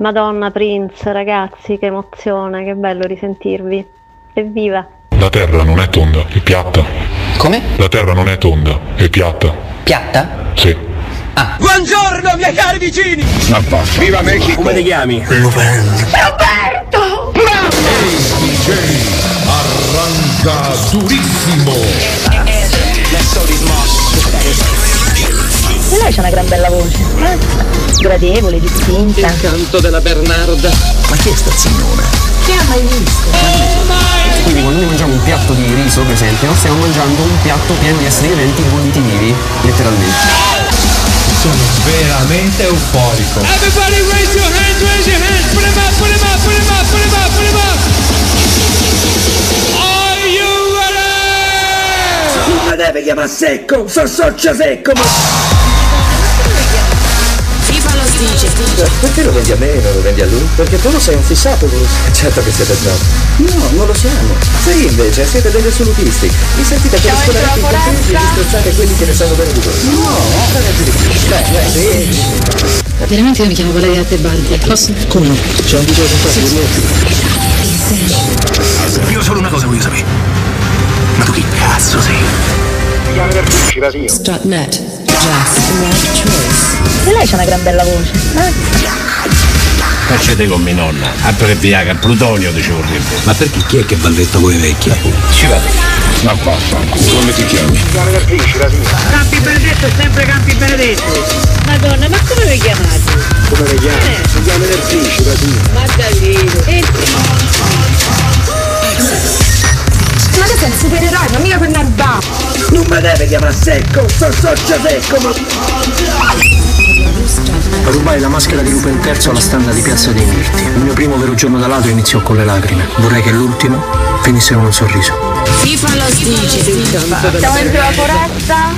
Madonna Prince, ragazzi, che emozione, che bello risentirvi. Evviva! La terra non è tonda, è piatta. Come? La terra non è tonda, è piatta. Piatta? Sì. Buongiorno miei cari vicini! Viva Mexico! Come ti chiami? Roberto! Arranca durissimo. E lei c'ha una gran bella voce. eh? Gradevole, distinta. Canto della Bernarda. Ma chi è sta zignona? Chi ha mai visto? Quindi quando noi mangiamo un piatto di riso, per esempio, stiamo mangiando un piatto pieno di esseri viventi bolliti vivi, letteralmente. Sono veramente euforico. Everybody raise your hands, raise your hands. Put 'em up, put 'em up, put 'em up, put 'em up, put 'em up. Are you ready? Non mi deve chiamare secco, so socio secco, ma... Dice. Perché lo vendi a me e non lo vendi a lui? Perché tu lo sei un fissato, Bruce. Certo che siete snob. No, non lo siamo. Sì, invece, siete degli assolutisti. Vi sentite per scolare i contenti e disprezzate quelli che ne sanno bene di voi. No, ragazzi di più. Dai, dai, sì. Veramente io mi chiamo Valeria Tebaldi. Posso? Come no? C'è un video simpatico Io solo una cosa voglio sapere. Ma tu chi cazzo sei? Strutnet. E lei c'ha una gran bella voce. eh? Facete con mia nonna. Altro che Viagra, Plutonio di vorrebbe. Ma perché chi è che balletta voi vecchi? Ci vado. Ma basta, come ti chiami? Campi Benedetto è sempre Campi Benedetto. Madonna, ma come vi chiamate? Come le chiami? Si chiama Nerfici, la signora. Maddalino. E Ma te sei un supereroe, ma mica per Narba! Non mi deve chiamare secco, so socio secco, ma... Rubai la maschera di Lupin III alla standa di Piazza dei Mirti. Il mio primo vero giorno da ladro iniziò con le lacrime. Vorrei che l'ultimo finisse con un sorriso. FIFA lo dice. Siamo dentro la foresta,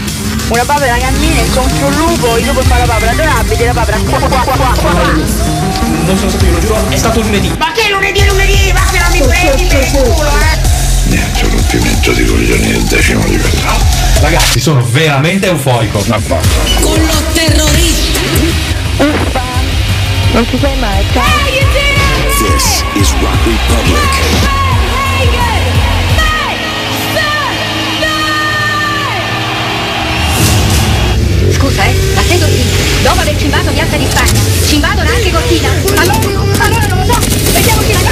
una papera cammina incontro un lupo, il lupo fa la papera, dove abiti la papera? Qua, qua, qua, qua, qua. Non sono stato io, lo giuro, è stato lunedì. Ma che lunedì è lunedì? Ma che non mi prendi per il culo, eh! Niente, rompimento di coglioni del decimo livello. Ragazzi, sono veramente. Ma basta. Con lo terrorista. Non ci sei mai, ciao! This is Rock Republic. Scusa, eh, ma sei Cortina? Dopo aver cimbato Piazza di Spagna, cimbadono anche Cortina? Allora, allora non lo so, vediamoci la casa, eh?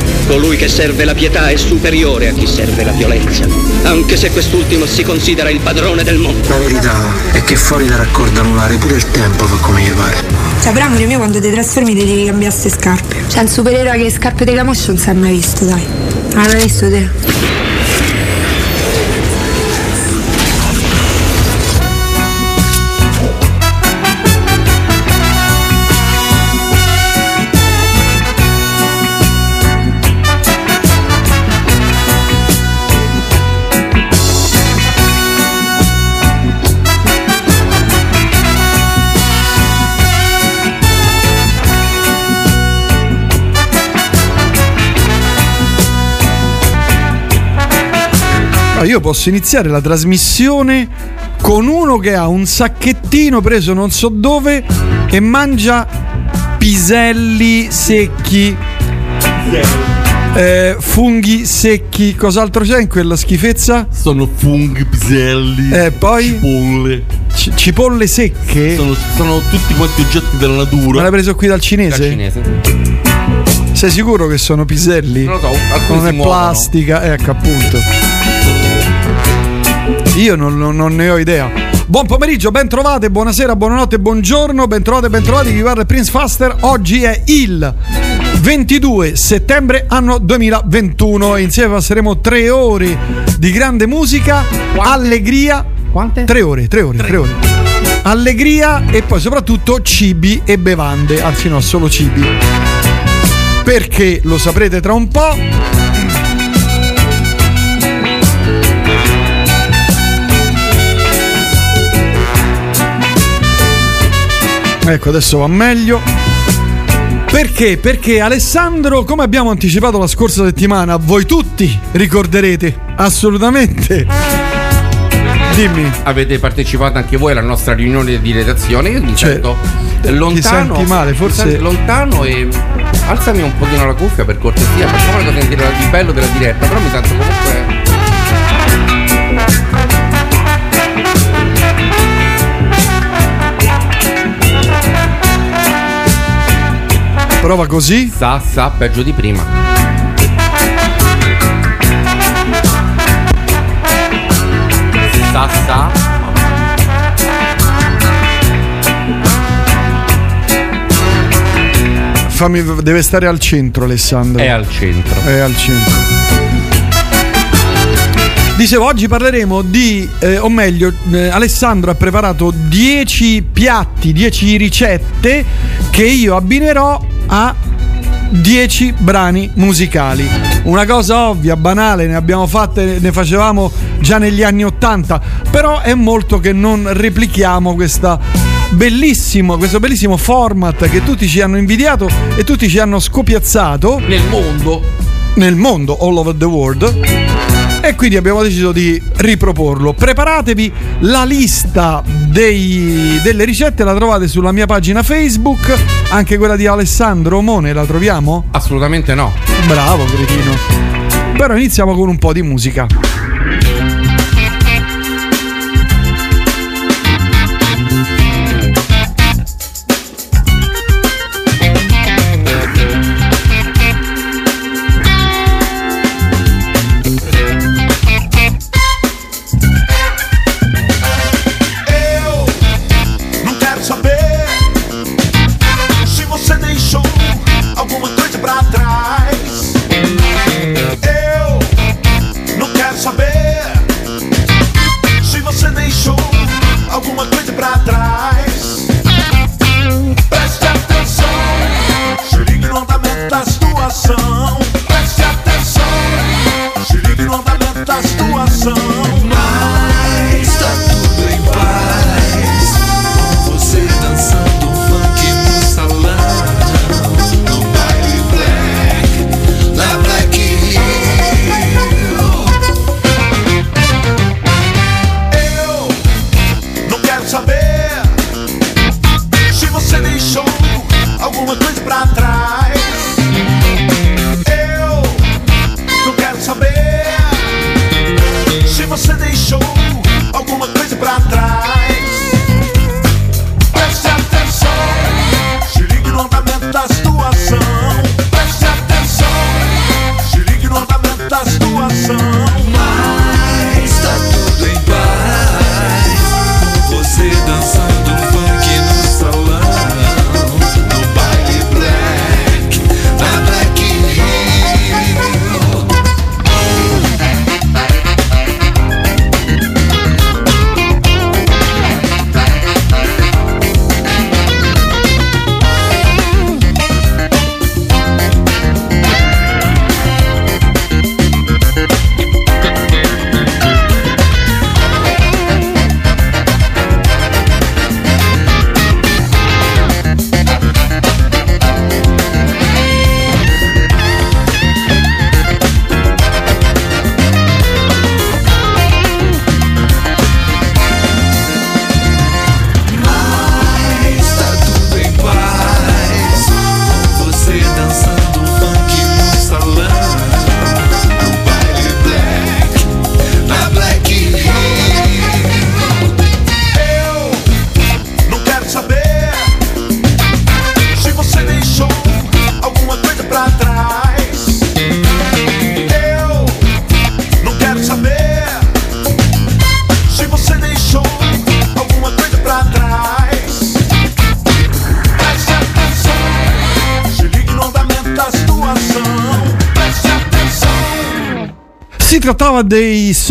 Colui che serve la pietà è superiore a chi serve la violenza, anche se quest'ultimo si considera il padrone del mondo. La verità è che fuori da raccordo anulare pure il tempo fa come gli pare. Cioè, però amore mio, quando ti trasformi ti devi cambiare queste scarpe. Cioè, un supereroe che scarpe di camoscio non si è mai visto, dai. Non l'hai mai visto te? No, io posso iniziare la trasmissione con uno che ha un sacchettino preso non so dove e mangia piselli secchi. Eh, funghi secchi, cos'altro c'è in quella schifezza? Sono funghi, piselli, Eh, poi cipolle. C- cipolle secche. Sono, sono tutti quanti oggetti della natura. Ma l'hai preso qui dal cinese? Dal cinese. Sei sicuro che sono piselli? Non lo so, Non si è muovono. plastica, ecco appunto. Io non, non- non ne ho idea. Buon pomeriggio, ben trovate, buonasera, buonanotte, buongiorno, ben trovate, ben trovati, vi parla Prince Faster. Oggi è il 22 settembre anno 2021 e insieme passeremo tre ore di grande musica, allegria. Quante? Tre ore, tre ore, tre ore. Allegria e poi soprattutto cibi e bevande, anzi no, solo cibi. Perché lo saprete tra un po'. Ecco, adesso va meglio. Perché? Perché Alessandro, come abbiamo anticipato la scorsa settimana, voi tutti ricorderete assolutamente. Dimmi. Avete partecipato anche voi alla nostra riunione di redazione. Io mi Cioè, sento ti lontano. senti male, forse- sento lontano e alzami un pochino la cuffia per cortesia. Facciamo sentire il bello della diretta, però mi sento comunque. Prova così. Sa, sa, peggio di prima. Sa, sa. Fammi, deve stare al centro, Alessandro. È al centro. È al centro. Dicevo, oggi parleremo di, eh, o meglio, eh, Alessandro ha preparato 10 piatti, 10 ricette che io abbinerò a 10 brani musicali. Una cosa ovvia, banale, ne abbiamo fatte, ne facevamo già negli anni 80, però è molto che non replichiamo questa bellissimo, questo bellissimo format che tutti ci hanno invidiato e tutti ci hanno scopiazzato nel mondo. Nel mondo, all over the world. E quindi abbiamo deciso di riproporlo. Preparatevi, la lista dei- delle ricette la trovate sulla mia pagina Facebook, anche quella di Alessandro Omone, la troviamo? Assolutamente no. Bravo, cretino. Però iniziamo con un po' di musica.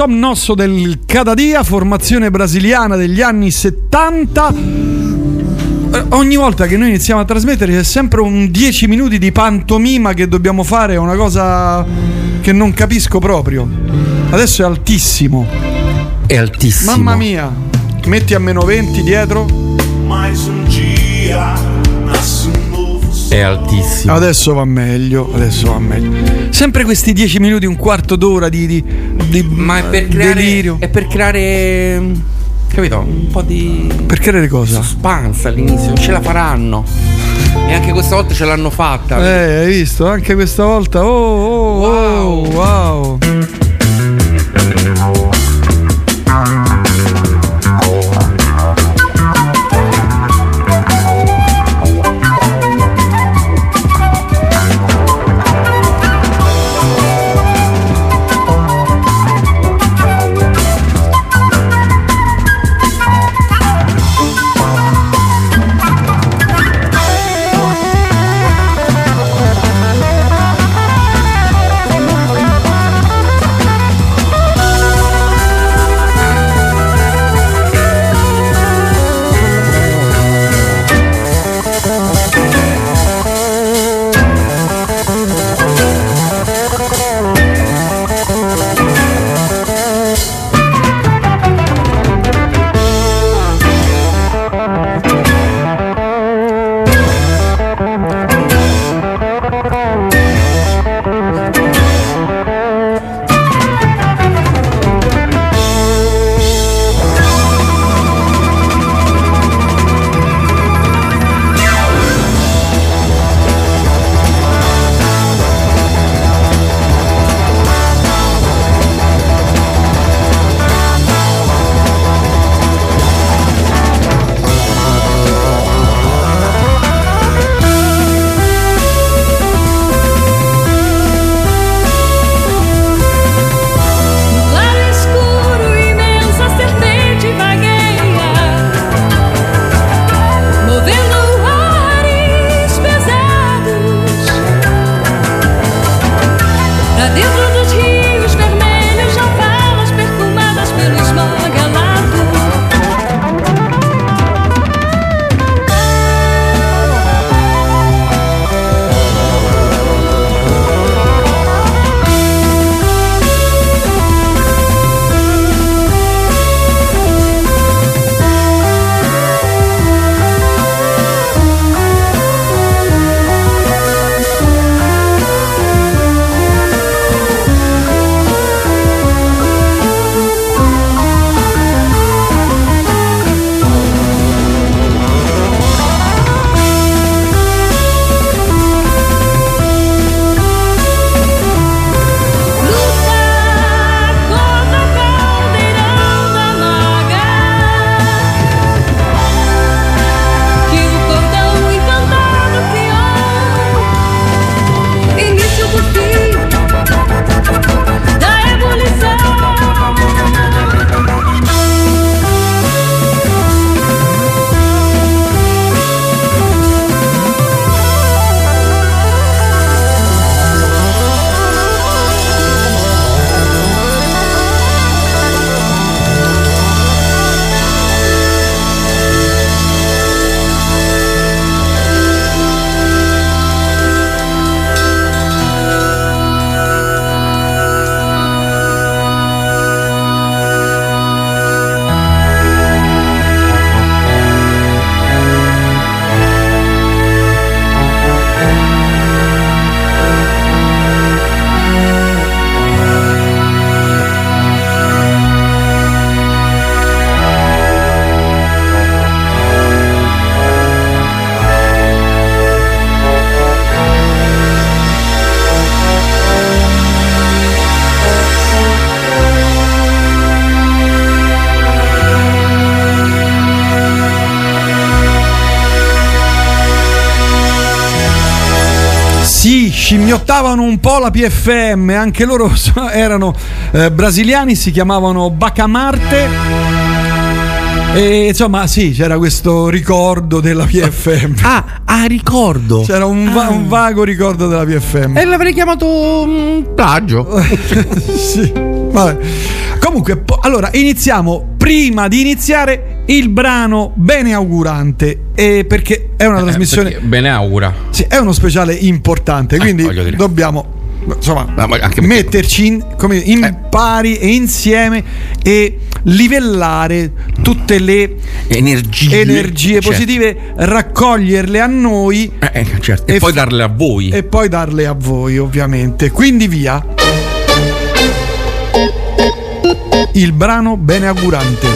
Somnosso del Cadadia, formazione brasiliana degli anni 70. Eh, Ogni volta che noi iniziamo a trasmettere c'è sempre un 10 minuti di pantomima che dobbiamo fare, è una cosa che non capisco proprio. Adesso è altissimo. È altissimo. Mamma mia, metti a meno 20 dietro. Um um. È altissimo. Adesso va meglio, adesso va meglio. Sempre questi 10 minuti, un quarto d'ora di, di, di Ma è per creare. delirio. È per creare. Capito? Un po' di. Per creare cosa? Suspense all'inizio. Non ce la faranno. E anche questa volta ce l'hanno fatta. Eh, hai visto? Anche questa volta. Oh, oh, oh, wow. Un po' la PFM, anche loro erano eh, brasiliani, si chiamavano Bacamarte. E insomma, sì, c'era questo ricordo della PFM. Ah, ah, ricordo. C'era un, va- un vago ricordo della PFM. E l'avrei chiamato mm, plagio. sì, vabbè. Comunque, po- allora iniziamo. Prima di iniziare il brano Bene Augurante, e perché è una Eh, trasmissione. perché bene augura. Sì, è uno speciale importante, quindi voglio dire. dobbiamo insomma, No, metterci in, come, in pari e insieme e livellare tutte le Energie. energie Certo. positive, raccoglierle a noi Eh, eh, certo. E, poi f- darle a voi. e poi darle a voi, ovviamente. Quindi via. Il brano beneaugurante.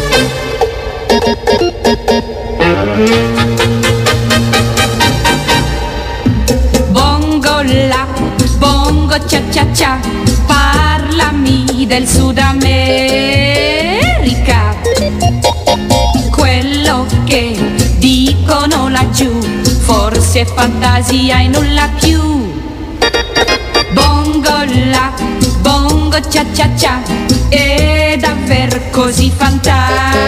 Cia cia cia, parlami del Sud America. Quello che dicono laggiù, forse è fantasia e nulla più. Bongo la, bongo cia cia cia, è davvero così fantastica.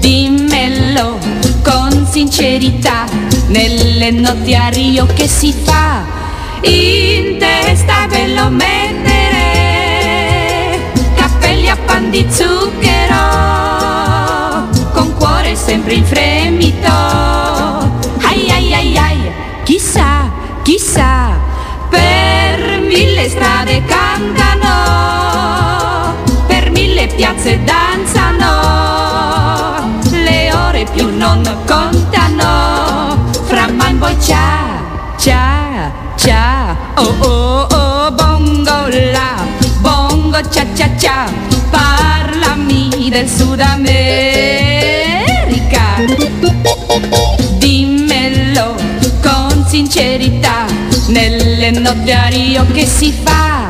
Dimmelo con sincerità, nelle notti a Rio che si fa, in testa ve lo mettere, cappelli a pan di zucchero, con cuore sempre in fremito. Ai ai ai ai, chissà, chissà, per mille strade cantano, per mille piazze cia, cia, cia, oh oh oh, bongo la, bongo cia cia cia, parlami del Sud America, dimmelo con sincerità, nelle notti a Rio che si fa.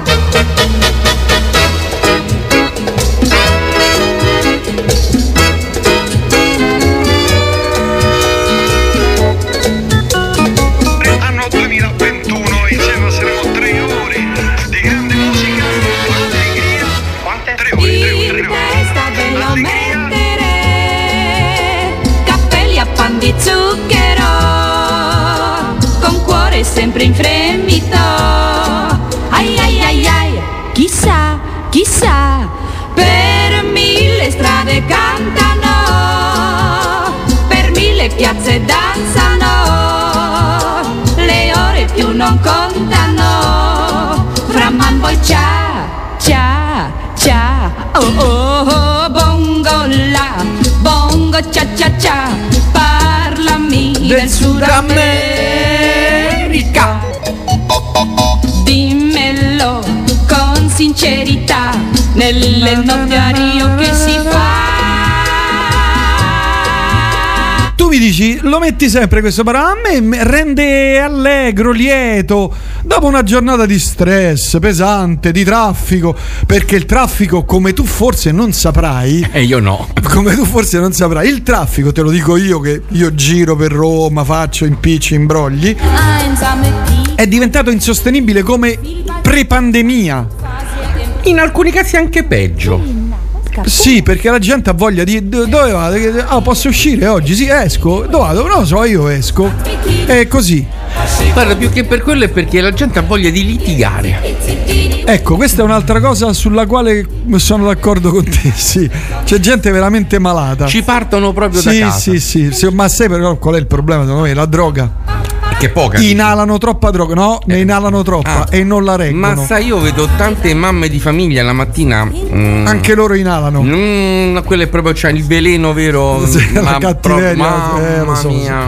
Cia cia cia parlami del, Sud America. Dimmelo con sincerità. Nelle notti a Rio che si fa. Tu mi dici, lo metti sempre questo brano, a me- rende allegro, lieto, dopo una giornata di stress pesante, di traffico, perché il traffico, come tu forse non saprai, E io no. come tu forse non saprai, il traffico, te lo dico io che io giro per Roma, faccio impicci, imbrogli, è diventato insostenibile come pre-pandemia. In alcuni casi anche peggio. Sì, perché la gente ha voglia di. do- Dove vado? Ah, posso uscire oggi? Sì, esco. Dove vado? Non lo so, io esco. È così. Guarda, più che per quello è perché la gente ha voglia di litigare. Ecco, questa è un'altra cosa sulla quale sono d'accordo con te. Sì, c'è gente veramente malata. Ci partono proprio sì, da casa. sì, sì, sì. Ma sai però qual è il problema? Secondo me la droga. Che poca. Inalano troppa droga. No, ne inalano troppa Ah. e non la reggono. Ma sai, io vedo tante mamme di famiglia la mattina. mm, Anche loro inalano. Mm, quello è proprio c'ha il veleno vero. Sì, la ma cattiveria, proprio- eh, lo mamma so, mia,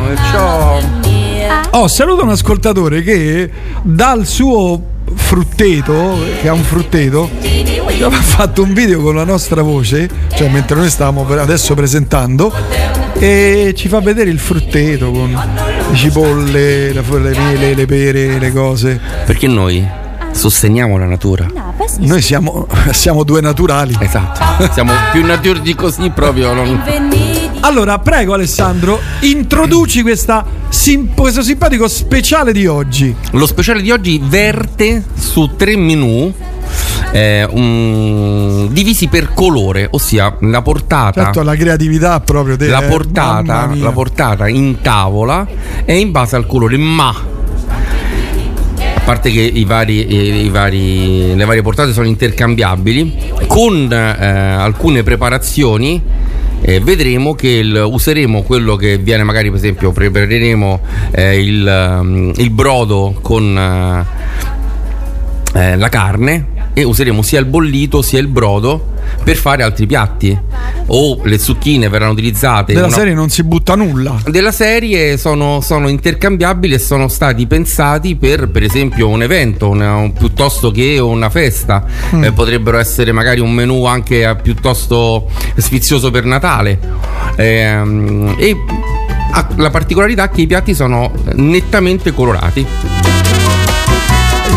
perciò. Oh, saluto un ascoltatore che dal suo frutteto, che ha un frutteto, aveva fatto un video con la nostra voce, cioè mentre noi stavamo adesso presentando, e ci fa vedere il frutteto con le cipolle, le, le mele, le pere, le cose. Perché noi sosteniamo la natura. Noi siamo, siamo due naturali. Esatto. Siamo più natura di così proprio. Non... Allora, prego Alessandro, introduci questa sim- questo simpatico speciale di oggi. Lo speciale di oggi verte su tre menù. eh, un- divisi per colore, ossia la portata, Certo, la creatività proprio te, la eh, portata, la portata in tavola è in base al colore, ma a parte che i vari, i- i vari- le varie portate sono intercambiabili, con eh, alcune preparazioni eh, vedremo che il- useremo quello che viene magari per esempio prepareremo eh, il, um, il brodo con eh, eh, la carne e useremo sia il bollito sia il brodo per fare altri piatti o le zucchine verranno utilizzate Della una- serie non si butta nulla. della serie sono, sono intercambiabili e sono stati pensati per per esempio un evento una- un- piuttosto che una festa Mm. Eh, potrebbero essere magari un menù anche eh, piuttosto sfizioso per Natale Ehm, e ha la particolarità che i piatti sono nettamente colorati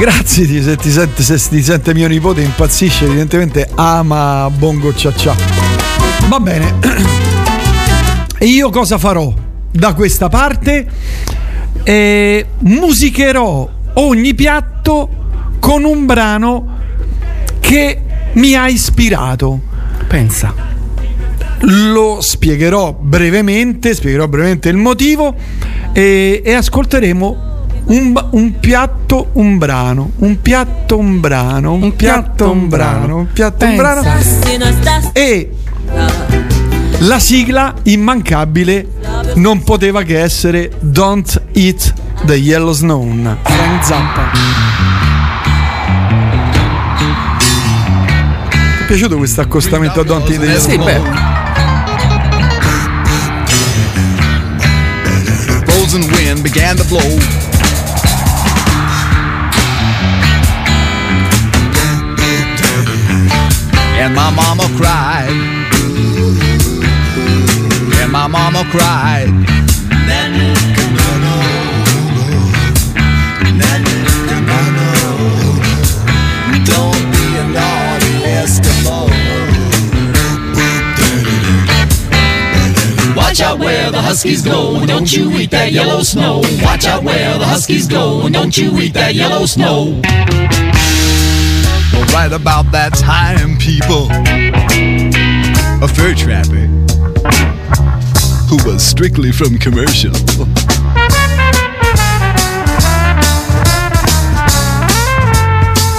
Grazie ti- se ti sente, se ti sente mio nipote impazzisce, evidentemente ama Bongo Cia Cia. Va bene. E io cosa farò da questa parte? Eh, musicherò ogni piatto con un brano che mi ha ispirato. Pensa. Lo spiegherò brevemente, spiegherò brevemente il motivo e, e ascolteremo un, un piatto, un brano, un piatto, un brano, un, piatto, un brano, un piatto, un brano. E la sigla immancabile non poteva che essere Don't Eat the Yellow Snow. Frank Zappa. Ti è piaciuto questo accostamento a Don't Eat the Yellow Sì, Snow? beh. frozen wind began to blow. And my mama cried. And my mama cried. Don't be a naughty Eskimo. Watch out where the huskies go, don't you eat that yellow snow. Watch out where the huskies go, don't you eat that yellow snow. Right about that time, people, a fur trapper who was strictly from commercial.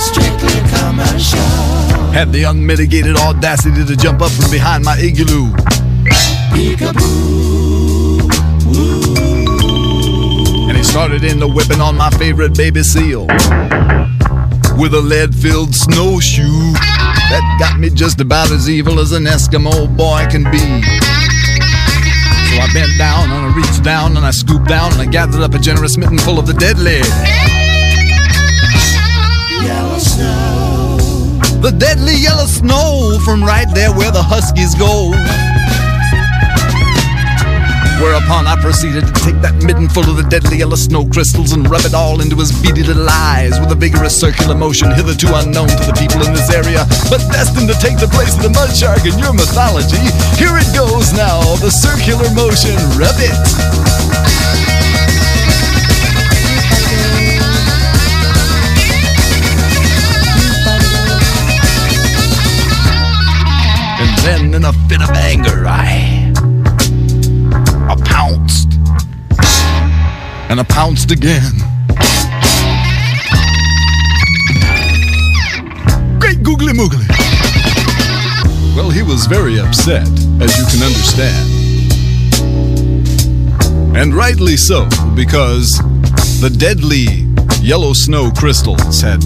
Strictly commercial. Had the unmitigated audacity to jump up from behind my igloo. And he started in the whipping on my favorite baby seal with a lead filled snowshoe that got me just about as evil as an Eskimo boy can be. So I bent down and I reached down and I scooped down and I gathered up a generous mitten full of the deadly. Yellow snow. The deadly yellow snow from right there where the huskies go. Whereupon I proceeded to take that midden full of the deadly yellow snow crystals and rub it all into his beady little eyes with a vigorous circular motion hitherto unknown to the people in this area, but destined to take the place of the mud shark in your mythology. Here it goes now, the circular motion, rub it. And then in a fit of anger, I, I pounced. And I pounced again. Great googly moogly. Well, he was very upset, as you can understand. And rightly so, because the deadly yellow snow crystals had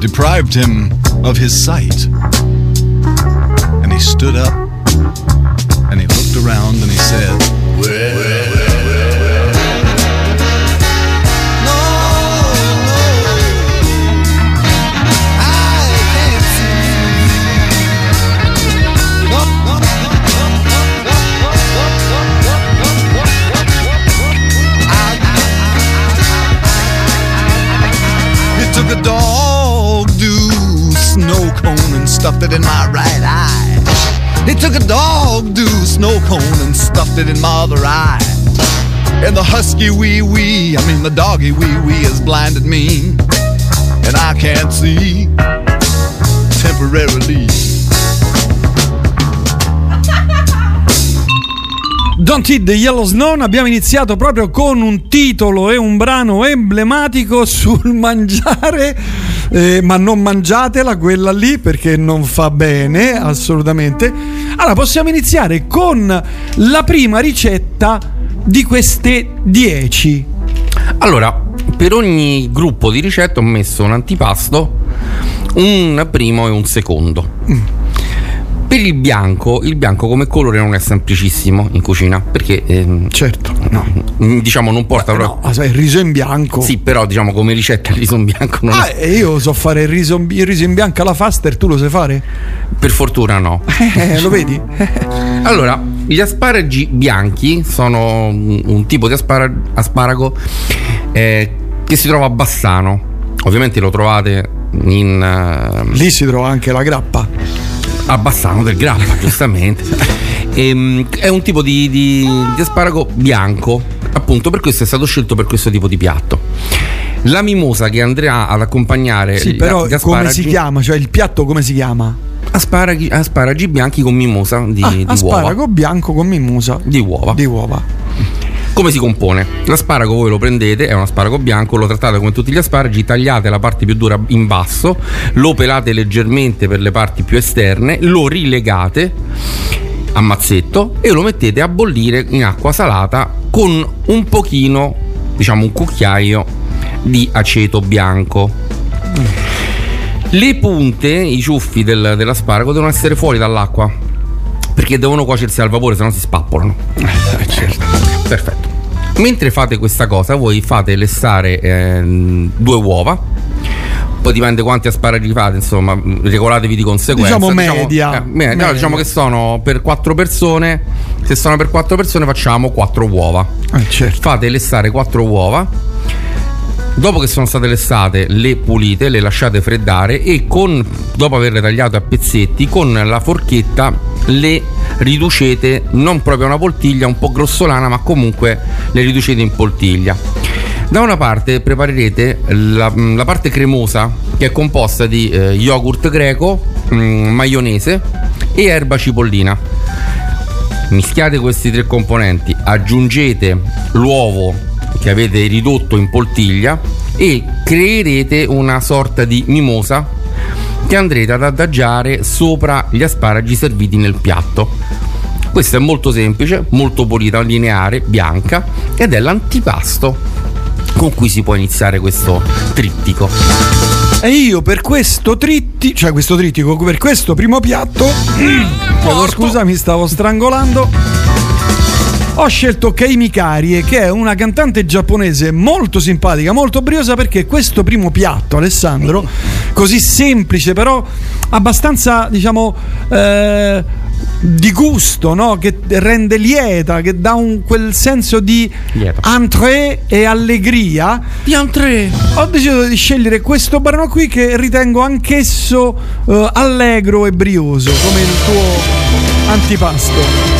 deprived him of his sight. And he stood up around and he said, He took a dog do snow cone and stuffed it in my right. He took a dog do snow cone and stuffed it in my eye. And the husky wee wee, I mean the doggy wee wee has blinded me. And I can't see temporarily. Don't Eat the Yellow Snow abbiamo iniziato proprio con un titolo e un brano emblematico sul mangiare eh, ma non mangiatela quella lì perché non fa bene assolutamente. Allora possiamo iniziare con la prima ricetta di queste 10. Allora, per ogni gruppo di ricette ho messo un antipasto, un primo e un secondo. Per il bianco, il bianco come colore non è semplicissimo in cucina perché ehm, certo, diciamo non porta proprio Ah, sai, il riso in bianco. Sì, però diciamo come ricetta il riso in bianco non Ah, è e io so fare il riso, il riso in bianco alla faster, tu lo sai fare? per fortuna no. Eh, lo vedi? Allora, gli asparagi bianchi sono un, tipo di aspara- asparago eh, che si trova a Bassano. Ovviamente lo trovate in eh, Lì si trova anche la grappa. A Bassano del Grappa, giustamente. Ehm, è un tipo di, di- di asparago bianco, appunto per questo è stato scelto per questo tipo di piatto. La mimosa che andrà ad accompagnare Sì, però gli come si asparagi- chiama? Cioè il piatto come si chiama? Asparagi, asparagi bianchi con mimosa di, Ah, di asparago uova. bianco con mimosa. Di uova. Di uova. Come si compone? L'asparago voi lo prendete, è un asparago bianco, lo trattate come tutti gli asparagi, tagliate la parte più dura in basso, lo pelate leggermente per le parti più esterne, lo rilegate a mazzetto e lo mettete a bollire in acqua salata con un pochino, diciamo un cucchiaio di aceto bianco. Le punte, i ciuffi del- dell'asparago devono essere fuori dall'acqua perché devono cuocersi al vapore, se no si spappolano. Perfetto. Mentre fate questa cosa, voi fate lessare ehm, due uova. Poi dipende quanti asparagi fate, insomma, mh, regolatevi di conseguenza. Diciamo media. eh, me- no, Media. diciamo che sono per quattro persone. Se sono per quattro persone, facciamo quattro uova. certo. Fate lessare quattro uova. Dopo che sono state lessate, le pulite, le lasciate freddare e con, dopo averle tagliate a pezzetti, con la forchetta le riducete non proprio a una poltiglia, un po' grossolana, ma comunque le riducete in poltiglia. Da una parte preparerete la, la parte cremosa che è composta di eh, yogurt greco, mm, maionese e erba cipollina. Mischiate questi tre componenti, aggiungete l'uovo che avete ridotto in poltiglia e creerete una sorta di mimosa che andrete ad adagiare sopra gli asparagi serviti nel piatto. Questo è molto semplice, molto pulita, lineare, bianca ed è l'antipasto con cui si può iniziare questo trittico. E io per questo tritti, cioè questo trittico, per questo primo piatto, chiedo scusa, mi stavo strangolando. Ho scelto Kei Mikarie, che è una cantante giapponese molto simpatica, molto briosa perché questo primo piatto, Alessandro, così semplice però abbastanza, diciamo, eh, di gusto, no? che rende lieta, che dà un, quel senso di entrée e allegria. Di entrée. Ho deciso di scegliere questo brano qui che ritengo anch'esso eh, allegro e brioso, come il tuo antipasto.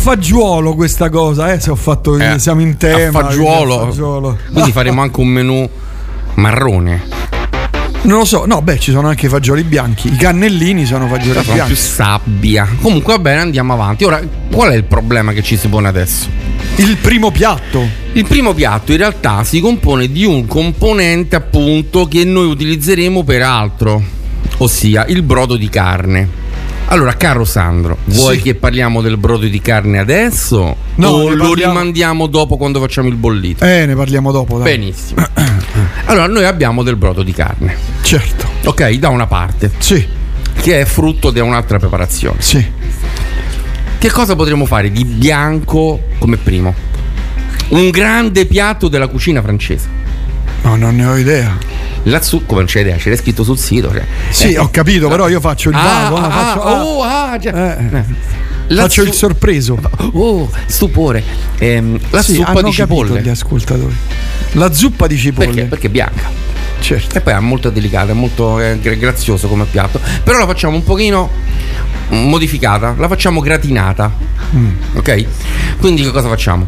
Fagiolo questa cosa, eh, se ho fatto Eh, siamo in tema. a fagiolo. quindi fagiolo. Quindi faremo anche un menù marrone. Non lo so, no, beh, ci sono anche i fagioli bianchi. I cannellini sono fagioli Sono più bianchi. sabbia. Comunque va bene, andiamo avanti. Ora, qual è il problema che ci si pone adesso? Il primo piatto. Il primo piatto in realtà si compone di un componente appunto che noi utilizzeremo per altro, ossia il brodo di carne. Allora, caro Sandro, vuoi Sì. che parliamo del brodo di carne adesso? No, o lo parliamo- rimandiamo dopo quando facciamo il bollito? Eh, ne parliamo dopo, dai. Benissimo. Allora, noi abbiamo del brodo di carne. Certo. Ok, da una parte. Sì. Che è frutto di un'altra preparazione. Sì. Che cosa potremmo fare di bianco come primo? Un grande piatto della cucina francese. No, non ne ho idea. La zucca, come non c'è idea, c'era scritto sul sito. Cioè. Sì, Eh, ho capito, però io faccio il Ah, vago. ah, faccio, ah, oh, ah, già. Eh. La faccio il zu- sorpreso. Oh, stupore. Ehm, la Sì, zuppa di cipolle. gli ascoltatori. La zuppa di cipolle. Perché? Perché è bianca. Certo. E poi è molto delicata, è molto eh, gra- grazioso come piatto. Però la facciamo un pochino modificata, la facciamo gratinata. Mm. Ok? Quindi che cosa facciamo?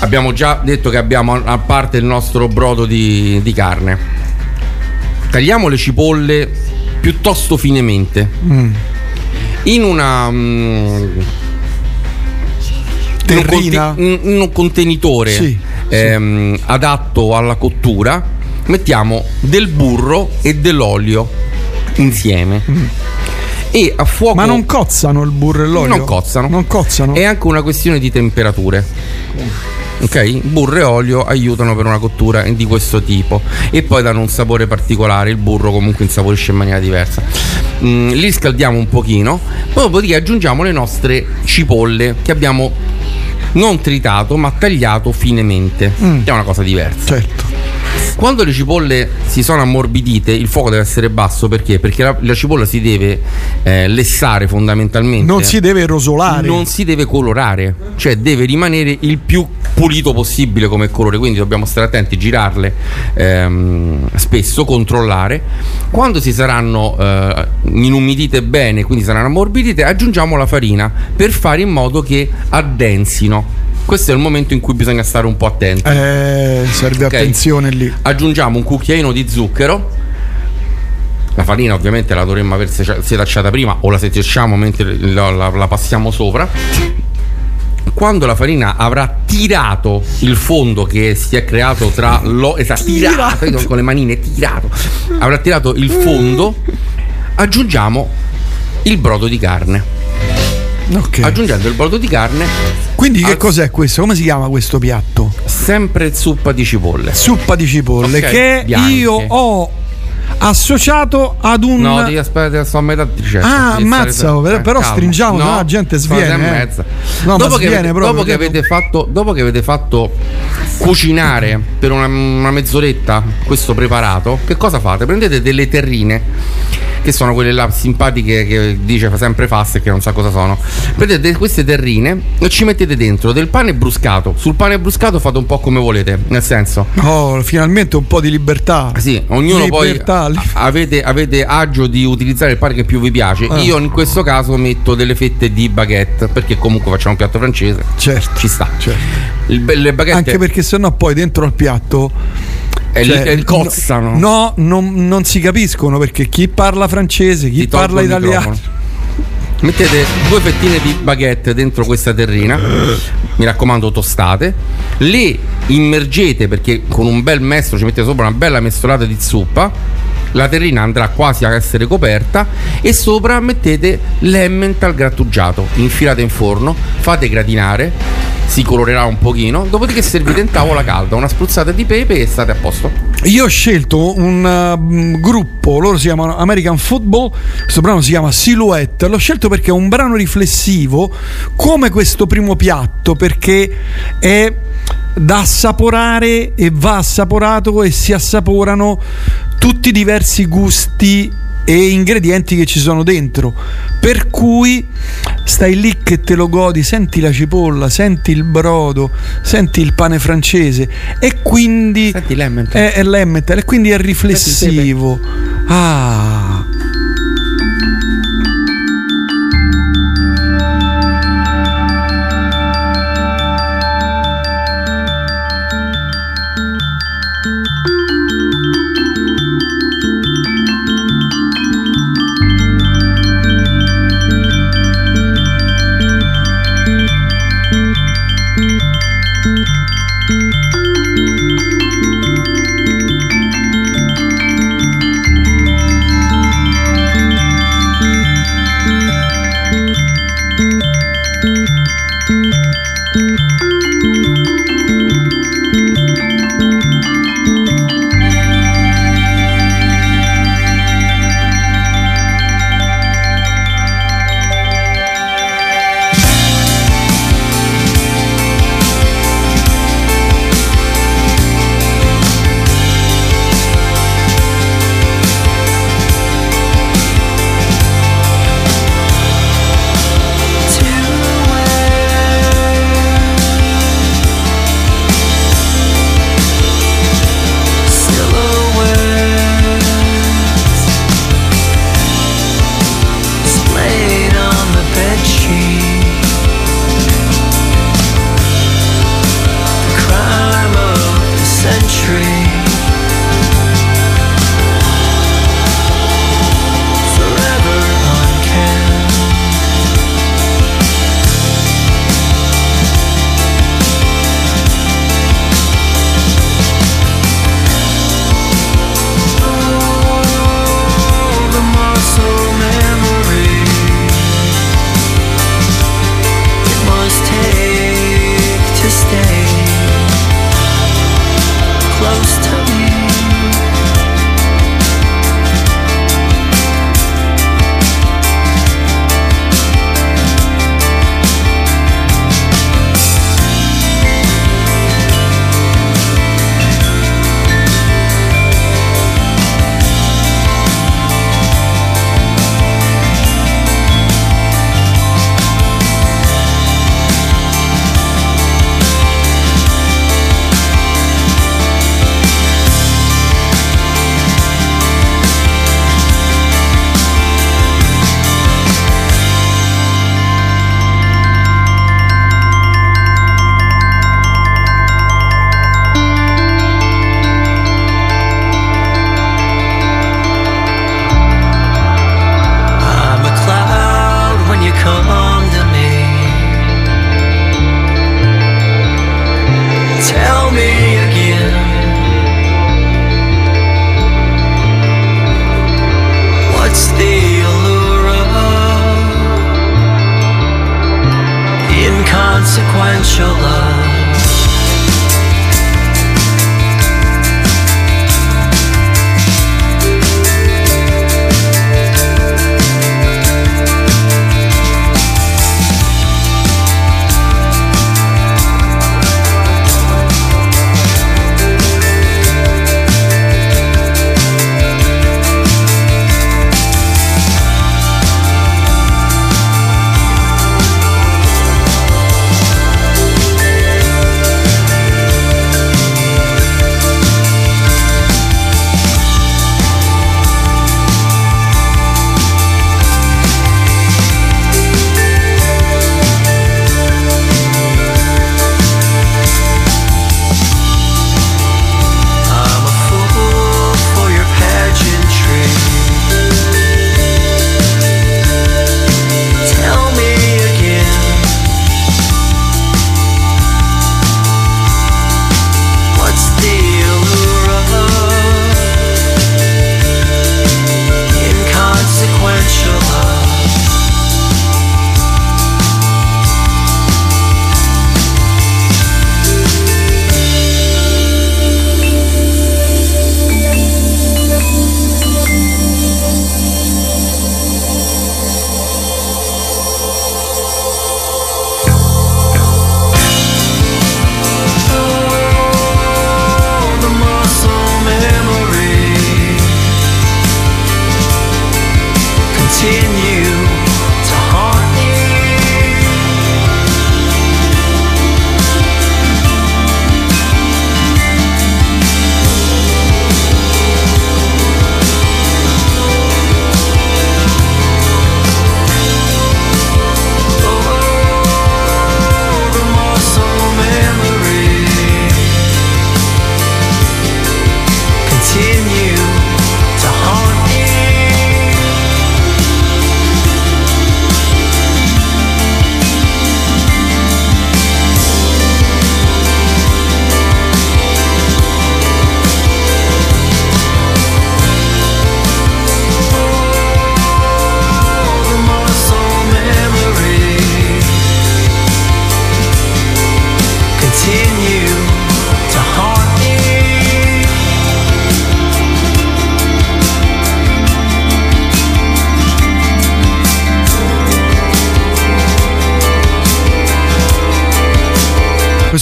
Abbiamo già detto che abbiamo a parte il nostro brodo di, di carne. Tagliamo le cipolle piuttosto finemente. Mm. In una. mm, in un, Terrina? in- un contenitore Sì, ehm, adatto alla cottura mettiamo del burro e dell'olio insieme e a fuoco Mm. Ma non cozzano il burro e l'olio? non cozzano Non cozzano? è anche una questione di temperature ok burro e olio aiutano per una cottura di questo tipo e poi danno un sapore particolare il burro comunque insaporisce in maniera diversa Mm, li scaldiamo un pochino poi dopodiché aggiungiamo le nostre cipolle che abbiamo non tritato ma tagliato finemente Mm. che è una cosa diversa Certo. quando le cipolle si sono ammorbidite, il fuoco deve essere basso perché? Perché la, la cipolla si deve eh, lessare fondamentalmente. Non si deve rosolare. Non si deve colorare, cioè deve rimanere il più pulito possibile come colore. Quindi dobbiamo stare attenti, girarle ehm, spesso, controllare. Quando si saranno eh, inumidite bene, quindi saranno ammorbidite, aggiungiamo la farina per fare in modo che addensino. Questo è il momento in cui bisogna stare un po' attenti. Eh, serve Ok. attenzione lì. Aggiungiamo un cucchiaino di zucchero. La farina ovviamente la dovremmo aver setacciata prima o la setacciamo mentre la, la- la passiamo sopra. Quando la farina avrà tirato il fondo che si è creato tra lo esatto, tirato, io con le manine tirato, avrà tirato il fondo, aggiungiamo il brodo di carne. Ok. Aggiungendo il brodo di carne, Quindi che al- cos'è questo? Come si chiama questo piatto? sempre zuppa di cipolle. Suppa di cipolle Ok, che bianche. io ho associato ad un No, devi aspettare, sto a metà di ricetta. Ah, ammazza, però- eh, però calma. stringiamo, no, la gente sono sviene, eh. mezza. No, dopo, che avete, proprio, dopo che avete fatto, dopo che avete fatto cucinare per una, una mezz'oretta questo preparato, che cosa fate? Prendete delle terrine che sono quelle là simpatiche che dice fa sempre fast e che non sa cosa sono. Prendete queste terrine e ci mettete dentro del pane bruscato. Sul pane bruscato fate un po' come volete, nel senso Oh, finalmente un po' di libertà. sì, ognuno Libertà, poi a- avete, avete agio di utilizzare il pane che più vi piace. Ah. Io in questo caso metto delle fette di baguette perché comunque facciamo un piatto francese. Certo. Ci sta. certo. Il, le baguette Anche perché sennò poi dentro al piatto eh, cioè, cozzano. No, non, non si capiscono perché chi parla francese, chi parla italiano. microfono. Mettete due fettine di baguette dentro questa terrina, mi raccomando tostate, le immergete perché con un bel mestolo ci mettete sopra una bella mescolata di zuppa, la terrina andrà quasi a essere coperta e sopra mettete l'emmental grattugiato, infilate in forno, fate gratinare, si colorerà un pochino, dopodiché servite in tavola calda, una spruzzata di pepe e state a posto. Io ho scelto un uh, gruppo, loro si chiamano American Football, questo brano si chiama Silhouette, l'ho scelto perché è un brano riflessivo come questo primo piatto, perché è da assaporare e va assaporato e si assaporano tutti i diversi gusti e ingredienti che ci sono dentro. Per cui stai lì che te lo godi, senti la cipolla, senti il brodo, senti il pane francese e quindi Senti l'emmental. è, è l'emmental e quindi è riflessivo. Ah.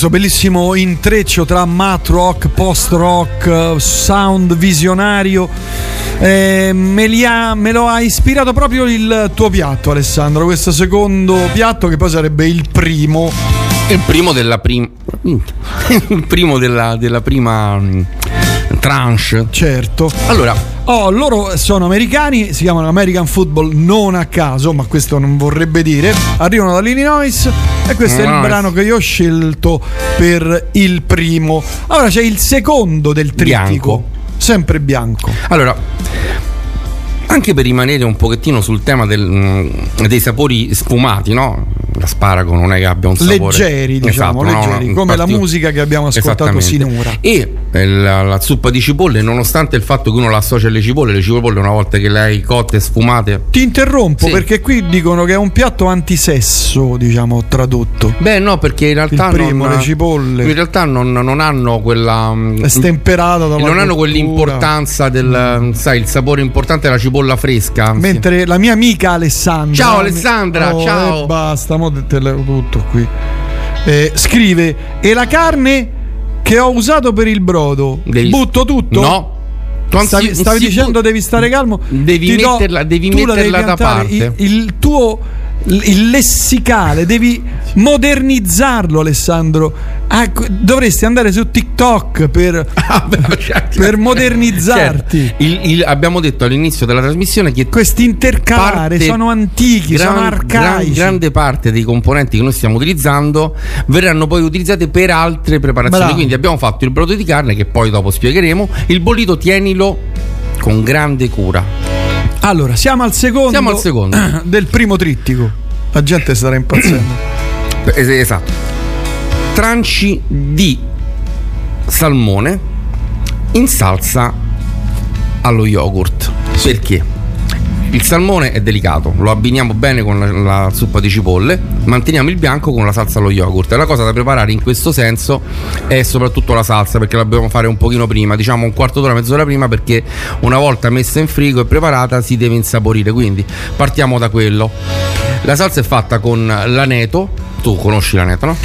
Questo bellissimo intreccio tra mat rock, post rock, sound visionario. Eh, me, li ha- me lo ha ispirato proprio il tuo piatto, Alessandro. Questo secondo piatto, che poi sarebbe il primo. Il primo della prima. Il primo della, della prima mm, tranche. Certo. Allora, Oh, loro sono americani, si chiamano American Football non a caso, ma questo non vorrebbe dire. Arrivano dall'Illinois e questo è il brano che io ho scelto per il primo. Allora c'è il secondo del trittico. Bianco. Sempre bianco. Allora, anche per rimanere un pochettino sul tema del, mm, dei sapori sfumati, no? L'asparago non è che abbia un sapore Leggeri, diciamo, Esatto, no? leggeri, Un come la parti- musica che abbiamo ascoltato sinora. E la, la zuppa di cipolle, nonostante il fatto che uno la associa alle cipolle, le cipolle una volta che le hai cotte e sfumate. Ti interrompo Sì. perché qui dicono che è un piatto antisesso, diciamo, tradotto. Beh, no, perché in realtà Il primo, non, le cipolle. In realtà non, non hanno quella. mm, È stemperato dalla Non hanno cottura. quell'importanza del. Sai, il sapore importante della cipolla fresca. Mentre la mia amica Alessandra. Ciao, Alessandra, Oh, ciao. E basta, mo te le tutto qui. Eh, scrive: E la carne che ho usato per il brodo, Devi- butto tutto? No. Stavi, stavi dicendo tu- devi stare calmo. Devi Ti do- metterla- devi metterla da piantare. parte. Il, il tuo il lessicale devi modernizzarlo Alessandro Ah, dovresti andare su TikTok per, per modernizzarti Certo. Il- il- abbiamo detto all'inizio della trasmissione che questi intercalare sono antichi sono gran- arcaici gran- grande parte dei componenti che noi stiamo utilizzando verranno poi utilizzate per altre preparazioni. Bravo. Quindi abbiamo fatto il brodo di carne, che poi dopo spiegheremo. Il bollito tienilo con grande cura. Allora, siamo al secondo, Siamo al secondo. del primo trittico. La gente starà impazzendo. Es- Esatto. Tranci di salmone in salsa allo yogurt. Perché? Il salmone è delicato, lo abbiniamo bene con la, la zuppa di cipolle, manteniamo il bianco con la salsa allo yogurt. E la cosa da preparare in questo senso è soprattutto la salsa, perché la dobbiamo fare un pochino prima, diciamo un quarto d'ora, mezz'ora prima, perché una volta messa in frigo e preparata si deve insaporire. Quindi partiamo da quello. La salsa è fatta con l'aneto, tu conosci l'aneto, no?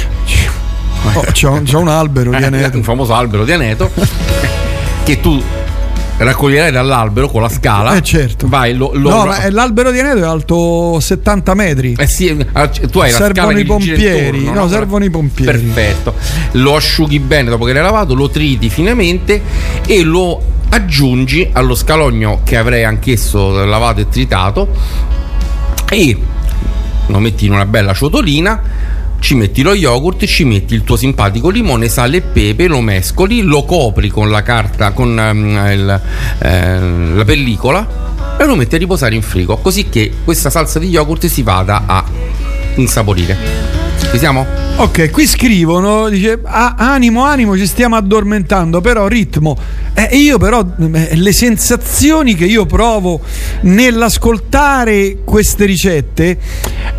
Oh, c'è, un, c'è un albero di Eh, aneto. un famoso albero di aneto che tu raccoglierai dall'albero con la scala. Eh, certo. Vai, lo, lo- no, ma è- l'albero di aneto è alto 70 metri. Eh sì, ah, tu hai la scala servono i pompieri. intorno, no, servono i pompieri. Perfetto. Lo asciughi bene dopo che l'hai lavato, lo triti finemente e lo aggiungi allo scalogno che avrei anch'esso lavato e tritato e lo metti in una bella ciotolina ci metti lo yogurt, ci metti il tuo simpatico limone, sale e pepe, lo mescoli, lo copri con la carta, con ehm, il, eh, la pellicola e lo metti a riposare in frigo, così che questa salsa di yogurt si vada a insaporire. Ci siamo? Ok, qui scrivono, dice "Ah, animo, animo, ci stiamo addormentando, però ritmo. Eh, io però eh, le sensazioni che io provo nell'ascoltare queste ricette,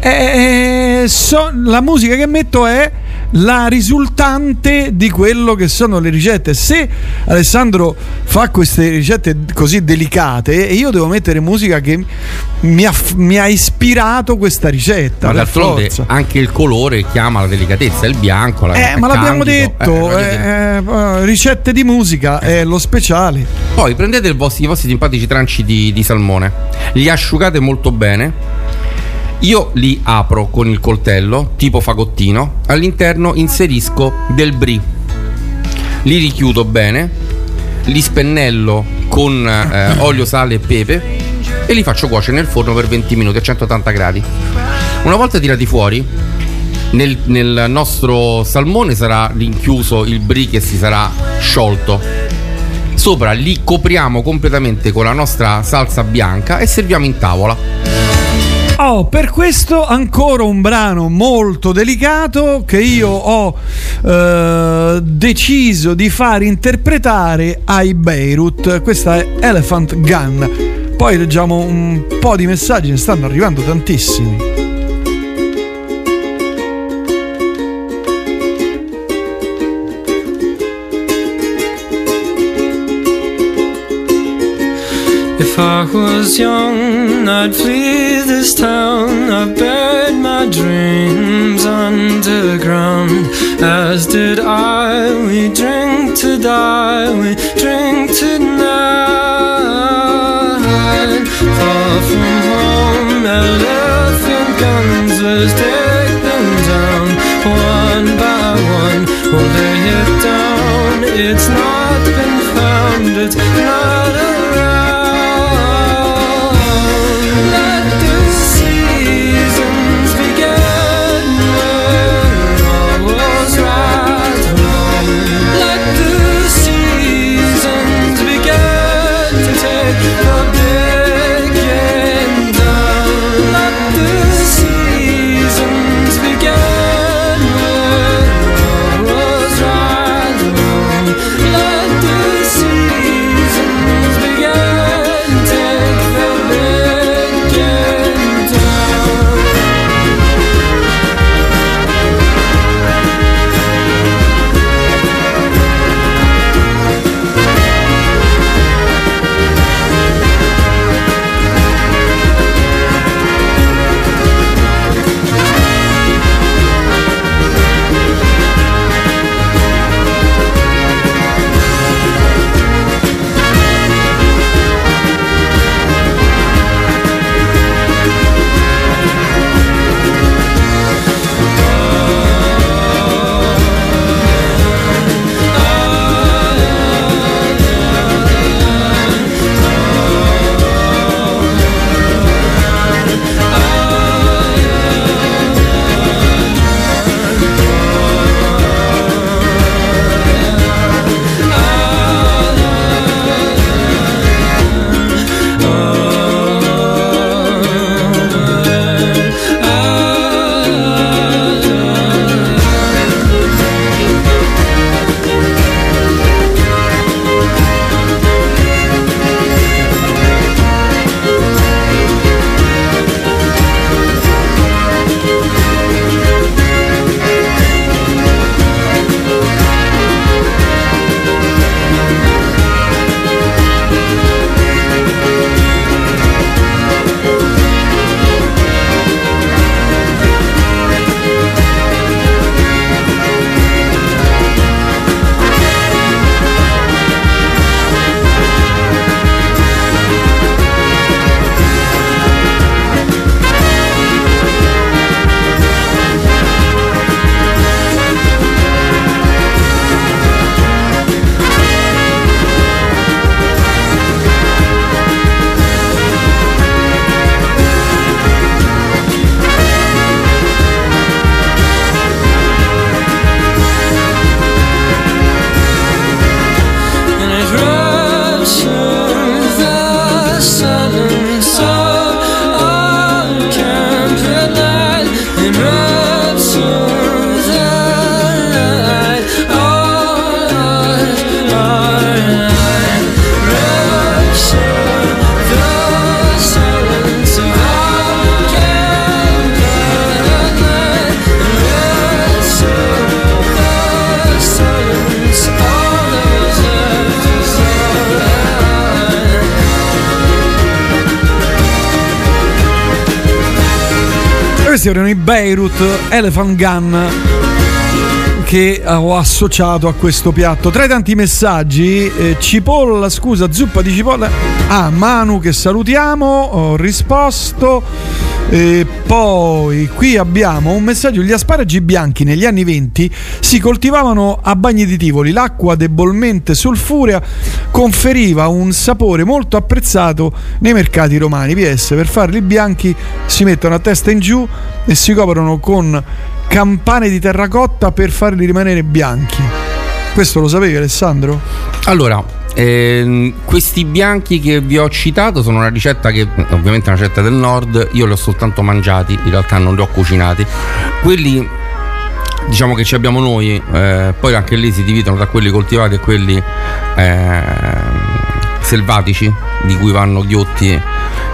eh, so- la musica che metto è la risultante di quello che sono le ricette. Se Alessandro fa queste ricette così delicate, e io devo mettere musica che mi ha, mi ha ispirato questa ricetta. Ma d'altronde forza. anche il colore chiama la delicatezza, il bianco, la Eh, ma l'abbiamo candido. detto, Eh, voglio dire. eh, eh, ricette di musica è lo speciale. Poi prendete vostri- i vostri simpatici tranci di, di salmone, li asciugate molto bene. Io li apro con il coltello, tipo fagottino, all'interno inserisco del brie. Li richiudo bene, li spennello con eh, olio, sale e pepe e li faccio cuocere nel forno per 20 minuti a 180 gradi. Una volta tirati fuori, nel, nel nostro salmone sarà rinchiuso il brie che si sarà sciolto. Sopra li copriamo completamente con la nostra salsa bianca e serviamo in tavola. Oh, per questo ancora un brano molto delicato che io ho eh, deciso di far interpretare ai Beirut. Questa è Elephant Gun. Poi leggiamo un po' di messaggi, ne stanno arrivando tantissimi. If I was young, I'd flee this town. I've buried my dreams underground, as did I. We drink to die, we drink tonight. Far from home, elephant guns, let's take them down one by one. We'll lay it down. It's not been found, it's not Questi erano i Beirut Elephant Gun che ho associato a questo piatto. Tra i tanti messaggi, eh, cipolla, scusa, zuppa di cipolla. Ah, Manu che salutiamo, ho risposto. E poi qui abbiamo un messaggio: gli asparagi bianchi negli anni 20 si coltivavano a bagni di Tivoli. L'acqua debolmente sulfurea conferiva un sapore molto apprezzato nei mercati romani. PS per farli bianchi si mettono a testa in giù e si coprono con campane di terracotta per farli rimanere bianchi. Questo lo sapevi, Alessandro? Allora, ehm, questi bianchi che vi ho citato sono una ricetta che ovviamente è una ricetta del nord, io li ho soltanto mangiati, in realtà non li ho cucinati. Quelli diciamo che ci abbiamo noi, eh, poi anche lì si dividono tra quelli coltivati e quelli eh, selvatici, di cui vanno ghiotti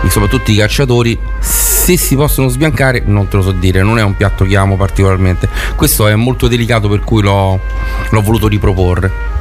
soprattutto i cacciatori. Se si possono sbiancare, non te lo so dire, non è un piatto che amo particolarmente. Questo è molto delicato, per cui l'ho, l'ho voluto riproporre.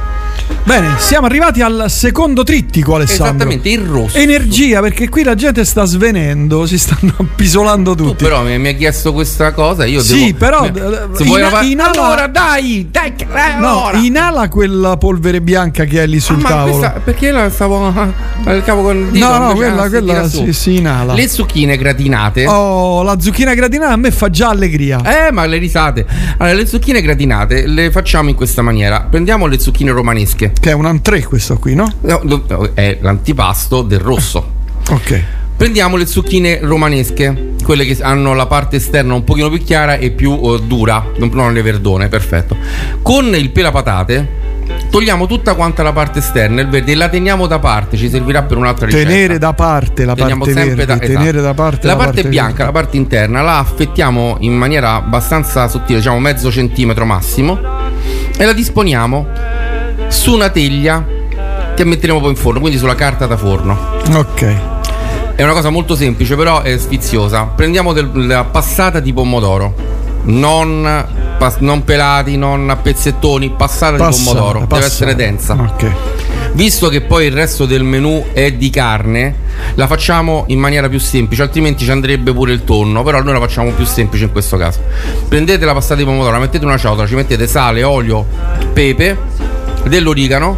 Bene, siamo arrivati al secondo trittico, Alessandro. Esattamente, il rosso. Energia, perché qui la gente sta svenendo, si stanno appisolando tutti. Però mi, mi ha chiesto questa cosa, io Sì, devo- però, mi- eh, se vuoi ina- la fa- inala- Allora, dai, dai, eh, No, inala quella polvere bianca che è lì sul Ah, tavolo. questa- perché la stavo al capo con dito, No, no, quella, ah, quella si, si inala. Le zucchine gratinate. Oh, la zucchina gratinata a me fa già allegria. Eh, ma le risate. Allora, le zucchine gratinate le facciamo in questa maniera. Prendiamo le zucchine romanesche. Che è un entrée questo qui, no? No, è l'antipasto del rosso. Ok. Prendiamo le zucchine romanesche, quelle che hanno la parte esterna un pochino più chiara e più eh, dura, non, le verdone, perfetto. Con il pelapatate togliamo tutta quanta la parte esterna, il verde, e la teniamo da parte, ci servirà per un'altra ricetta. Tenere da parte la Teniamo parte verde, da- tenere esatto. da parte la, parte, bianca, verde. la parte interna, la affettiamo in maniera abbastanza sottile, diciamo mezzo centimetro massimo, e la disponiamo su una teglia che metteremo poi in forno, quindi sulla carta da forno. Ok. È una cosa molto semplice, però è sfiziosa. Prendiamo del- la passata di pomodoro, non, pas- non pelati, non a pezzettoni, passata, Passata, di pomodoro, deve passata. essere densa. Ok. Visto che poi il resto del menù è di carne, la facciamo in maniera più semplice, altrimenti ci andrebbe pure il tonno, però noi la facciamo più semplice in questo caso. Prendete la passata di pomodoro, la mettete in una ciotola, ci mettete sale, olio, pepe, dell'origano,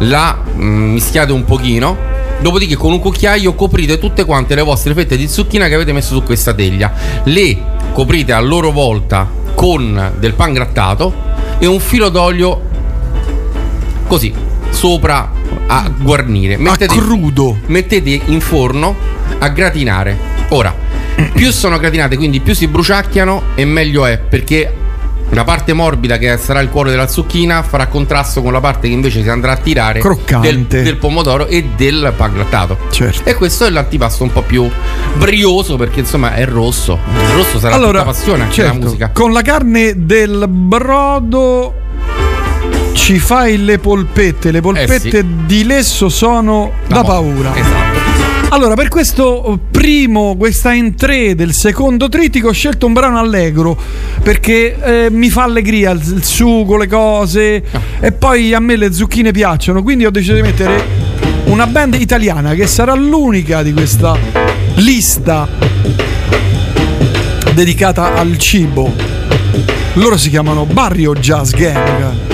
la mm, mischiate un pochino. Dopodiché con un cucchiaio coprite tutte quante le vostre fette di zucchina che avete messo su questa teglia. Le coprite a loro volta con del pan grattato e un filo d'olio così sopra a guarnire. Mettete, crudo. Mettete in forno a gratinare. Ora, più sono gratinate, quindi più si bruciacchiano e meglio è perché la parte morbida che sarà il cuore della zucchina farà contrasto con la parte che invece si andrà a tirare Croccante. del, del pomodoro e del pan grattato. Certo. E questo è l'antipasto un po' più brioso perché insomma è rosso. Il rosso sarà allora, tutta passione anche certo, la musica. Con la carne del brodo ci fai le polpette. Le polpette Eh sì. di lesso sono da, mo- paura. Esatto. Allora, per questo primo, questa entrée del secondo trittico, ho scelto un brano allegro perché eh, mi fa allegria il, il sugo, le cose e poi a me le zucchine piacciono, quindi ho deciso di mettere una band italiana che sarà l'unica di questa lista dedicata al cibo. Loro si chiamano Barrio Jazz Gang.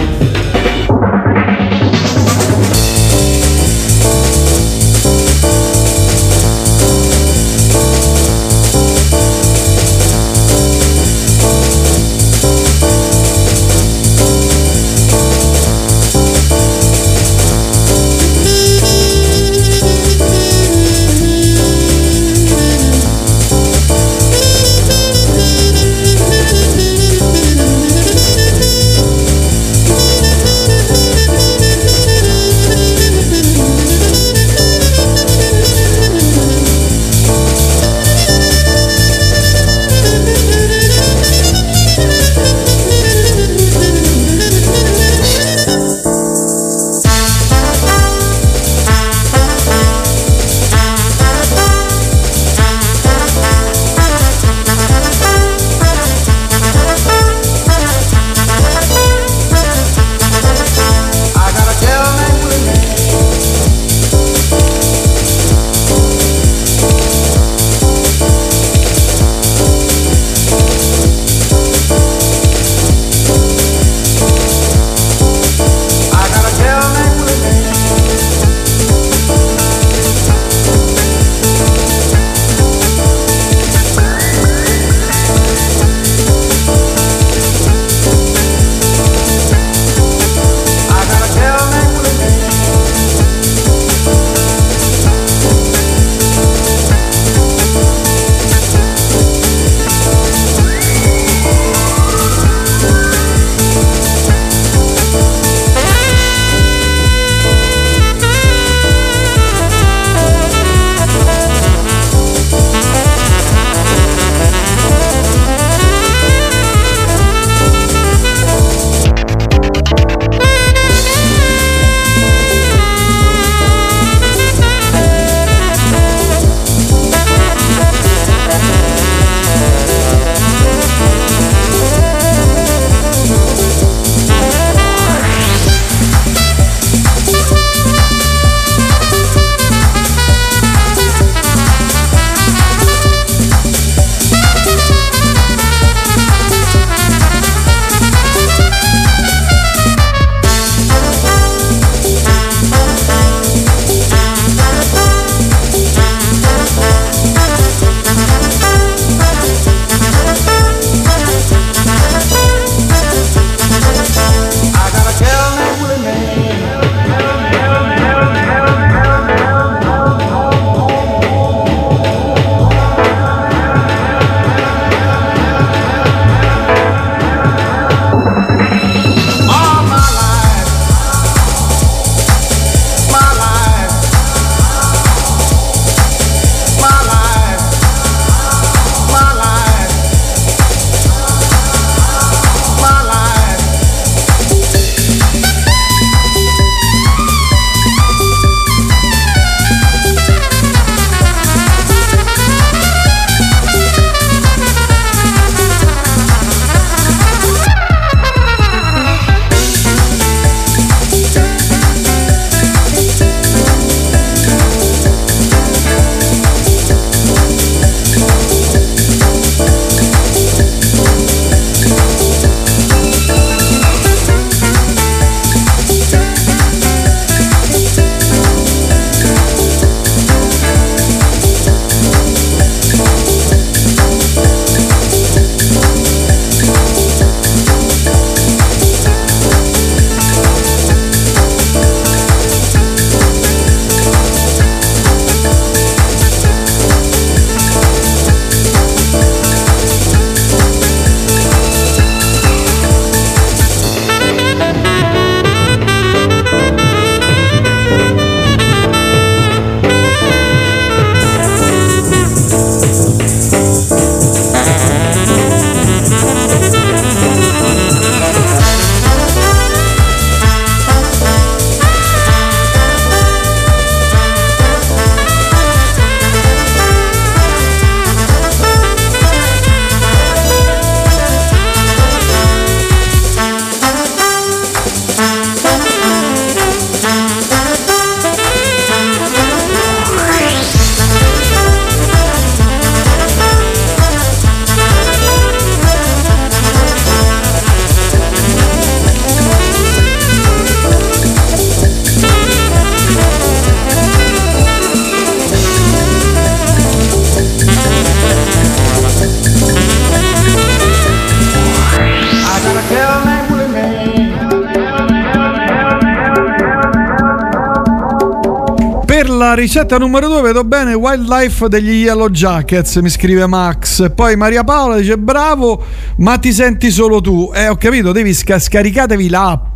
Ricetta numero 2 vedo bene Wildlife degli Yellow Jackets, mi scrive Max. Poi Maria Paola dice bravo, ma ti senti solo tu. Eh, ho capito, devi sca- scaricatevi l'app.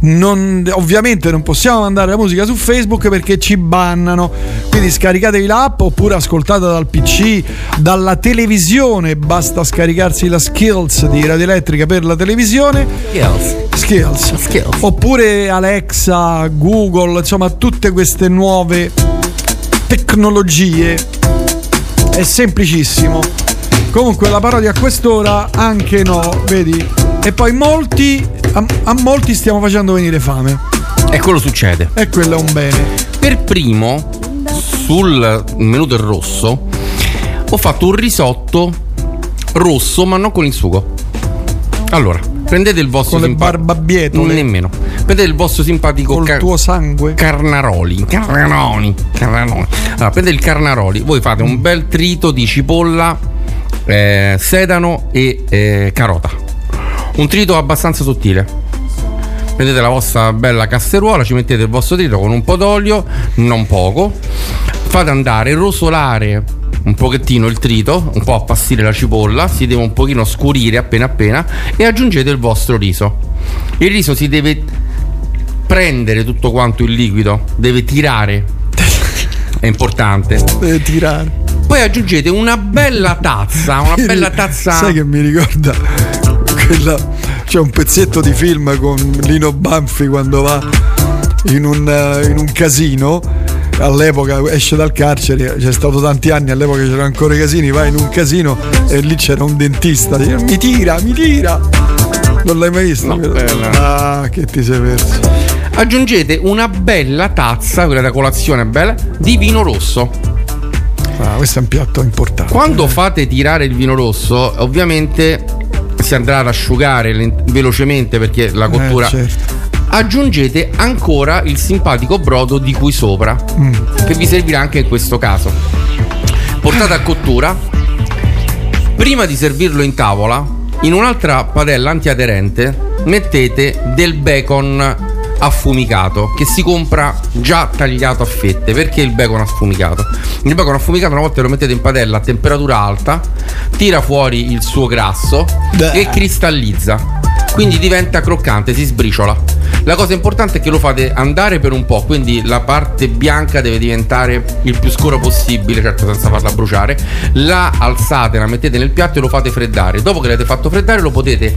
Non- ovviamente non possiamo mandare la musica su Facebook perché ci bannano. Quindi scaricatevi l'app oppure ascoltate dal PC, dalla televisione. Basta scaricarsi la skills di Radio Elettrica per la televisione. Skills. Oppure Alexa, Google, insomma tutte queste nuove tecnologie. È semplicissimo. Comunque la parodia a quest'ora anche no, vedi? E poi molti a, a molti stiamo facendo venire fame. E quello succede. E quello è un bene. Per primo, sul menù del rosso, ho fatto un risotto rosso, ma non con il sugo. Allora, prendete il vostro Con le simpatico. barbabietole. Nemmeno. Prendete il vostro simpatico Col car- tuo sangue. Carnaroli. Carnaroli. Carnaroli. Allora, prendete il carnaroli, voi fate un bel trito di cipolla, eh, sedano e eh, carota. Un trito abbastanza sottile. Prendete la vostra bella casseruola, ci mettete il vostro trito con un po' d'olio, non poco. Fate andare, rosolare un pochettino il trito, un po' appassire la cipolla, si deve un pochino scurire appena appena e aggiungete il vostro riso. Il riso si deve prendere tutto quanto il liquido, deve tirare. È importante. Deve tirare. Poi aggiungete una bella tazza, una bella tazza. Sai che mi ricorda quella c'è un pezzetto di film con Lino Banfi quando va in un, in un casino all'epoca esce dal carcere c'è stato tanti anni all'epoca c'erano ancora i casini va in un casino e lì c'era un dentista dice, mi tira mi tira non l'hai mai visto? ah che ti sei perso Aggiungete una bella tazza, quella da colazione bella, di vino rosso. ah, questo è un piatto importante Quando fate tirare il vino rosso, ovviamente si andrà ad asciugare velocemente perché la cottura. Eh, certo. Aggiungete ancora il simpatico brodo di qui sopra, Mm. che vi servirà anche in questo caso. Portate a cottura. Prima di servirlo in tavola, in un'altra padella antiaderente mettete del bacon affumicato che si compra già tagliato a fette. Perché il bacon affumicato? Il bacon affumicato una volta lo mettete in padella a temperatura alta, tira fuori il suo grasso e cristallizza. Quindi diventa croccante, si sbriciola. La cosa importante è che lo fate andare per un po', quindi la parte bianca deve diventare il più scuro possibile, certo senza farla bruciare. La alzate, la mettete nel piatto e lo fate freddare. Dopo che l'avete fatto freddare lo potete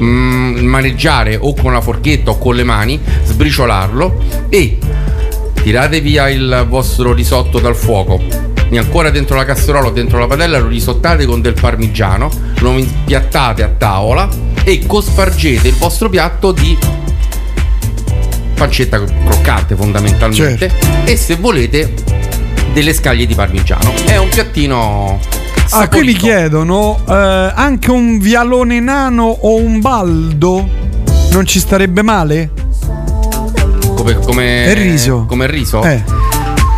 mm, maneggiare o con la forchetta o con le mani, sbriciolarlo e tirate via il vostro risotto dal fuoco. Ancora dentro la casseruola o dentro la padella lo risottate con del parmigiano, lo impiattate a tavola e cospargete il vostro piatto di pancetta croccante fondamentalmente e se volete delle scaglie di parmigiano. È un piattino Ah, qui mi chiedono eh, anche un vialone nano o un baldo non ci starebbe male? come, come È riso. Come il riso? Eh.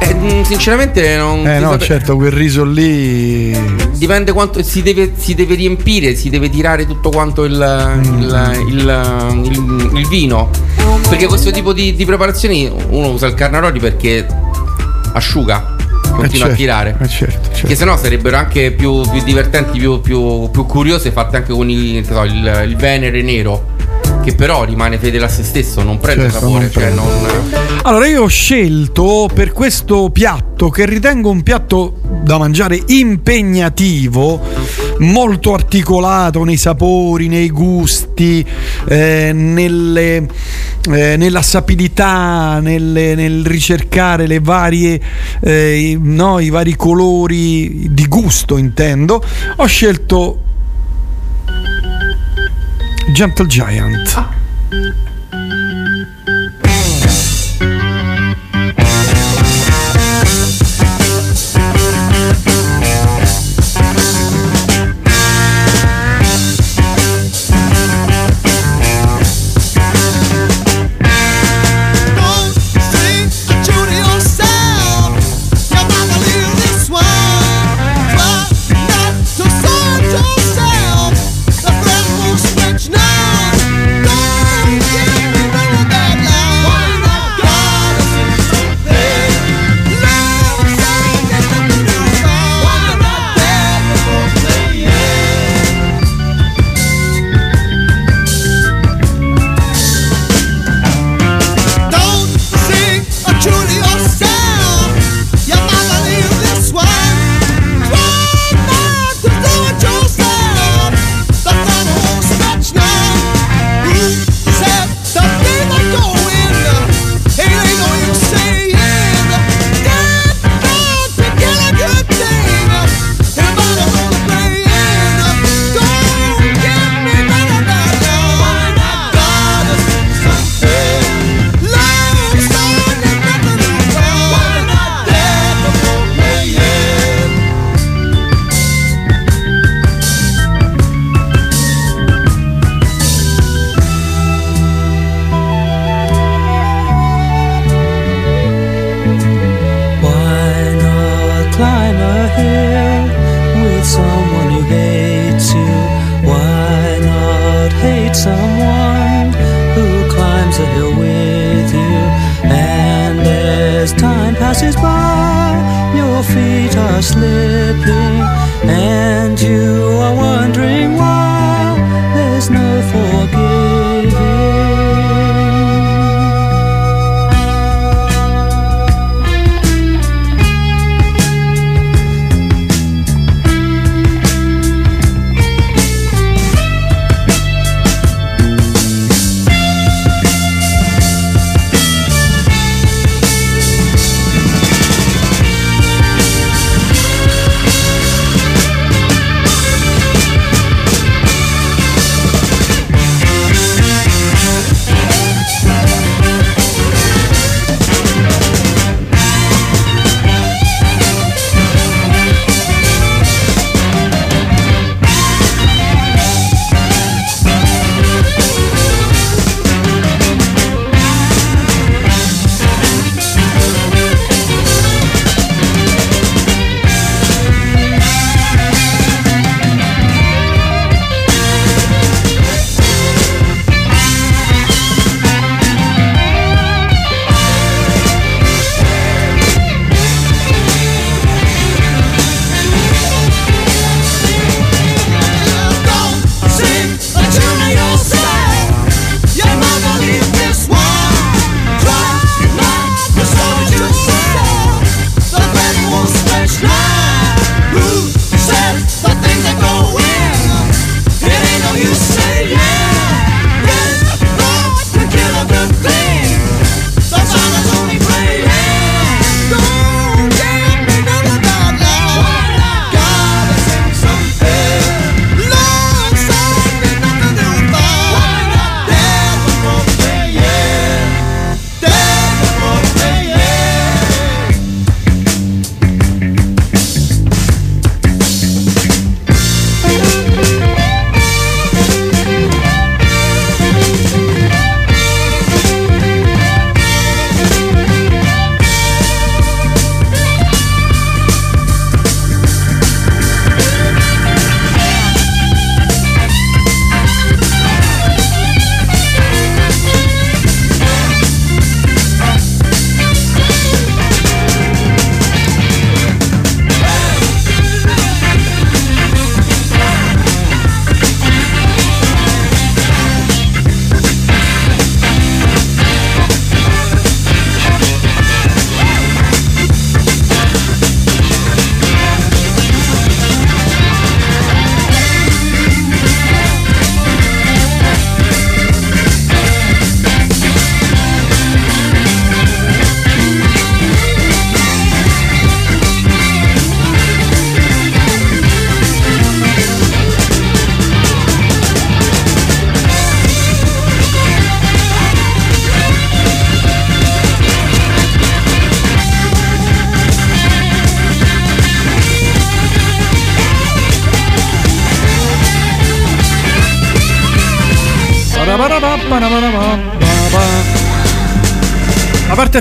Eh, mm, sinceramente non Eh no, saprei- certo, quel riso lì. Dipende quanto si deve, si deve riempire, si deve tirare tutto quanto il, il- il- il- il vino. Perché questo tipo di, di preparazioni uno usa il carnaroli perché asciuga, continua Eh, certo, a tirare. eh, certo, certo. Che se no sarebbero anche più, più divertenti, più, più- più curiose, fatte anche con il, so, il- il venere nero. Che però rimane fedele a se stesso, non prende Certo, sapore, non cioè prende. non. Allora, io ho scelto per questo piatto, che ritengo un piatto da mangiare impegnativo, molto articolato nei sapori, nei gusti, eh, nelle, eh, nella sapidità, nelle- nel ricercare le varie, eh, i- no, i vari colori di gusto, intendo. Ho scelto Gentle Giant. Yourself,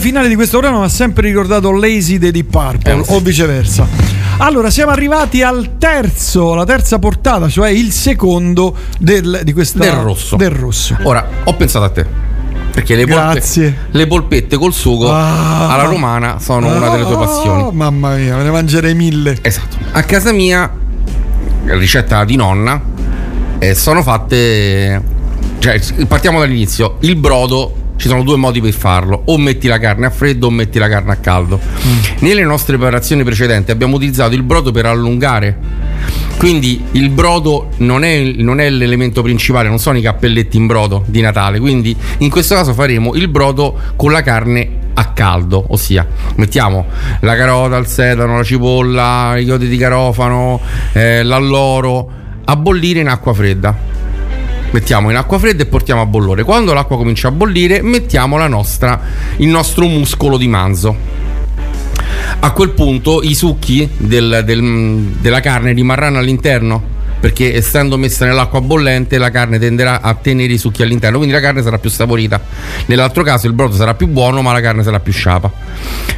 finale di questo programma mi ha sempre ricordato Lazy dei Deep Purple Eh, o viceversa. Allora, siamo arrivati al terzo, la terza portata, cioè il secondo del, di questa, Del rosso. Del rosso. Ora, ho pensato a te. Perché le, polpe- le polpette col sugo Ah. alla romana sono una delle tue Oh, passioni. mamma mia, me ne mangerei mille. Esatto. A casa mia, ricetta di nonna, eh, sono fatte. Cioè, partiamo dall'inizio. Il brodo. Ci sono due modi per farlo: o metti la carne a freddo o metti la carne a caldo. Nelle nostre preparazioni precedenti abbiamo utilizzato il brodo per allungare. Quindi il brodo non è, non è l'elemento principale, non sono i cappelletti in brodo di Natale. Quindi in questo caso faremo il brodo con la carne a caldo, ossia mettiamo la carota, il sedano, la cipolla, i chiodi di garofano, eh, l'alloro a bollire in acqua fredda. Mettiamo in acqua fredda e portiamo a bollore. Quando l'acqua comincia a bollire, mettiamo nostra, il nostro muscolo di manzo. A quel punto i succhi del- del- della carne rimarranno all'interno perché essendo messa nell'acqua bollente la carne tenderà a tenere i succhi all'interno, quindi la carne sarà più saporita. Nell'altro caso il brodo sarà più buono, ma la carne sarà più sciapa.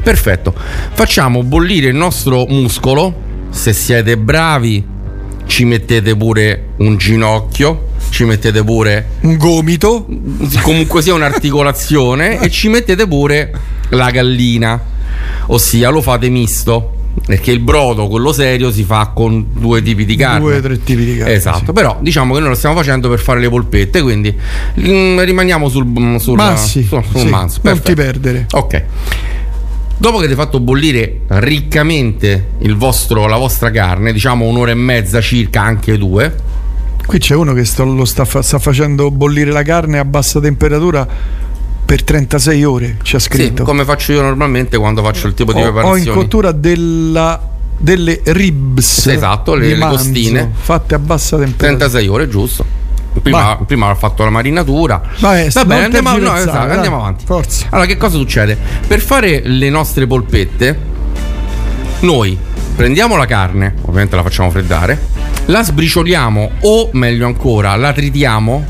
Perfetto. Facciamo bollire il nostro muscolo. Se siete bravi, ci mettete pure un ginocchio, ci mettete pure un gomito, comunque sia un'articolazione e ci mettete pure la gallina. ossia lo fate misto. Perché il brodo, quello serio, si fa con due tipi di carne. Due o tre tipi di carne. Esatto, però diciamo che noi lo stiamo facendo per fare le polpette, quindi mm, rimaniamo sul, sul, Ma sì, sul- sul sì, manzo. non ti perdere. Ok. Dopo che avete fatto bollire riccamente il vostro- la vostra carne, diciamo un'ora e mezza circa, anche due, Qui c'è uno che lo sta, sta facendo bollire la carne a bassa temperatura per 36 ore, c'è sì, scritto. come faccio io normalmente quando faccio il tipo di ho, ho in cottura della- delle ribs. Esatto, le- di le manzo, costine. fatte a bassa temperatura. 36 ore, giusto. Prima, prima ho fatto la marinatura. Vai, Va bene, andiamo, no, esatto, dai, andiamo avanti. Forza. Allora, che cosa succede? Per fare le nostre polpette, noi prendiamo la carne, ovviamente la facciamo freddare, la sbricioliamo o meglio ancora, la tritiamo.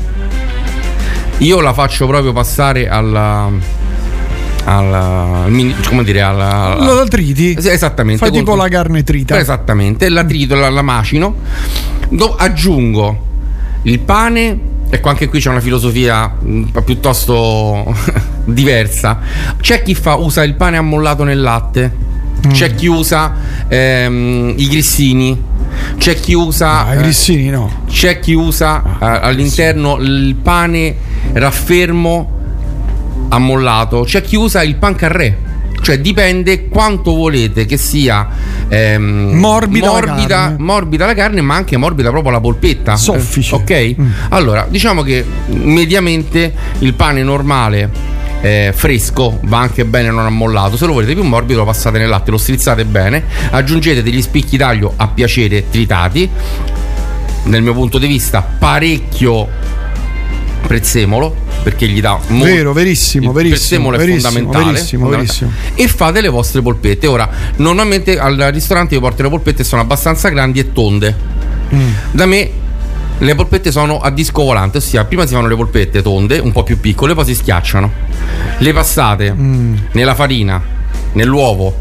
Io la faccio proprio passare alla. alla come dire, alla. Lo la triti? Sì, esattamente. Fai tipo la carne trita. Esattamente, la trito, la, la macino, Do- aggiungo il pane. Ecco, anche qui c'è una filosofia piuttosto diversa. C'è chi fa, usa il pane ammollato nel latte, Mm. c'è chi usa ehm, i grissini, c'è chi usa. Ah, i eh, grissini no. c'è chi usa eh, all'interno il pane raffermo ammollato, c'è chi usa il pan carré. Cioè dipende quanto volete che sia ehm, Morbida la morbida, carne. morbida la carne, ma anche morbida proprio la polpetta. Soffice. Eh, ok? Allora, diciamo che mediamente il pane normale. Eh, fresco va anche bene non ammollato se lo volete più morbido lo passate nel latte lo strizzate bene aggiungete degli spicchi d'aglio a piacere tritati nel mio punto di vista parecchio prezzemolo perché gli dà molto Vero, verissimo, il verissimo, prezzemolo è verissimo, fondamentale, verissimo, fondamentale. verissimo. e fate le vostre polpette ora normalmente al ristorante io porto le polpette sono abbastanza grandi e tonde Mm. da me le polpette sono a disco volante ossia prima si fanno le polpette tonde un po' più piccole poi si schiacciano le passate Mm. nella farina nell'uovo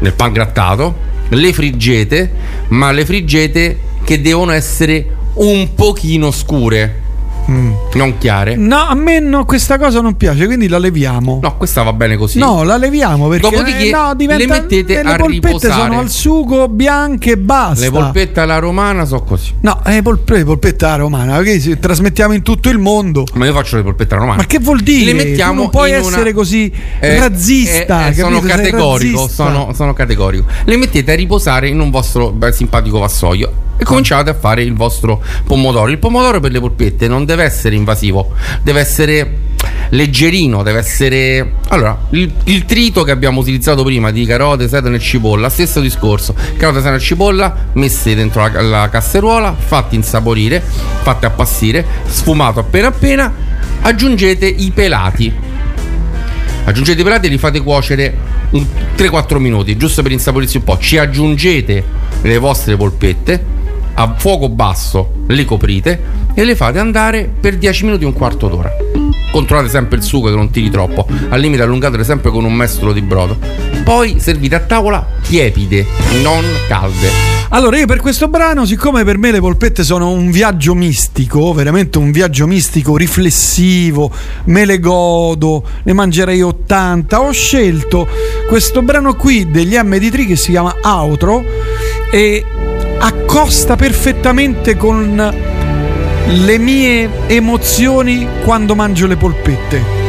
nel pan grattato le friggete ma le friggete che devono essere un pochino scure Mm. non chiare No, a me no, questa cosa non piace, quindi la leviamo. no questa va bene così No, la leviamo perché Dopodiché eh, no, diventa, le mettete le a polpette riposare. sono al sugo bianche e basta. le polpette alla romana sono così No, le polpette, polpette alla romana, perché si- trasmettiamo in tutto il mondo. ma io faccio le polpette alla romana Ma che vuol dire? le mettiamo Tu non puoi essere una- così Eh, razzista. eh, eh, sono categorico razzista. sono, sono categorico le mettete a riposare in un vostro bel simpatico vassoio e cominciate a fare il vostro pomodoro. Il pomodoro per le polpette non deve essere invasivo deve essere leggerino deve essere allora il, il trito che abbiamo utilizzato prima di carote sedano e cipolla stesso discorso. Carote sedano e cipolla messe dentro la, la casseruola fatti insaporire fatti appassire sfumato appena appena. Aggiungete i pelati. Aggiungete i pelati e li fate cuocere un 3-4 minuti giusto per insaporirsi un po' ci aggiungete le vostre polpette a fuoco basso le coprite e le fate andare per 10 minuti un quarto d'ora. Controllate sempre il sugo che non tiri troppo al limite allungatele sempre con un mestolo di brodo. Poi servite a tavola tiepide non calde. Allora, io per questo brano, siccome per me le polpette sono un viaggio mistico, veramente un viaggio mistico, riflessivo, me le godo, ne mangerei 80, ho scelto questo brano qui degli MD3 che si chiama Outro e accosta perfettamente con le mie emozioni quando mangio le polpette.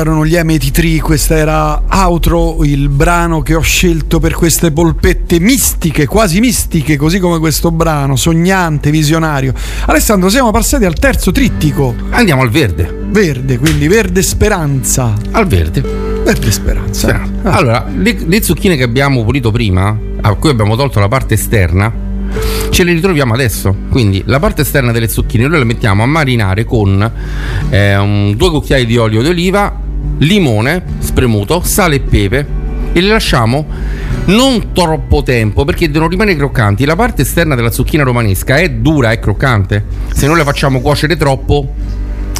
Erano gli MT3, questa era Outro, il brano che ho scelto per queste polpette mistiche, quasi mistiche, così come questo brano, sognante, visionario. Alessandro, siamo passati al terzo trittico. Andiamo al verde. Verde, quindi verde speranza. Al verde. Verde speranza. Sì. Allora, le, le zucchine che abbiamo pulito prima, a cui abbiamo tolto la parte esterna, ce le ritroviamo adesso. Quindi la parte esterna delle zucchine noi le mettiamo a marinare con eh, un- due cucchiai di olio d'oliva, limone spremuto, sale e pepe e le lasciamo non troppo tempo perché devono rimanere croccanti. La parte esterna della zucchina romanesca è dura e croccante. Se noi la facciamo cuocere troppo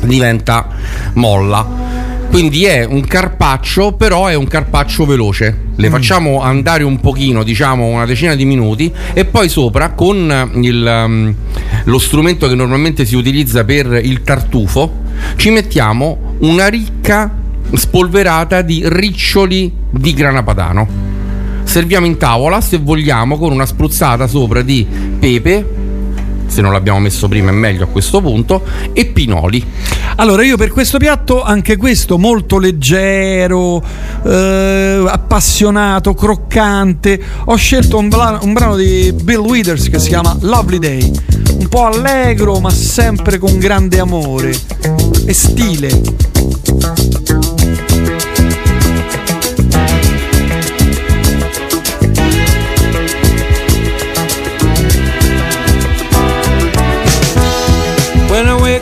diventa molla. Quindi è un carpaccio, però è un carpaccio veloce. Le facciamo andare un pochino, diciamo una decina di minuti, e poi sopra con il, um, lo strumento che normalmente si utilizza per il tartufo, ci mettiamo una ricca spolverata di riccioli di grana padano. Serviamo in tavola, se vogliamo, con una spruzzata sopra di pepe, se non l'abbiamo messo prima è meglio a questo punto, e pinoli. Allora, io per questo piatto, anche questo molto leggero, eh, appassionato, croccante, ho scelto un, bla- un brano di Bill Withers che si chiama Lovely Day. Un po' allegro, ma sempre con grande amore e stile.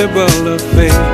susceptible of faith.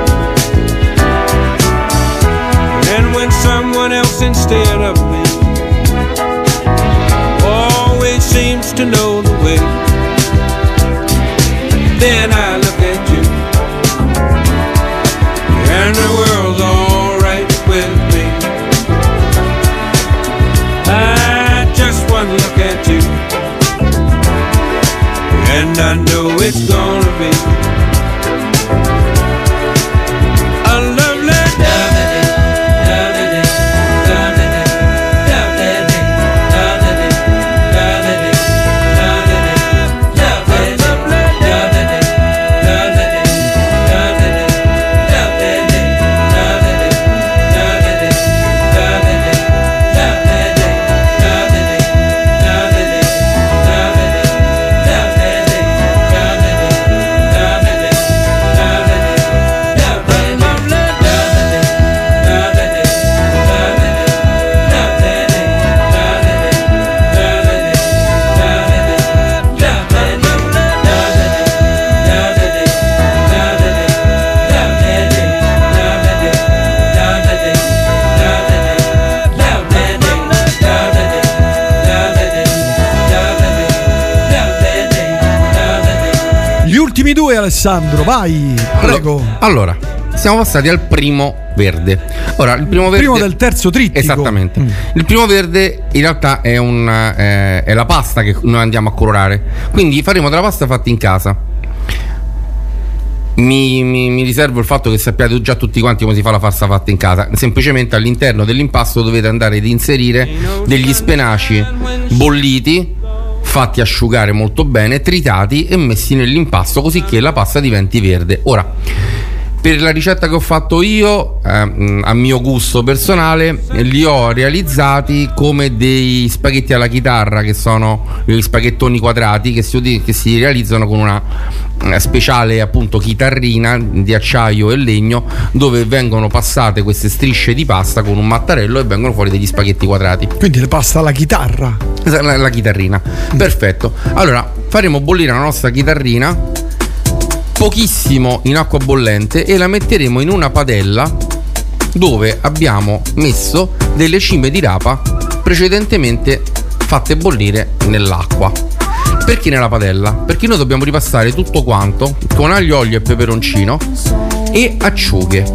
Alessandro, vai, prego. Allora, siamo passati al primo verde. Ora, il primo verde. Primo del terzo trittico. Esattamente. Il primo verde in realtà è, un, eh, è la pasta che noi andiamo a colorare. Quindi faremo della pasta fatta in casa. Mi, mi- mi riservo il fatto che sappiate già tutti quanti come si fa la pasta fatta in casa. Semplicemente all'interno dell'impasto dovete andare ad inserire degli spenaci bolliti, fatti asciugare molto bene, tritati e messi nell'impasto così che la pasta diventi verde. Ora, per la ricetta che ho fatto io, ehm, a mio gusto personale, li ho realizzati come dei spaghetti alla chitarra, che sono gli spaghettoni quadrati che si, che si realizzano con una eh, speciale appunto chitarrina di acciaio e legno dove vengono passate queste strisce di pasta con un mattarello e vengono fuori degli spaghetti quadrati. Quindi le pasta alla chitarra. La, la chitarrina. Perfetto. Allora, faremo bollire la nostra chitarrina pochissimo in acqua bollente e la metteremo in una padella dove abbiamo messo delle cime di rapa precedentemente fatte bollire nell'acqua. Perché nella padella? Perché noi dobbiamo ripassare tutto quanto con aglio, olio e peperoncino e acciughe.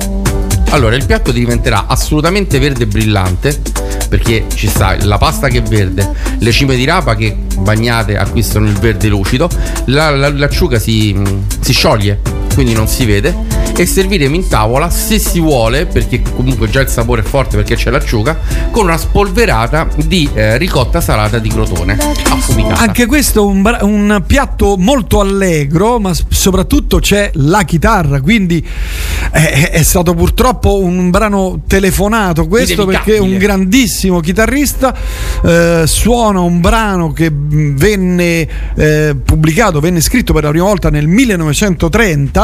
Allora il piatto diventerà assolutamente verde brillante perché ci sta la pasta che è verde, le cime di rapa che bagnate acquistano il verde lucido, la- la- l'acciuga si, si scioglie, quindi non si vede e serviremo in tavola se si vuole, perché comunque già il sapore è forte perché c'è l'acciuga, con una spolverata di eh, ricotta salata di crotone affumicata. Anche questo è un, bra- un piatto molto allegro, ma s- soprattutto c'è la chitarra, quindi è, è stato purtroppo un brano telefonato questo perché è un grandissimo chitarrista, eh, suona un brano che mh, venne eh, pubblicato, venne scritto per la prima volta nel 1930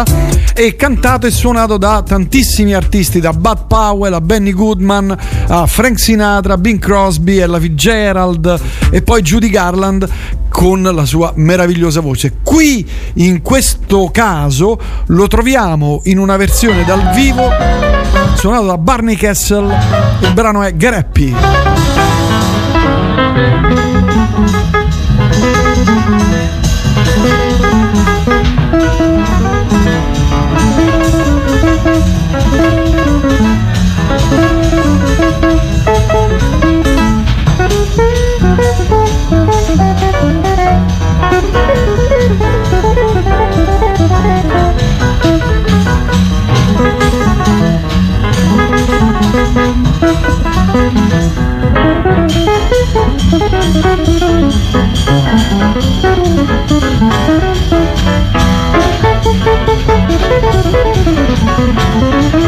e cantato e suonato da tantissimi artisti, da Bud Powell a Benny Goodman a Frank Sinatra, Bing Crosby, Ella Fitzgerald e poi Judy Garland con la sua meravigliosa voce. Qui in questo caso lo troviamo in una versione dal vivo suonato da Barney Kessel, il brano è Get Thank you.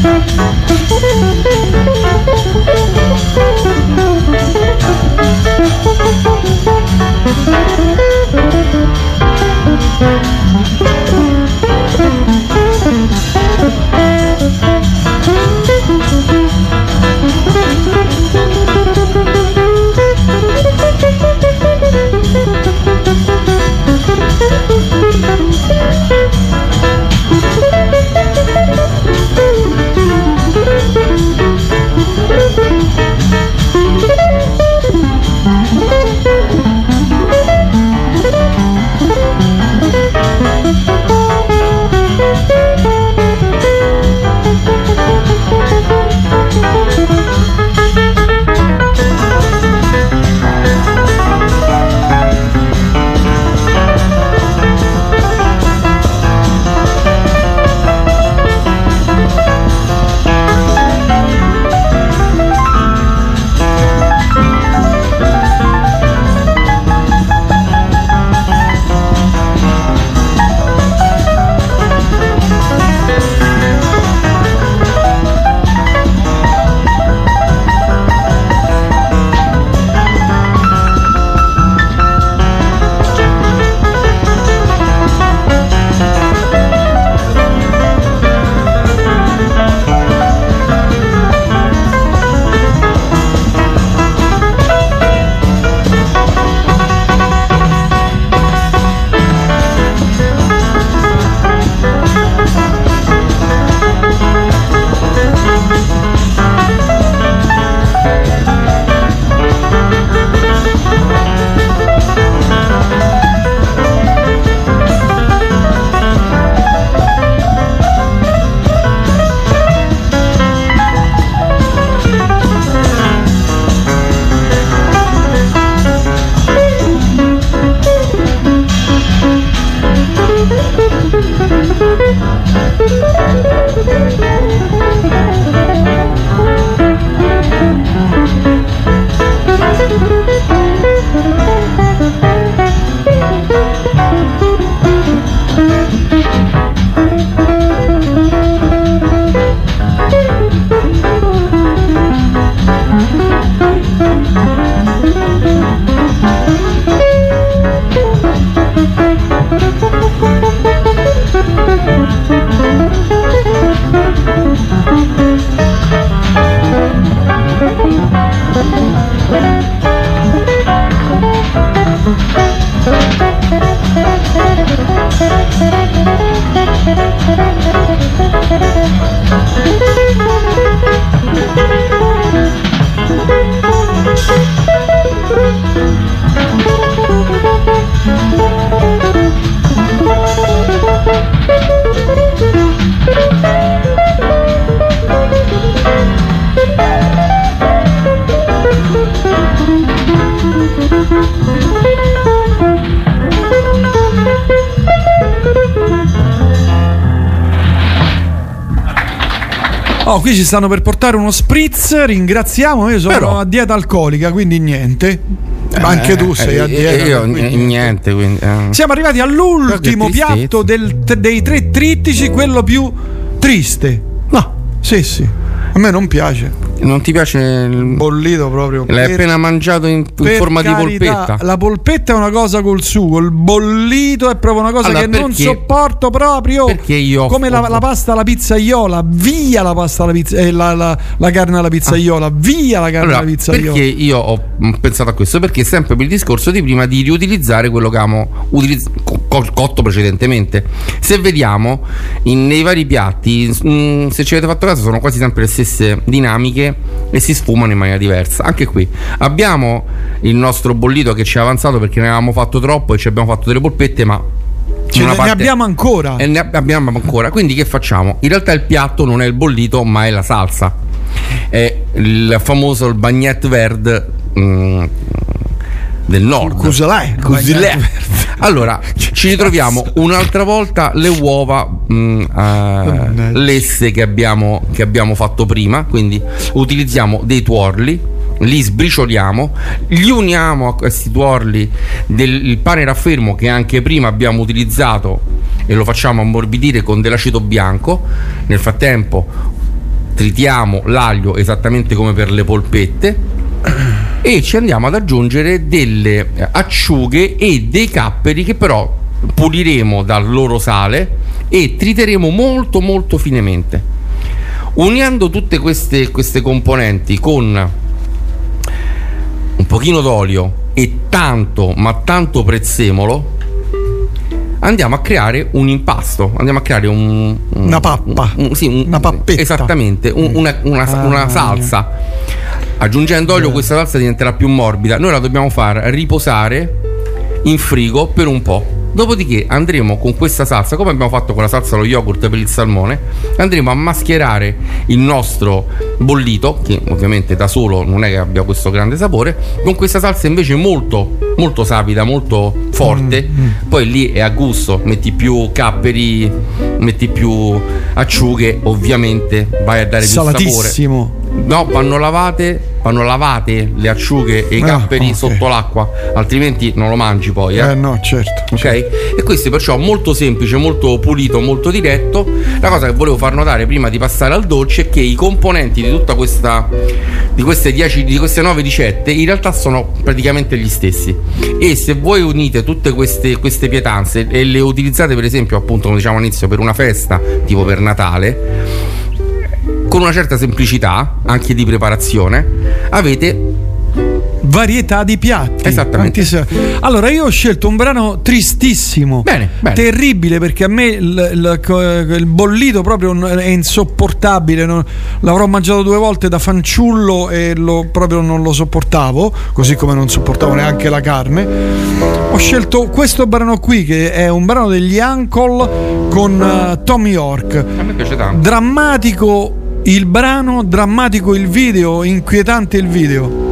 Thank you. Qui ci stanno per portare uno spritz. Ringraziamo. Io sono Però- a dieta alcolica, quindi niente. Ma anche tu sei Eh, a dieta. Io quindi- niente, quindi. eh. Siamo arrivati all'ultimo piatto del- dei tre trittici, quello più triste. No, sì, sì. A me non piace. Non ti piace il bollito proprio? L'hai Per- appena mangiato in, in forma di carità, polpetta? La polpetta è una cosa col sugo, il bollito è proprio una cosa Allora, che non perché- sopporto proprio. perché io- Come la, la pasta alla pizzaiola, via la pasta alla pizza, eh, la, la- la carne alla pizzaiola, via la carne Allora, alla pizzaiola. perché io ho mm, pensato a questo? Perché sempre per il discorso di prima di riutilizzare quello che avevamo utilizz- co- co- cotto precedentemente. Se vediamo in- nei vari piatti, mm, se ci avete fatto caso, sono quasi sempre le stesse dinamiche e si sfumano in maniera diversa. Anche qui abbiamo il nostro bollito che ci è avanzato perché ne avevamo fatto troppo e ci abbiamo fatto delle polpette, ma Ce ne, parte- abbiamo ancora. e ne ab- abbiamo ancora. Quindi che facciamo? In realtà il piatto non è il bollito, ma è la salsa. È il famoso il bagnette verde mm, del nord. Cuselè. Cuselè. Allora, ci ritroviamo un'altra volta le uova eh, lesse che abbiamo, che abbiamo fatto prima. Quindi utilizziamo dei tuorli li sbricioliamo, li uniamo a questi tuorli del pane raffermo che anche prima abbiamo utilizzato e lo facciamo ammorbidire con dell'aceto bianco. Nel frattempo tritiamo l'aglio esattamente come per le polpette e ci andiamo ad aggiungere delle acciughe e dei capperi che però puliremo dal loro sale e triteremo molto molto finemente. Unendo tutte queste, queste componenti con pochino d'olio e tanto, ma tanto prezzemolo, andiamo a creare un impasto, andiamo a creare un, un- Una pappa. un- sì, un- Una pappetta. Esattamente, un- una, una- Ah, una salsa. Aggiungendo olio questa salsa diventerà più morbida. Noi la dobbiamo far riposare in frigo per un po'. Dopodiché andremo con questa salsa, come abbiamo fatto con la salsa allo yogurt per il salmone, andremo a mascherare il nostro bollito, che ovviamente da solo non è che abbia questo grande sapore, con questa salsa invece molto, molto sapida, molto forte. Poi lì è a gusto, metti più capperi, metti più acciughe, ovviamente vai a dare più sapore. No, vanno lavate, vanno lavate le acciughe e i Ah, capperi ok. sotto l'acqua, altrimenti non lo mangi poi, eh. Eh no, certo. Ok? E questo è perciò molto semplice, molto pulito, molto diretto. La cosa che volevo far notare prima di passare al dolce è che i componenti di tutta questa di queste 10 di queste 9 ricette in realtà sono praticamente gli stessi. E se voi unite tutte queste, queste pietanze e le utilizzate per esempio, appunto, come diciamo all'inizio, per una festa, tipo per Natale, con una certa semplicità anche di preparazione, avete varietà di piatti. Esattamente. Allora, io ho scelto un brano tristissimo. Bene, bene. Terribile perché a me il, il- il bollito proprio è insopportabile. non- l'avrò mangiato due volte da fanciullo e lo- proprio non lo sopportavo, così come non sopportavo neanche la carne. Ho scelto questo brano qui che è un brano degli Uncle con eh, Tom York. A me piace tanto. Drammatico il brano, drammatico il video, inquietante il video.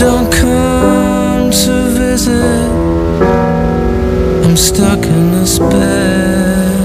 Don't come to visit. I'm stuck in this bed.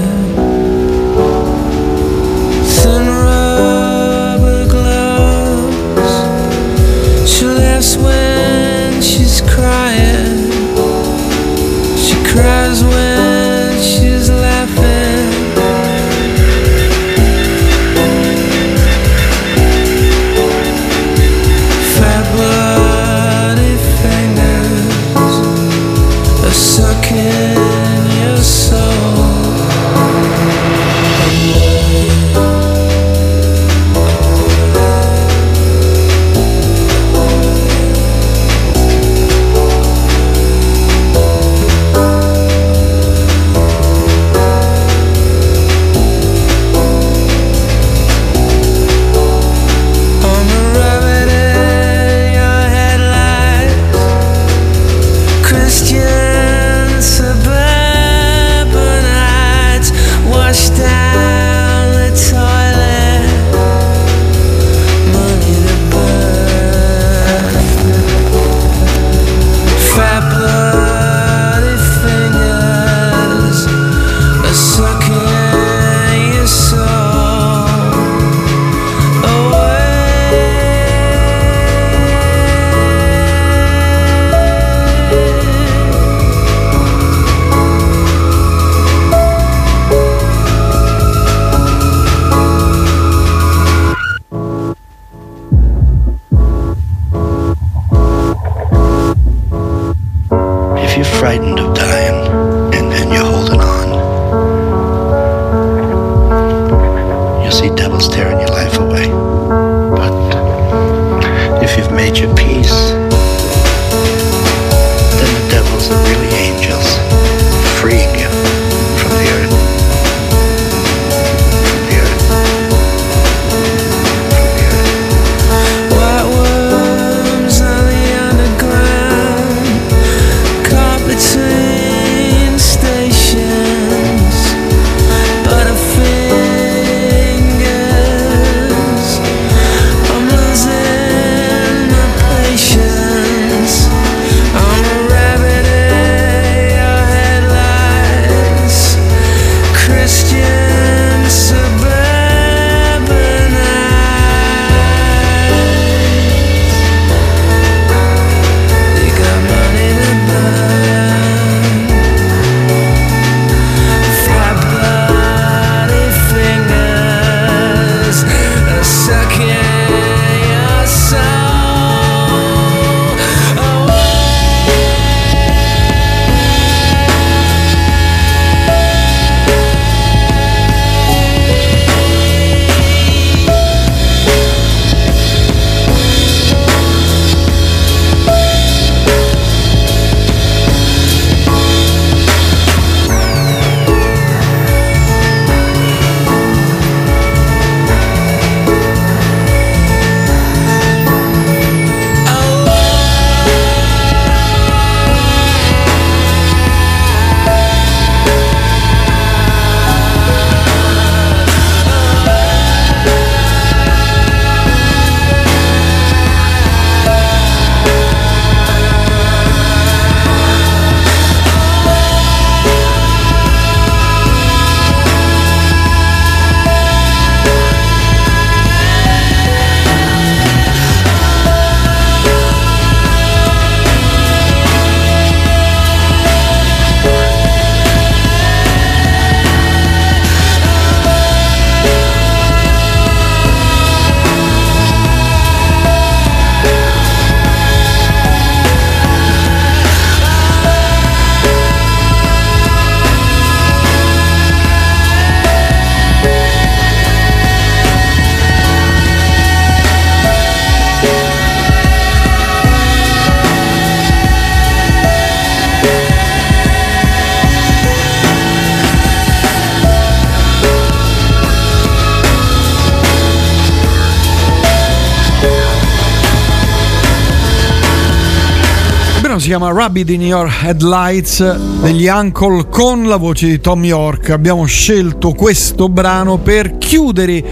Rabbit in Your Headlights degli Uncle con la voce di Tom York. Abbiamo scelto questo brano per chiudere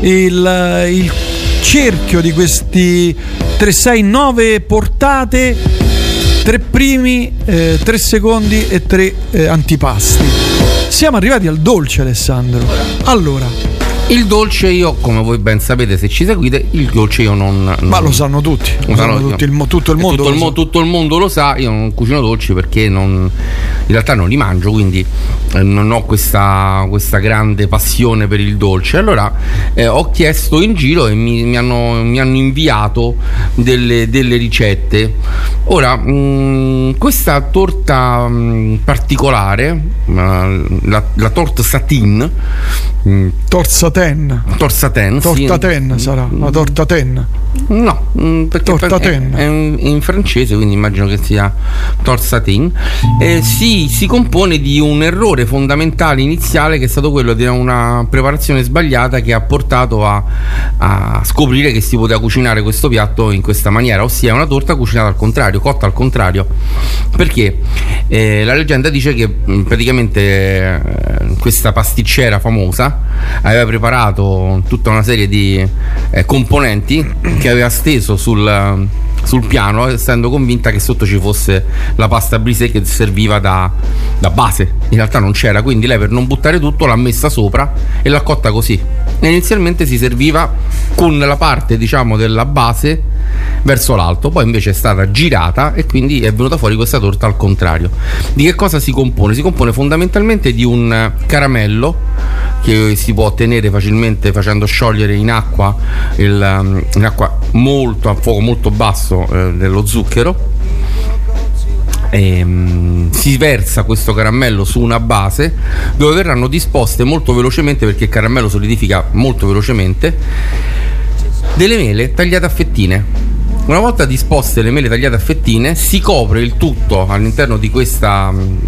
il, il cerchio di questi 369 portate, tre primi, eh, 3 secondi e tre eh, antipasti. Siamo arrivati al dolce Alessandro. Allora, il dolce io, come voi ben sapete se ci seguite, il dolce io non... non Ma lo sanno tutti, lo sanno tutti, il tutto il mondo tutto, lo il mo- sa. tutto il mondo lo sa, io non cucino dolci perché non- in realtà non li mangio, quindi eh, non ho questa, questa grande passione per il dolce. Allora eh, ho chiesto in giro e mi, mi hanno, mi hanno inviato delle, delle ricette. Ora, mh, questa torta mh, particolare, ma la, la torta satin, mh, Torsaten. torsaten, sì. Tortaten sarà, la tortaten. No, mm, perché Tortaten. è, è in, in francese, quindi immagino che sia torsatin. Eh, si, si compone di un errore fondamentale iniziale che è stato quello di una preparazione sbagliata che ha portato a, a scoprire che si poteva cucinare questo piatto in questa maniera, ossia una torta cucinata al contrario, cotta al contrario. Perché eh, la leggenda dice che mm, praticamente eh, questa pasticcera famosa aveva preparato tutta una serie di eh, componenti che aveva steso sul, sul piano essendo convinta che sotto ci fosse la pasta brisée che serviva da, da base in realtà non c'era quindi lei per non buttare tutto l'ha messa sopra e l'ha cotta così inizialmente si serviva con la parte diciamo della base verso l'alto poi invece è stata girata e quindi è venuta fuori questa torta al contrario di che cosa si compone? si compone fondamentalmente di un caramello che si può ottenere facilmente facendo sciogliere in acqua, il, um, in acqua molto a fuoco molto basso eh, dello zucchero Ehm, si versa questo caramello su una base dove verranno disposte molto velocemente perché il caramello solidifica molto velocemente delle mele tagliate a fettine. Una volta disposte le mele tagliate a fettine si copre il tutto all'interno di questa, mh,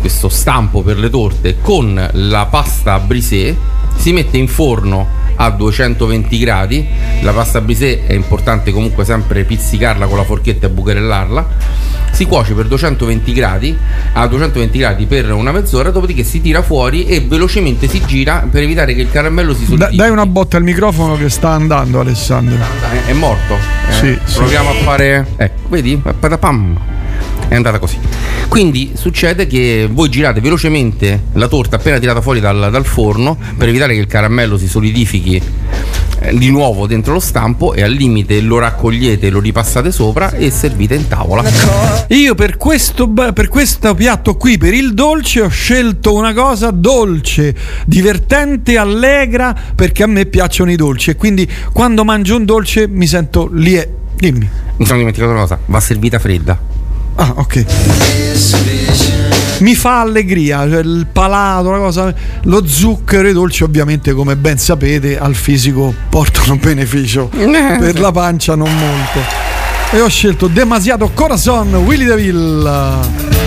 questo stampo per le torte con la pasta brisée si mette in forno a 220 gradi la pasta brisée è importante comunque sempre pizzicarla con la forchetta e bucherellarla si cuoce per 220 gradi a 220 gradi per una mezz'ora dopodiché si tira fuori e velocemente si gira per evitare che il caramello si Da- solidifichi dai una botta al microfono che sta andando Alessandro. è morto. Eh, Sì, sì. Proviamo a fare. Ecco, vedi? Patapam. È andata così. Quindi succede che voi girate velocemente la torta appena tirata fuori dal, dal forno per evitare che il caramello si solidifichi eh, di nuovo dentro lo stampo e al limite lo raccogliete, lo ripassate sopra e servite in tavola. Io per questo, per questo piatto qui, per il dolce, ho scelto una cosa dolce, divertente, allegra, perché a me piacciono i dolci e quindi quando mangio un dolce mi sento lì. Dimmi. Mi sono dimenticato una cosa, va servita fredda. Ah, ok. Mi fa allegria, cioè il palato, la cosa, lo zucchero e i dolci ovviamente come ben sapete al fisico portano beneficio, per la pancia non molto. E ho scelto Demasiado Corazon, Willy DeVille.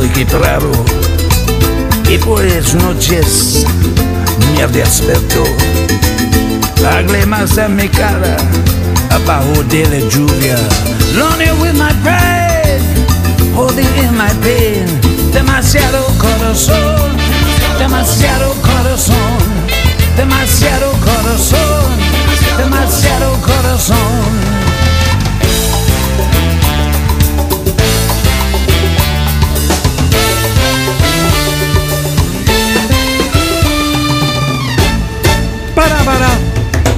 Estoy quebrado y por eso noches me despertó. Lágrimas en mi cara abajo de la lluvia. Lonely with my pride, holding in my pain. Demasiado corazón, demasiado corazón, demasiado corazón, demasiado corazón.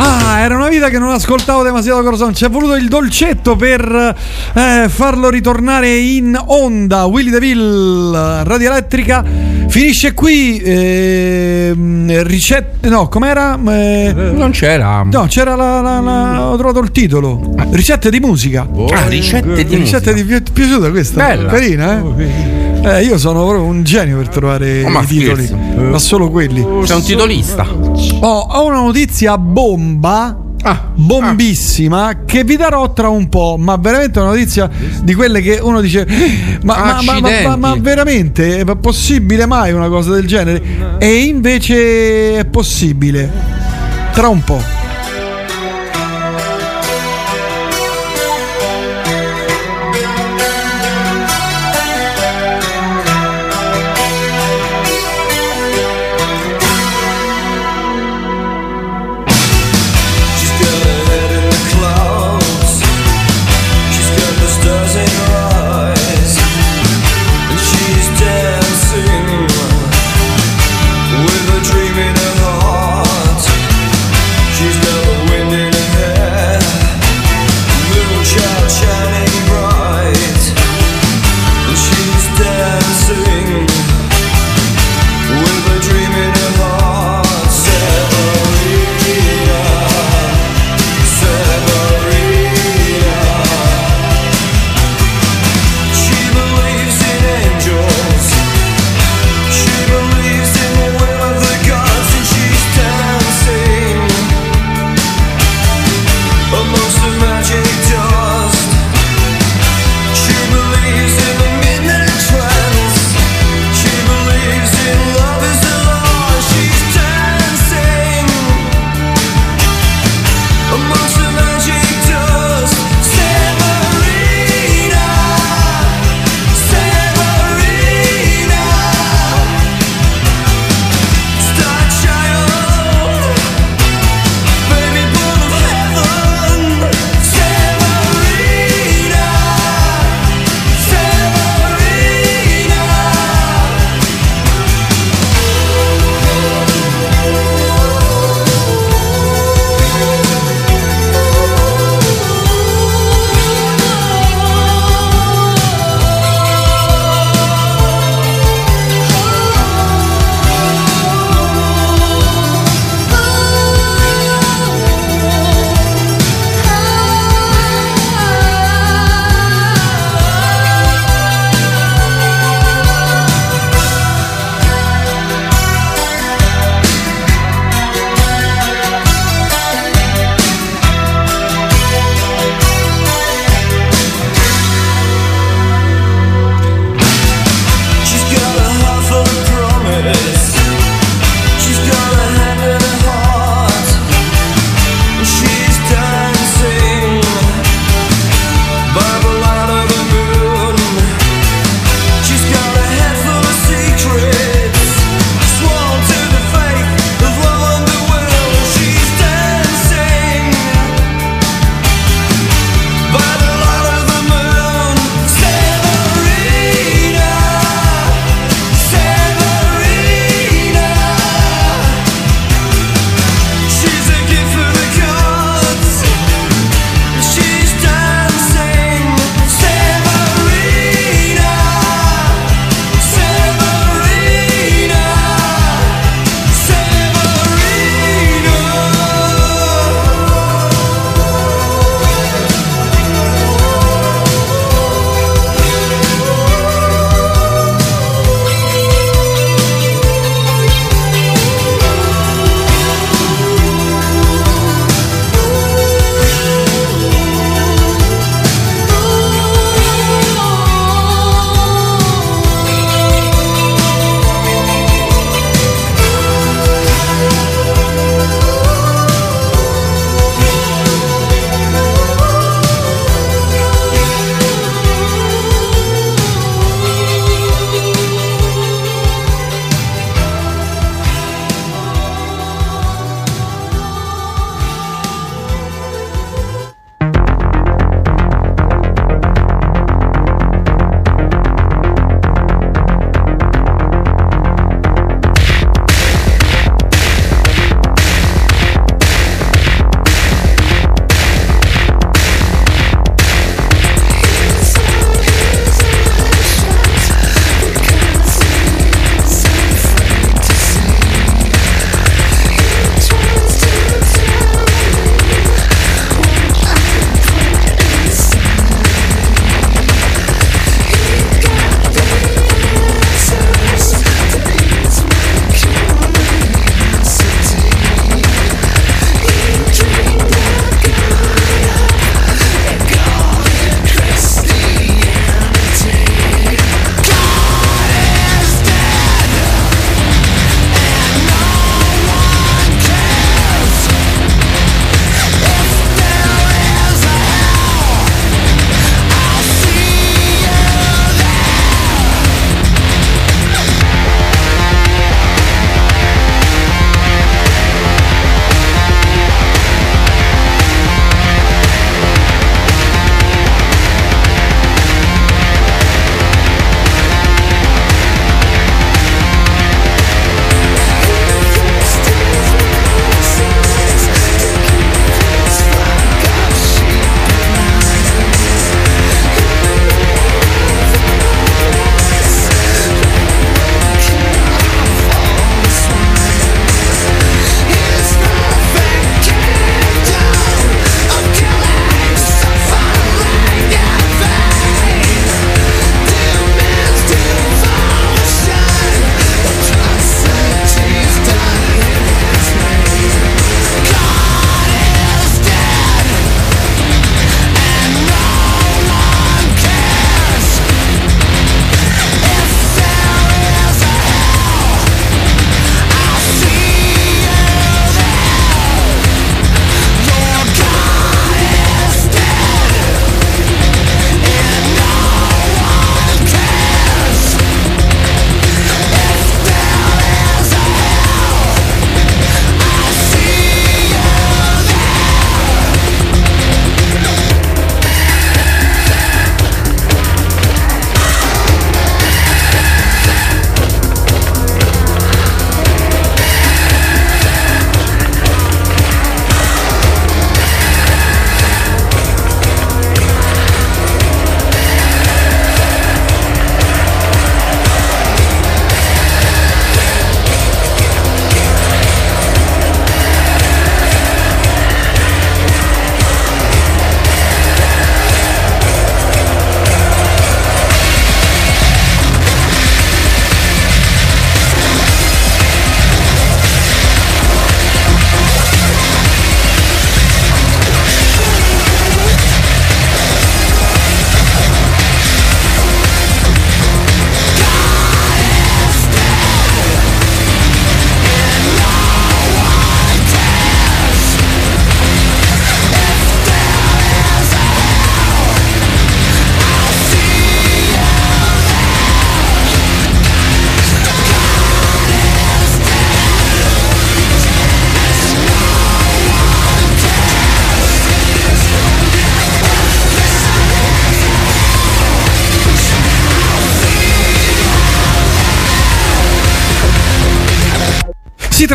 Ah, era una vita che non ascoltavo demasiado Corazon. Ci è voluto il dolcetto per eh, farlo ritornare in onda. Willy DeVille, Radio Elettrica. Finisce qui. ehm, ricette. No, com'era? Eh, Non c'era. No, c'era la, la- la- Ho trovato il titolo. Ricette di musica. Ah, ricette di Ricette di. Ti è piaciuta questa? Bella. Carina, eh? Eh, io sono proprio un genio per trovare Oh, ma i titoli, ma solo quelli. Sei un titolista. Oh, ho una notizia bomba. Ah, bombissima che vi darò tra un po', ma veramente una notizia di quelle che uno dice: "Eh, ma, ma- ma- ma- Accidenti. ma- ma veramente è possibile mai una cosa del genere? E invece è possibile. Tra un po'.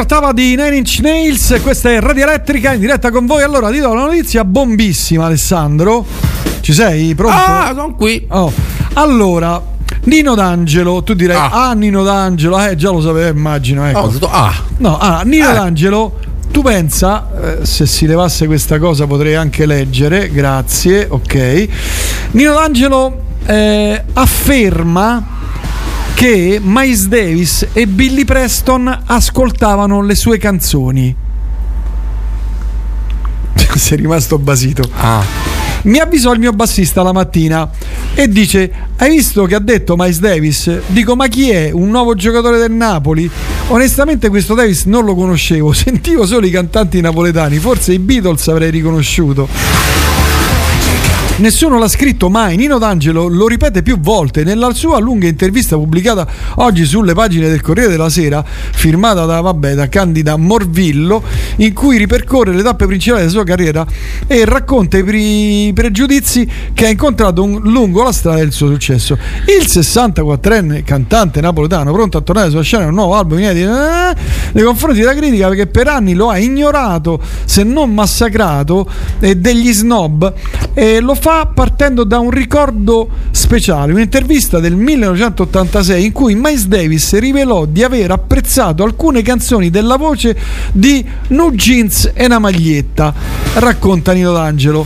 Trattava di Nine Inch Nails, questa è Radio Elettrica in diretta con voi. Allora, ti do una notizia bombissima, Alessandro. Ci sei? Pronto? Ah, sono qui. Oh. Allora, Nino D'Angelo, tu direi, ah, Nino D'Angelo, eh, già lo sapevo, immagino. Ecco. Oh, detto, ah. No, ah, Nino Eh. D'Angelo, tu pensa, eh, se si levasse questa cosa potrei anche leggere, grazie, ok. Nino D'Angelo eh, afferma che Miles Davis e Billy Preston ascoltavano le sue canzoni. Sei rimasto basito. Mi avvisò il mio bassista la mattina e dice: Hai visto che ha detto Miles Davis? Dico: Ma chi è? Un nuovo giocatore del Napoli? Onestamente, questo Davis non lo conoscevo, sentivo solo i cantanti napoletani, forse i Beatles avrei riconosciuto. Nessuno l'ha scritto mai. Nino D'Angelo lo ripete più volte nella sua lunga intervista pubblicata oggi sulle pagine del Corriere della Sera, firmata da, vabbè, da Candida Morvillo, in cui ripercorre le tappe principali della sua carriera e racconta i pri- pregiudizi che ha incontrato un- lungo la strada del suo successo. Il 64enne cantante napoletano, pronto a tornare sulla scena in un nuovo album inedito, eh, nei confronti della critica perché per anni lo ha ignorato, se non massacrato, eh, degli snob e lo fa partendo da un ricordo speciale, un'intervista del 1986 in cui Miles Davis rivelò di aver apprezzato alcune canzoni della voce di No Jeans e una maglietta, racconta Nino D'Angelo.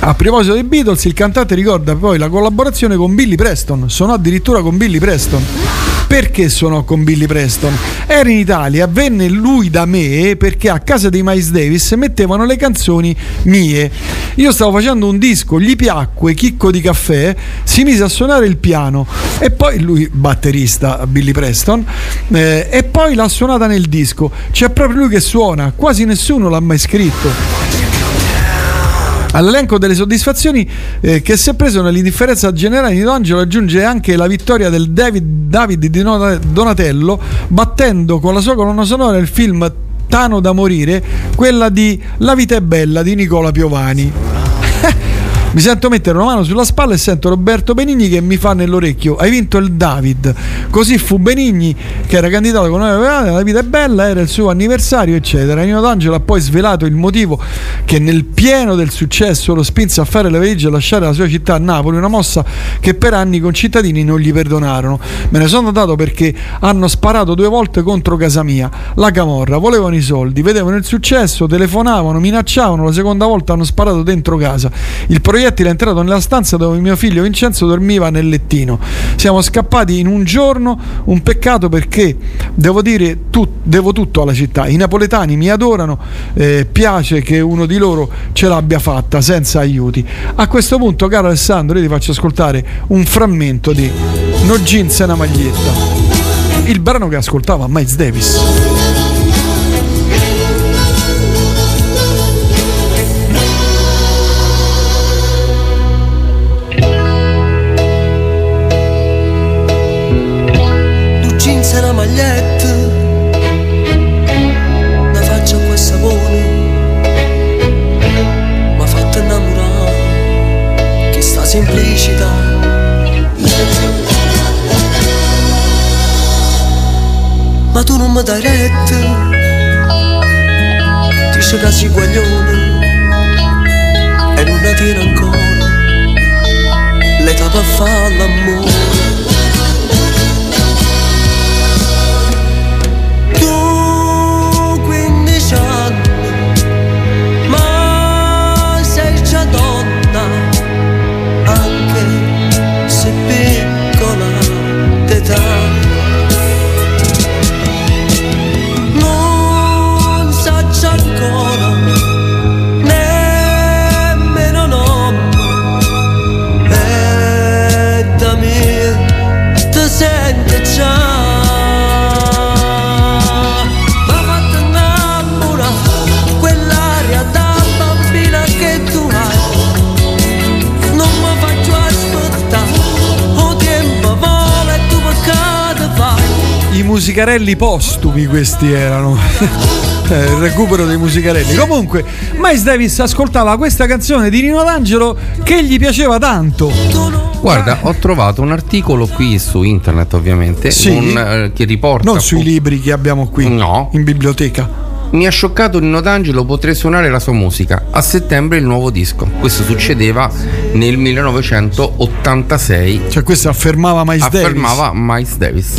A proposito dei Beatles, il cantante ricorda poi la collaborazione con Billy Preston, suonò addirittura con Billy Preston. Perché suonò con Billy Preston? Era in Italia, venne lui da me perché a casa dei Miles Davis mettevano le canzoni mie. Io stavo facendo un disco, gli piacque chicco di caffè, si mise a suonare il piano e poi lui, batterista Billy Preston, eh, e poi l'ha suonata nel disco. C'è proprio lui che suona, quasi nessuno l'ha mai scritto. All'elenco delle soddisfazioni eh, che si è preso nell'indifferenza generale di D'Angelo aggiunge anche la vittoria del David, David di Dona- Donatello battendo con la sua colonna sonora il film Tano da morire, quella di La vita è bella di Nicola Piovani. Mi sento mettere una mano sulla spalla e sento Roberto Benigni che mi fa nell'orecchio: Hai vinto il David. Così fu Benigni che era candidato con noi. La vita è bella, era il suo anniversario, eccetera. Nino D'Angelo ha poi svelato il motivo che nel pieno del successo lo spinse a fare le valigie e lasciare la sua città a Napoli, una mossa che per anni i concittadini non gli perdonarono. Me ne sono andato perché hanno sparato due volte contro casa mia. La camorra, volevano i soldi, vedevano il successo, telefonavano, minacciavano, la seconda volta hanno sparato dentro casa. Il proiettile è entrato nella stanza dove mio figlio Vincenzo dormiva nel lettino. Siamo scappati in un giorno, un peccato perché devo dire tu- devo tutto alla città. I napoletani mi adorano, eh, piace che uno di loro ce l'abbia fatta senza aiuti. A questo punto, caro Alessandro, io ti faccio ascoltare un frammento di No Jeans e una maglietta. Il brano che ascoltava Miles Davis. Dice che sei musicarelli postumi questi erano. Eh, Il recupero dei musicarelli. Comunque, Miles Davis ascoltava questa canzone di Nino D'Angelo che gli piaceva tanto. Guarda, ho trovato un articolo qui su internet, ovviamente, Sì? un, eh, che riporta. Non sui libri che abbiamo qui in biblioteca. Mi ha scioccato Nino D'Angelo potrei suonare la sua musica. A settembre il nuovo disco. Questo succedeva nel 1986. Cioè, questo affermava Miles Davis. Affermava Miles Davis.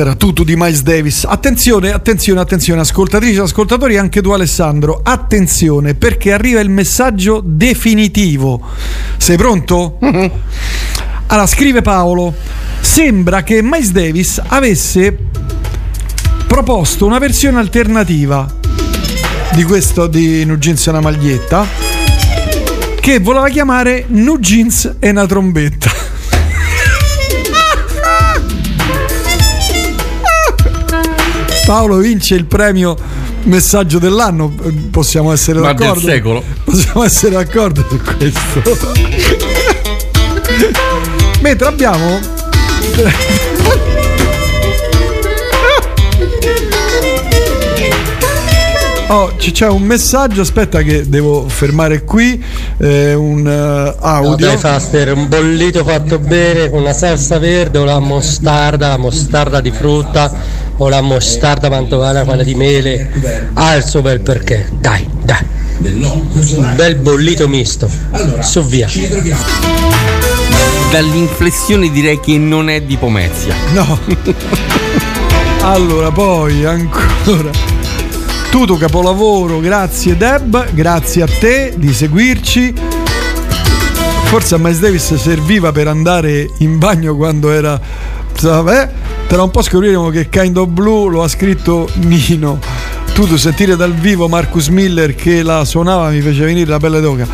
Era tutto di Miles Davis. Attenzione, attenzione, attenzione, ascoltatrici e ascoltatori, anche tu Alessandro. Attenzione, perché arriva il messaggio definitivo. Sei pronto? Allora, scrive Paolo. Sembra che Miles Davis avesse proposto una versione alternativa di questo di Jeans e una maglietta che voleva chiamare Jeans e una trombetta. Paolo vince il premio messaggio dell'anno, possiamo essere Ma del d'accordo. secolo. Possiamo essere d'accordo su questo. Mentre abbiamo Oh, ci- c'è un messaggio, aspetta che devo fermare qui, eh, un eh, audio. Dai Faster, un bollito fatto bene con la salsa verde o la mostarda, la mostarda di frutta o la mostarda mantovana, quella di mele, ha il suo bel perché. Dai, dai. Un bel bollito misto. Su via. Dall'inflessione direi che non è di Pomezia. No. Allora, poi ancora. Tutto capolavoro, grazie Deb, grazie a te di seguirci. Forse a Miles Davis serviva per andare in bagno quando era. Vabbè, tra un po' scopriremo che Kind of Blue lo ha scritto Nino. Tutto sentire dal vivo Marcus Miller che la suonava mi fece venire la pelle d'oca.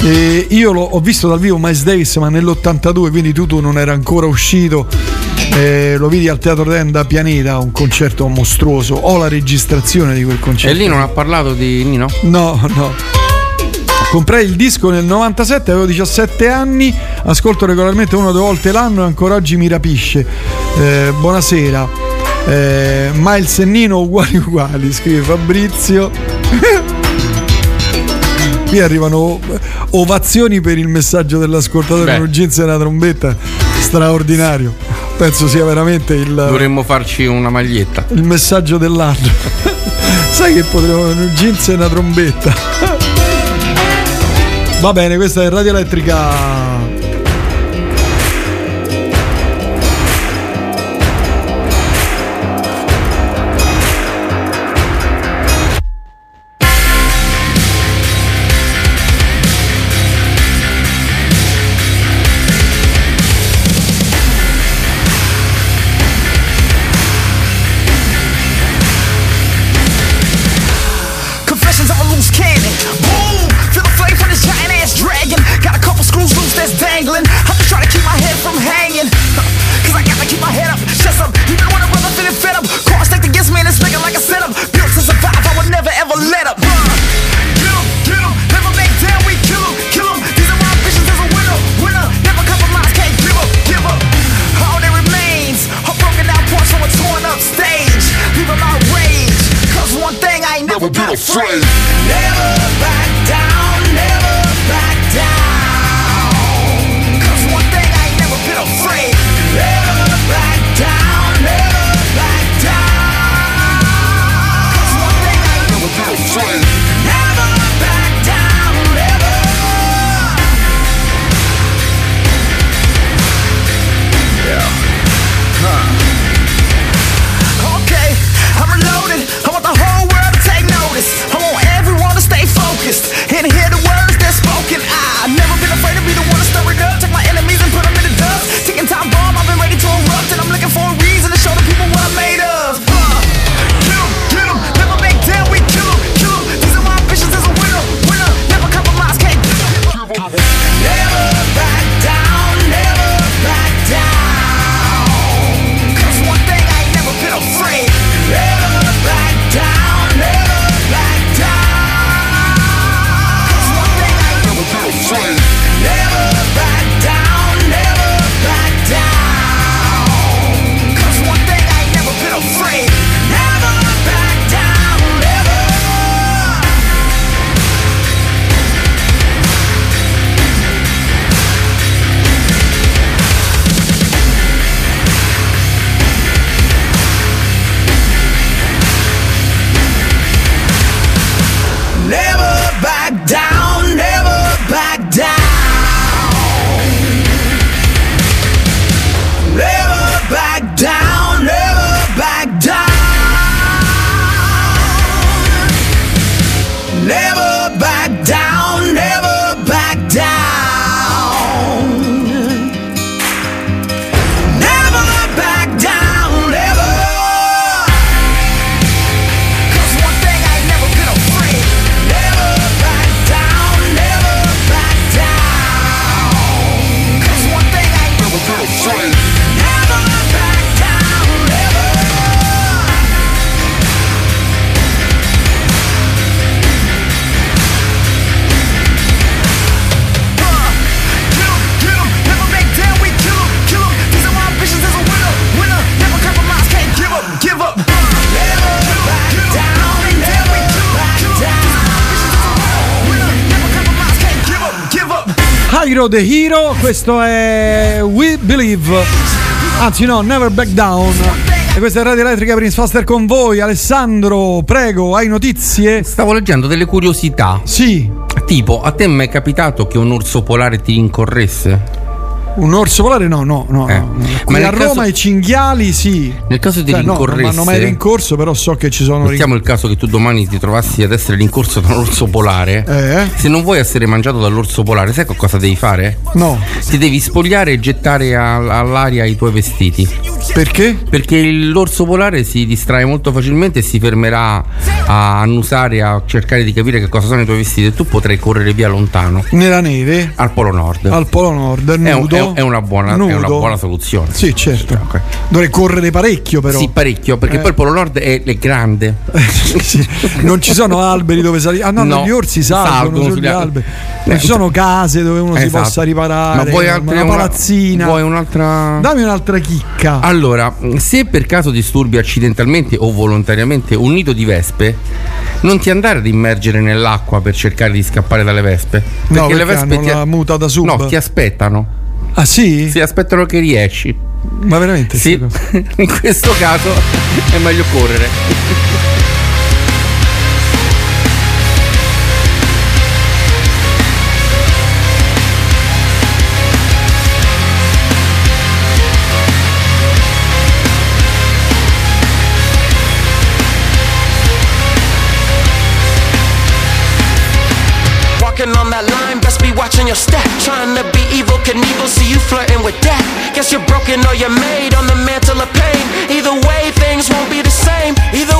E io l'ho, ho visto dal vivo Miles Davis ma nell'82 quindi Tutu non era ancora uscito Eh, lo vidi al Teatro Tenda Pianeta un concerto mostruoso ho la registrazione di quel concerto E lì non ha parlato di Nino? No, no. Comprai il disco nel 97, avevo 17 anni, ascolto regolarmente una o due volte l'anno e ancora oggi mi rapisce. Eh, buonasera. Eh, Miles e Nino uguali uguali, scrive Fabrizio. Qui arrivano ovazioni per il messaggio dell'ascoltatore con jeans e una trombetta. Straordinario. Penso sia veramente il, Dovremmo farci una maglietta. il messaggio dell'anno. Sai che potremmo un jeans e una trombetta. Va bene, questa è Radio Elettrica. Tyro the Hero, questo è We Believe. Anzi no, Never Back Down. E questa è Radio Elettrica Prince Faster con voi. Alessandro, prego, hai notizie? Stavo leggendo delle curiosità. Sì. Tipo, a te mi è capitato che un orso polare ti rincorresse? Un orso polare? No, no, no. Eh. no. Ma a Roma caso- i cinghiali sì. Nel caso di Cioè, no, non rincorresse. hanno mai rincorso, però so che ci sono Mettiamo il caso che tu domani ti trovassi ad essere rincorso da un orso polare. Eh? Se non vuoi essere mangiato dall'orso polare, sai cosa devi fare? No. Ti devi spogliare e gettare al- all'aria i tuoi vestiti. Perché? Perché l'orso polare si distrae molto facilmente e si fermerà a annusare, a cercare di capire che cosa sono i tuoi vestiti e tu potrai correre via lontano. Nella neve? Al Polo Nord. Al Polo Nord, È, un- nudo? è- è una buona, è una buona soluzione. Sì, certo. Dovrei correre parecchio però. Sì, parecchio, perché Eh. poi il Polo Nord è, è grande. Sì, non ci sono alberi dove salire. Ah no, No, gli orsi salgono, salgono sugli alberi. alberi. Non ci sono case dove uno si Esatto. possa riparare. Ma vuoi altre- una una- palazzina. vuoi un'altra? Dammi un'altra chicca. Allora, se per caso disturbi accidentalmente o volontariamente un nido di vespe, non ti andare ad immergere nell'acqua per cercare di scappare dalle vespe. Perché, No, le perché vespe hanno ti, la muta da sub. no, ti aspettano. Ah sì? Si aspettano che riesci. Ma veramente? Sì, in questo caso è meglio correre. You're broken or you're made on the mantle of pain. Either way, things won't be the same. Either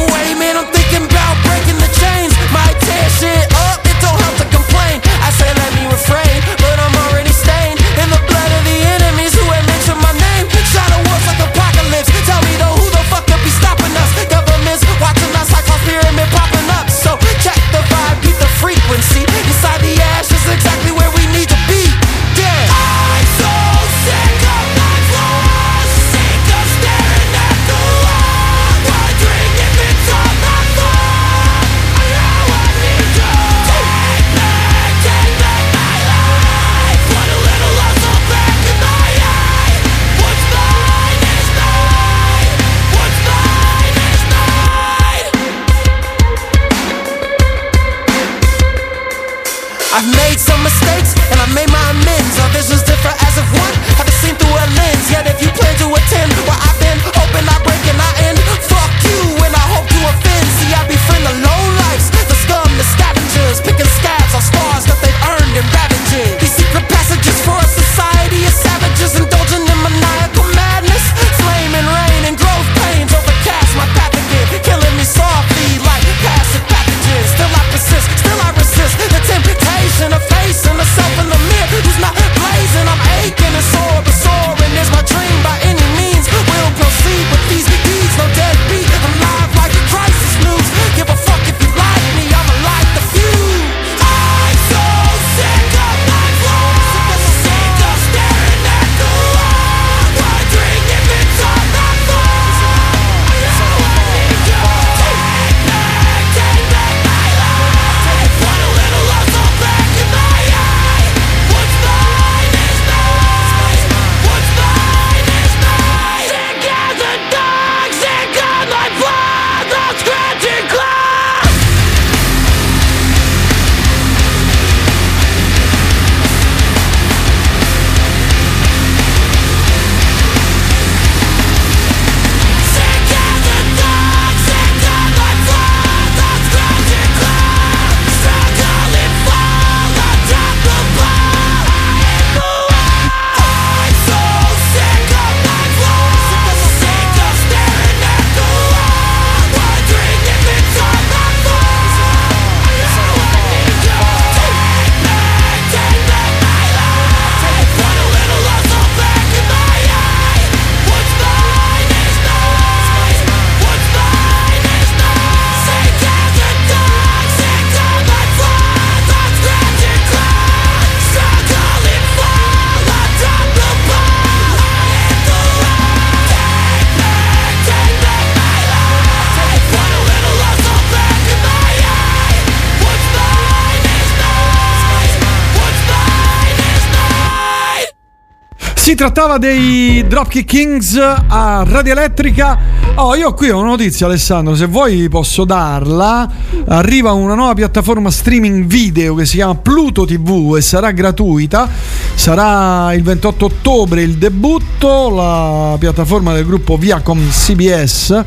Si trattava dei Dropkick Kings a Radio Elettrica. Oh, io qui ho una notizia, Alessandro. Se vuoi posso darla. Arriva una nuova piattaforma streaming video che si chiama Pluto TV e sarà gratuita. Sarà il 28 ottobre il debutto. La piattaforma del gruppo Viacom CBS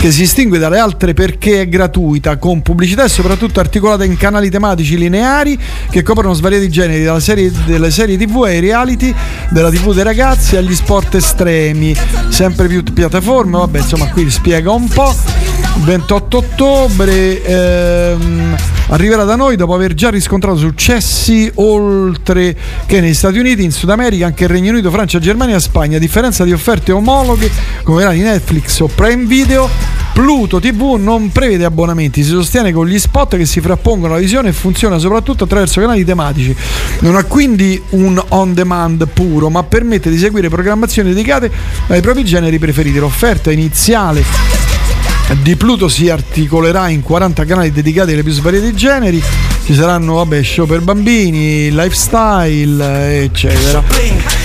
che si distingue dalle altre perché è gratuita, con pubblicità e soprattutto articolata in canali tematici lineari che coprono svariati generi, dalla serie, delle serie TV ai reality, della TV dei ragazzi agli sport estremi, sempre più piattaforme, vabbè insomma qui spiega un po'. 28 ottobre ehm, arriverà da noi dopo aver già riscontrato successi oltre che negli Stati Uniti, in Sud America, anche il Regno Unito, Francia, Germania e Spagna. A differenza di offerte omologhe come quella di Netflix o Prime Video, Pluto TV non prevede abbonamenti, si sostiene con gli spot che si frappongono alla visione e funziona soprattutto attraverso canali tematici. Non ha quindi un on demand puro, ma permette di seguire programmazioni dedicate ai propri generi preferiti. L'offerta iniziale di Pluto si articolerà in 40 canali dedicati ai più svariati generi. Ci saranno vabbè, show per bambini, lifestyle, eccetera.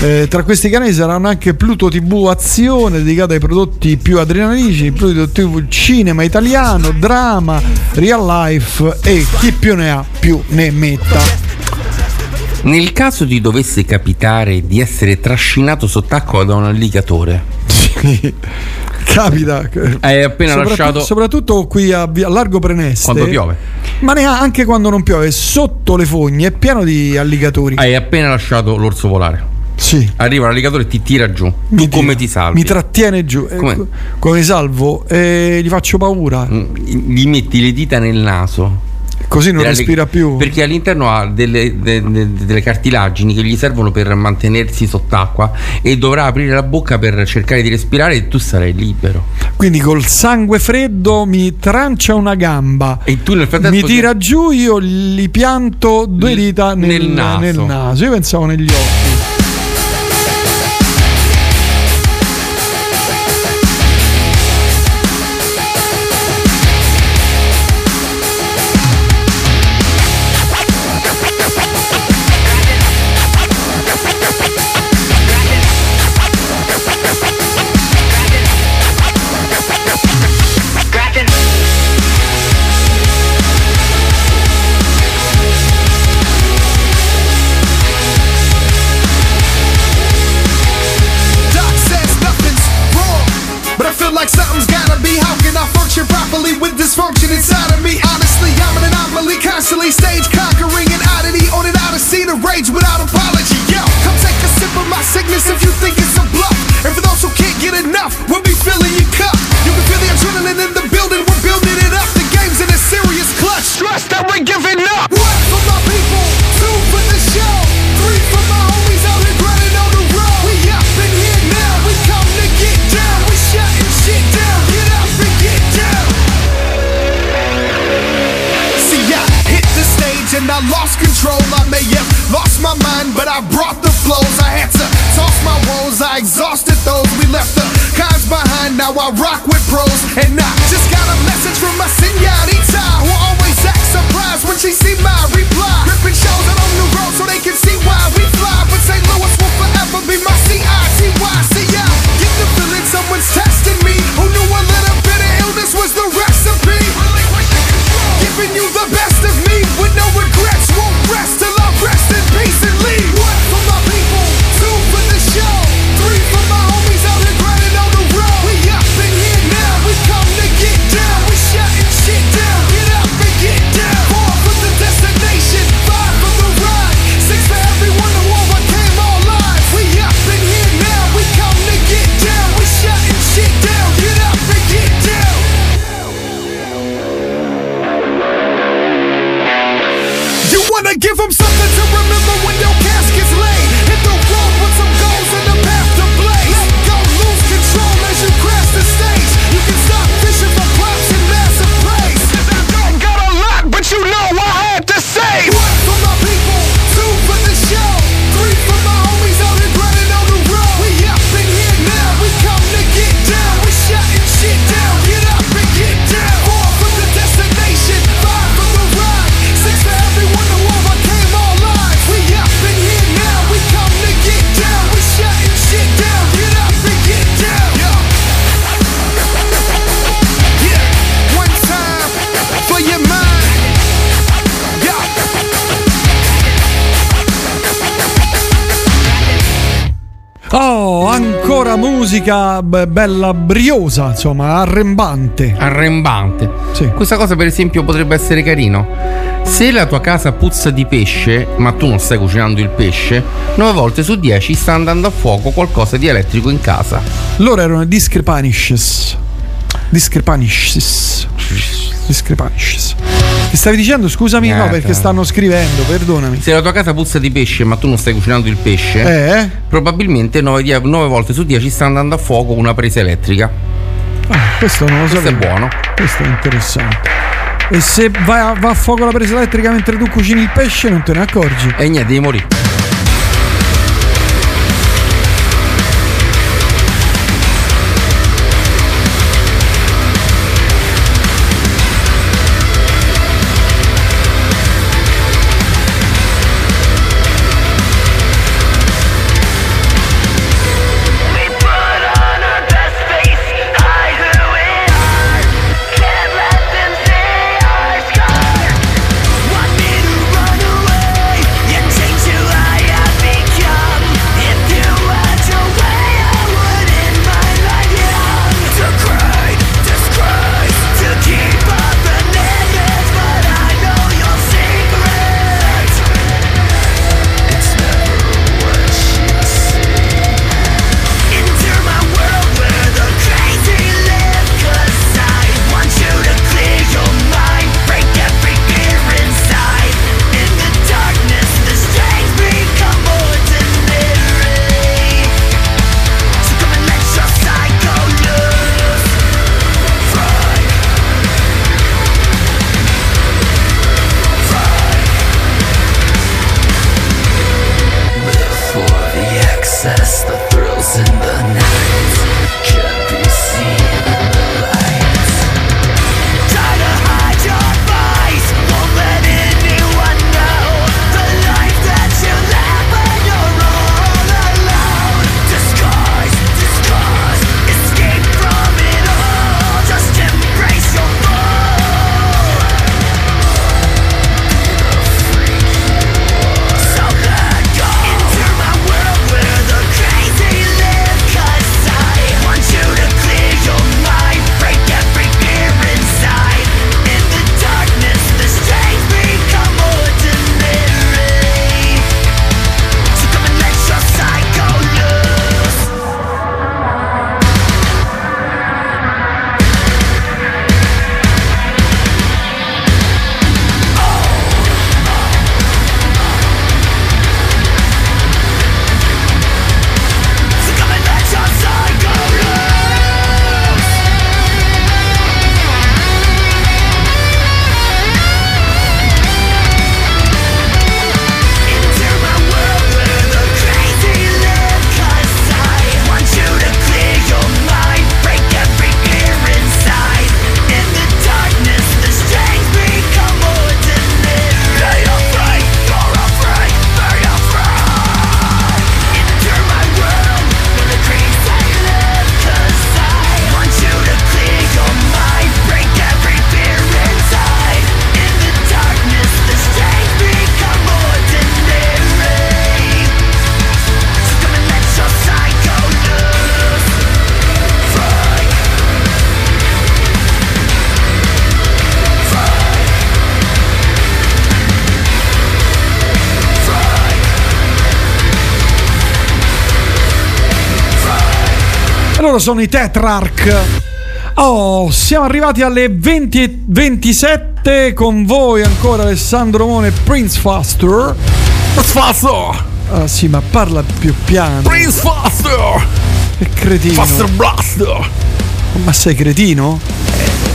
Eh, tra questi canali saranno anche Pluto TV Azione dedicato ai prodotti più adrenalinici, Pluto TV Cinema Italiano, Drama, Real Life e chi più ne ha più ne metta. Nel caso ti dovesse capitare di essere trascinato sott'acqua da un alligatore, Capita. hai appena Soprattutto- lasciato Soprattutto qui a, a Largo Preneste. quando piove, Ma neanche anche quando non piove, sotto le fogne è pieno di alligatori. hai appena lasciato l'orso volare. Sì. Arriva l'alligatore e ti tira giù. tu come ti salvi? Mi trattiene giù. Eh, Come? co- come mi salvo? Eh, gli faccio paura. Mm, Gli metti le dita nel naso. Così non respira più. Perché all'interno ha delle, de- de- delle cartilagini che gli servono per mantenersi sott'acqua e dovrà aprire la bocca per cercare di respirare e tu sarai libero. Quindi col sangue freddo mi trancia una gamba. E tu nel frattempo Mi ti- tira giù, io gli pianto due dita nel, nel naso. nel naso. Io pensavo negli occhi. Musica be- bella briosa, insomma, arrembante. Arrembante. Questa cosa, per esempio, potrebbe essere carino. Se la tua casa puzza di pesce, ma tu non stai cucinando il pesce, 9 volte su 10 sta andando a fuoco qualcosa di elettrico in casa. Loro erano discrepanishes. Discrepanishes. Discrepanishes. Che stavi dicendo? Scusami, no, Niente. perché stanno scrivendo, perdonami. Se la tua casa puzza di pesce, ma tu non stai cucinando il pesce, Eh? probabilmente 9, volte su 10 sta andando a fuoco una presa elettrica. Ah, questo non lo Questo sapevo. è buono. Questo è interessante. E se va, va a fuoco la presa elettrica mentre tu cucini il pesce non te ne accorgi. E niente, devi morire. Loro sono i Tetrarch. Oh, siamo arrivati alle 20 e 27 con voi ancora Alessandro Mone e Prince Faster. Prince Faster! Ah sì, ma parla più piano. Prince Faster! Che cretino. Faster Blaster! Ma sei cretino?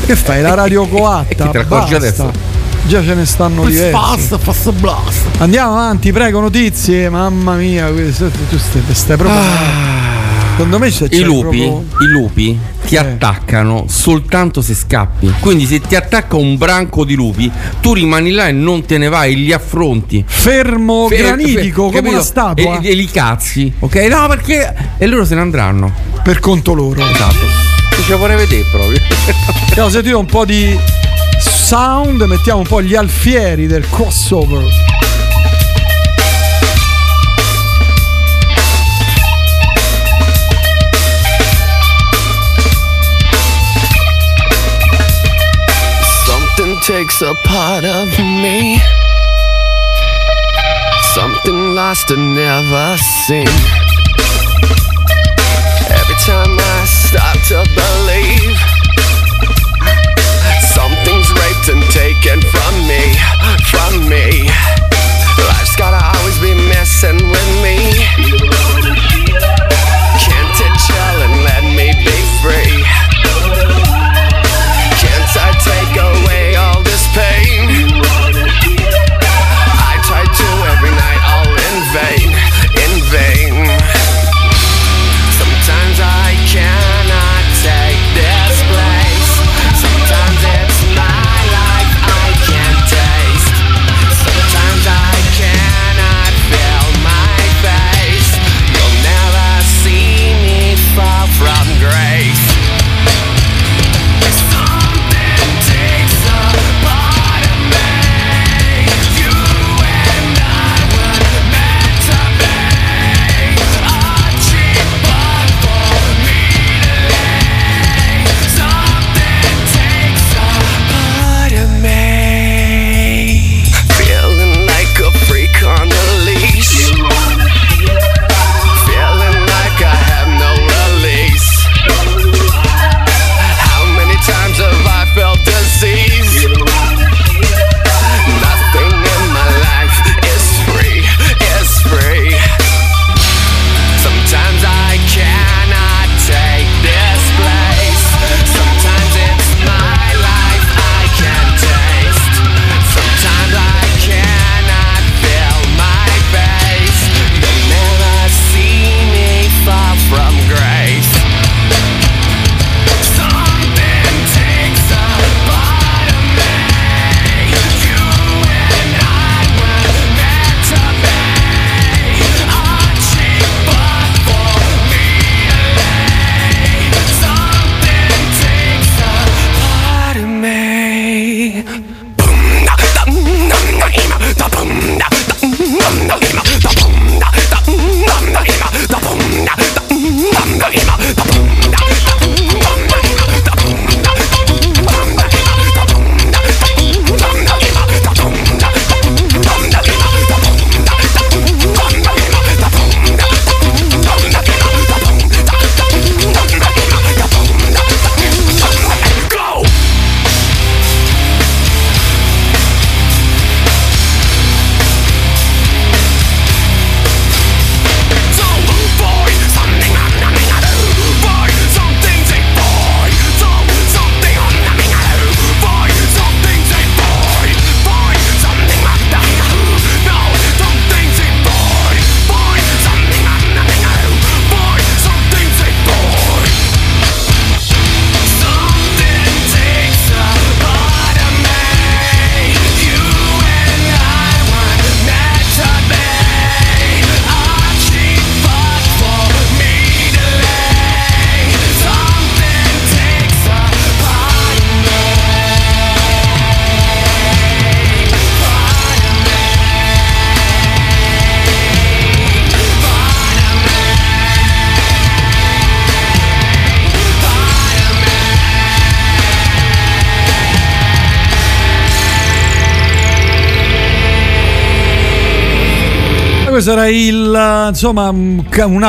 Che fai? La radio coatta? Che te accorgi adesso? Già ce ne stanno Prince diversi. Faster, Faster Blast! Andiamo avanti, prego, notizie. Mamma mia, tu stai, stai proprio. Secondo me c'è I c'è lupi, proprio- i lupi ti attaccano soltanto se scappi. Quindi se ti attacca un branco di lupi, tu rimani là e non te ne vai, li affronti. Fermo Fer- granitico fer- come una statua. E, e li cazzi, ok? No, perché. E loro se ne andranno. Per conto loro. Esatto. Ci vorrei vedere proprio. Abbiamo sentito un po' di sound, mettiamo un po' gli alfieri del crossover. Takes a part of me. Something lost and never seen. Every time I start to believe something's raped and taken from me, from me. Life's gotta always be messing with me. Questo era il insomma un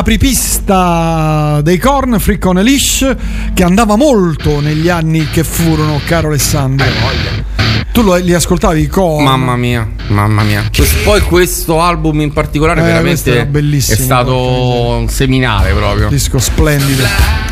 dei Korn, Freak on a Leash, che andava molto negli anni che furono, caro Alessandro. Tu lo- li ascoltavi Korn? Mamma mia, mamma mia. Poi questo album in particolare Eh, veramente è stato un seminale proprio. Disco splendido.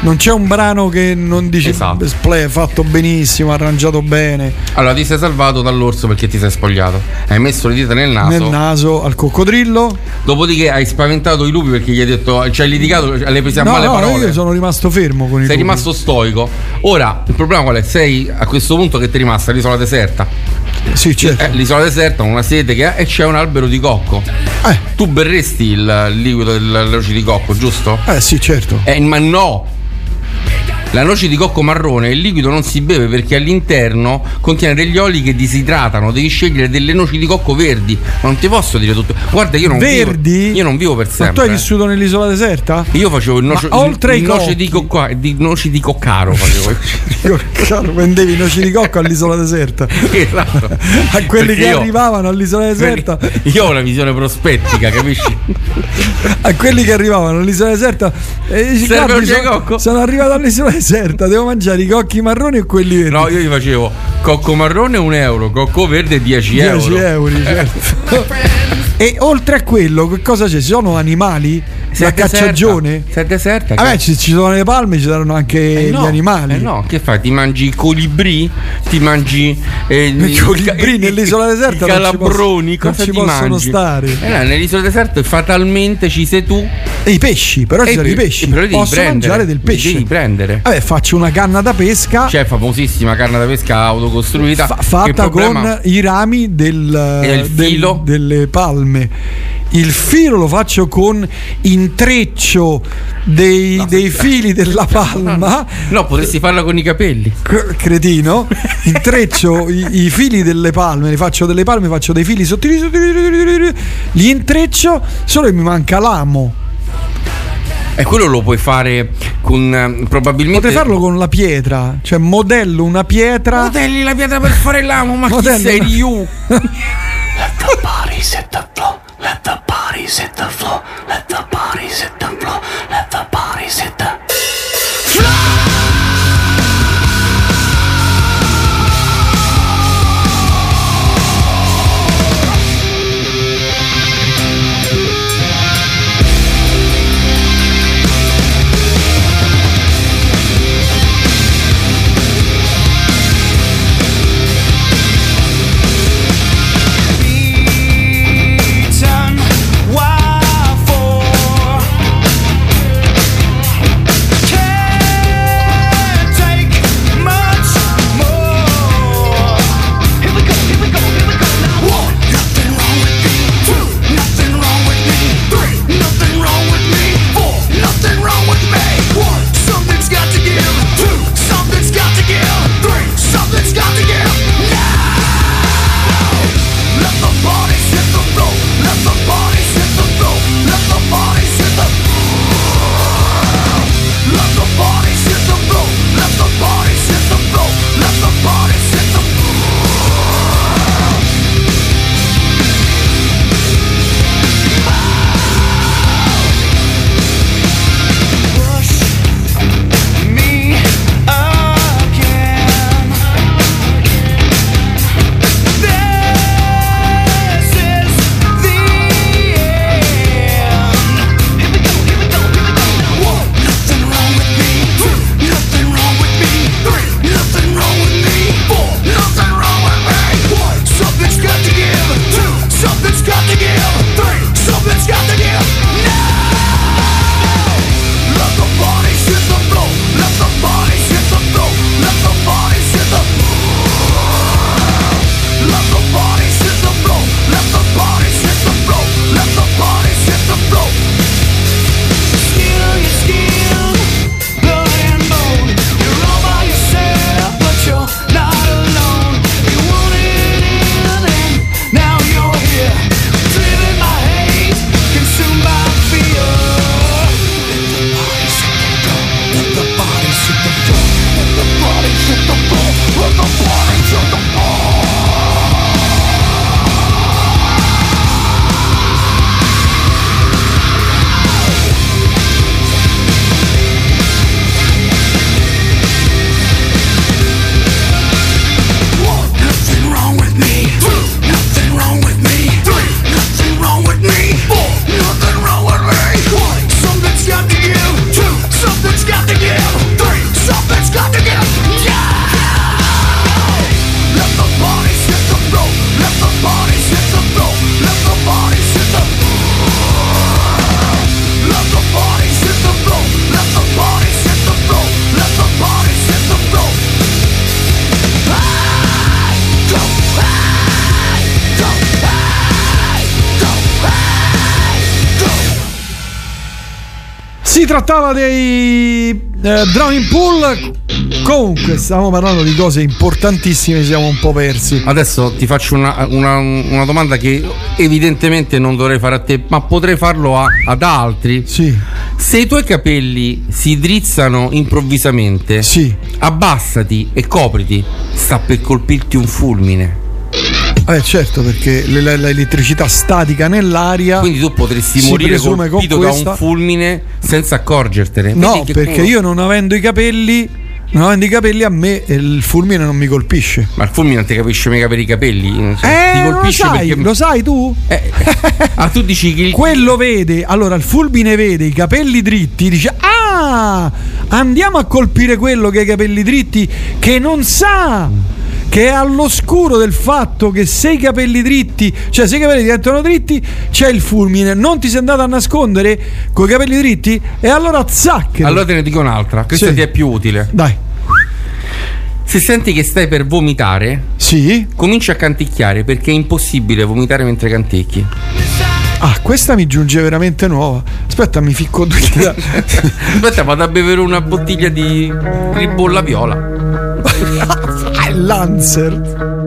Non c'è un brano che non dici Esatto. "Sple- fatto benissimo, arrangiato bene. Allora ti sei salvato dall'orso perché ti sei spogliato. Hai messo le dita nel naso. Nel naso al coccodrillo. Dopodiché hai spaventato i lupi perché gli hai detto, ci hai litigato, le presi a No, male no, parole. io sono rimasto fermo con i Sei lupi. rimasto stoico. Ora, il problema qual è? Sei a questo punto che ti è rimasta l'isola deserta. Sì, certo. Eh, l'isola deserta, una sete che ha e c'è un albero di cocco. Eh. Tu berresti il liquido delle noci di cocco, giusto? Eh sì, certo. Eh, ma no! La noce di cocco marrone, il liquido non si beve perché all'interno contiene degli oli che disidratano. Devi scegliere delle noci di cocco verdi. Ma non ti posso dire tutto. Guarda, io non Verdi? vivo. Io non vivo per Ma sempre. tu hai eh. vissuto nell'isola deserta? Io facevo il noce, Ma oltre il noce di, cocco- di noci di coccaro. Facevo. Caro, vendevi i noci di cocco all'isola deserta. Esatto. A quelli Perché che io- arrivavano all'isola deserta, Io ho una visione prospettica, capisci? a quelli che arrivavano all'isola deserta, e dici, "Guardi, un sono, cocco?" sono arrivato all'isola deserta, devo mangiare i cocchi marroni e quelli verdi. No, io gli facevo cocco marrone 1 euro, cocco verde 10 10 euro. euro, certo. E oltre a quello, che cosa c'è? Ci sono animali? Se La cacciagione? Se è deserta. Vabbè, che- ci, ci sono le palme, ci saranno anche Eh no, gli animali. eh no, che fai? Ti mangi i colibrì? Ti mangi eh, I colibrì nell'isola deserta I non ci calabroni? posso- non cosa ci ti possono mangi? stare. Eh no, nell'isola deserta fatalmente ci sei tu. E i pesci, però ci sono i pe- pesci. però devi Posso prendere, mangiare del pesce. devi prendere. Vabbè, faccio una canna da pesca C'è famosissima carne da pesca autocostruita. fa- fatta con i rami del, il del- filo? delle palme. Il filo lo faccio con intreccio dei, dei fili della palma. No, potresti farla con i capelli. Cretino intreccio i, i fili delle palme li faccio delle palme faccio dei fili sottili, sottili, sottili, li intreccio solo che mi manca l'amo E quello lo puoi fare con probabilmente. potrei farlo con la pietra cioè modello una pietra Modelli la pietra per fare l'amo, ma Modello chi sei una- you? The body set the floor. Let the bodies hit the floor. Let the bodies hit the floor. Let the bodies hit the trattava dei eh, Drowning Pool. Comunque, stavamo parlando di cose importantissime, siamo un po' persi. Adesso ti faccio una, una- una domanda che evidentemente non dovrei fare a te, ma potrei farlo a- ad altri. Sì. Se i tuoi capelli si drizzano improvvisamente, abbassati e copriti. Sta per colpirti un fulmine. Eh certo, perché l'elettricità statica nell'aria. Quindi tu potresti morire colpito con da un fulmine senza accorgertene. No, perché culo. io non avendo i capelli, non avendo i capelli, a me il fulmine non mi colpisce. Ma il fulmine non ti capisce mica per i capelli. cioè, Eh, ti lo colpisce sai, perché. lo sai tu? ah, tu dici che il- Quello vede, allora il fulmine vede i capelli dritti, dice "Ah, andiamo a colpire quello che ha i capelli dritti che non sa che è all'oscuro del fatto che se i capelli dritti, cioè se i capelli diventano dritti, c'è il fulmine. Non ti sei andato a nascondere con i capelli dritti? E allora zacchero. Allora te ne dico un'altra. Questa Sì. ti è più utile. Dai. Se senti che stai per vomitare, sì. comincia a canticchiare perché è impossibile vomitare mentre canticchi. Ah, questa mi giunge veramente nuova. Aspetta, mi ficco due. Aspetta, vado a bere una bottiglia di ribolla viola. Ah, Lancer.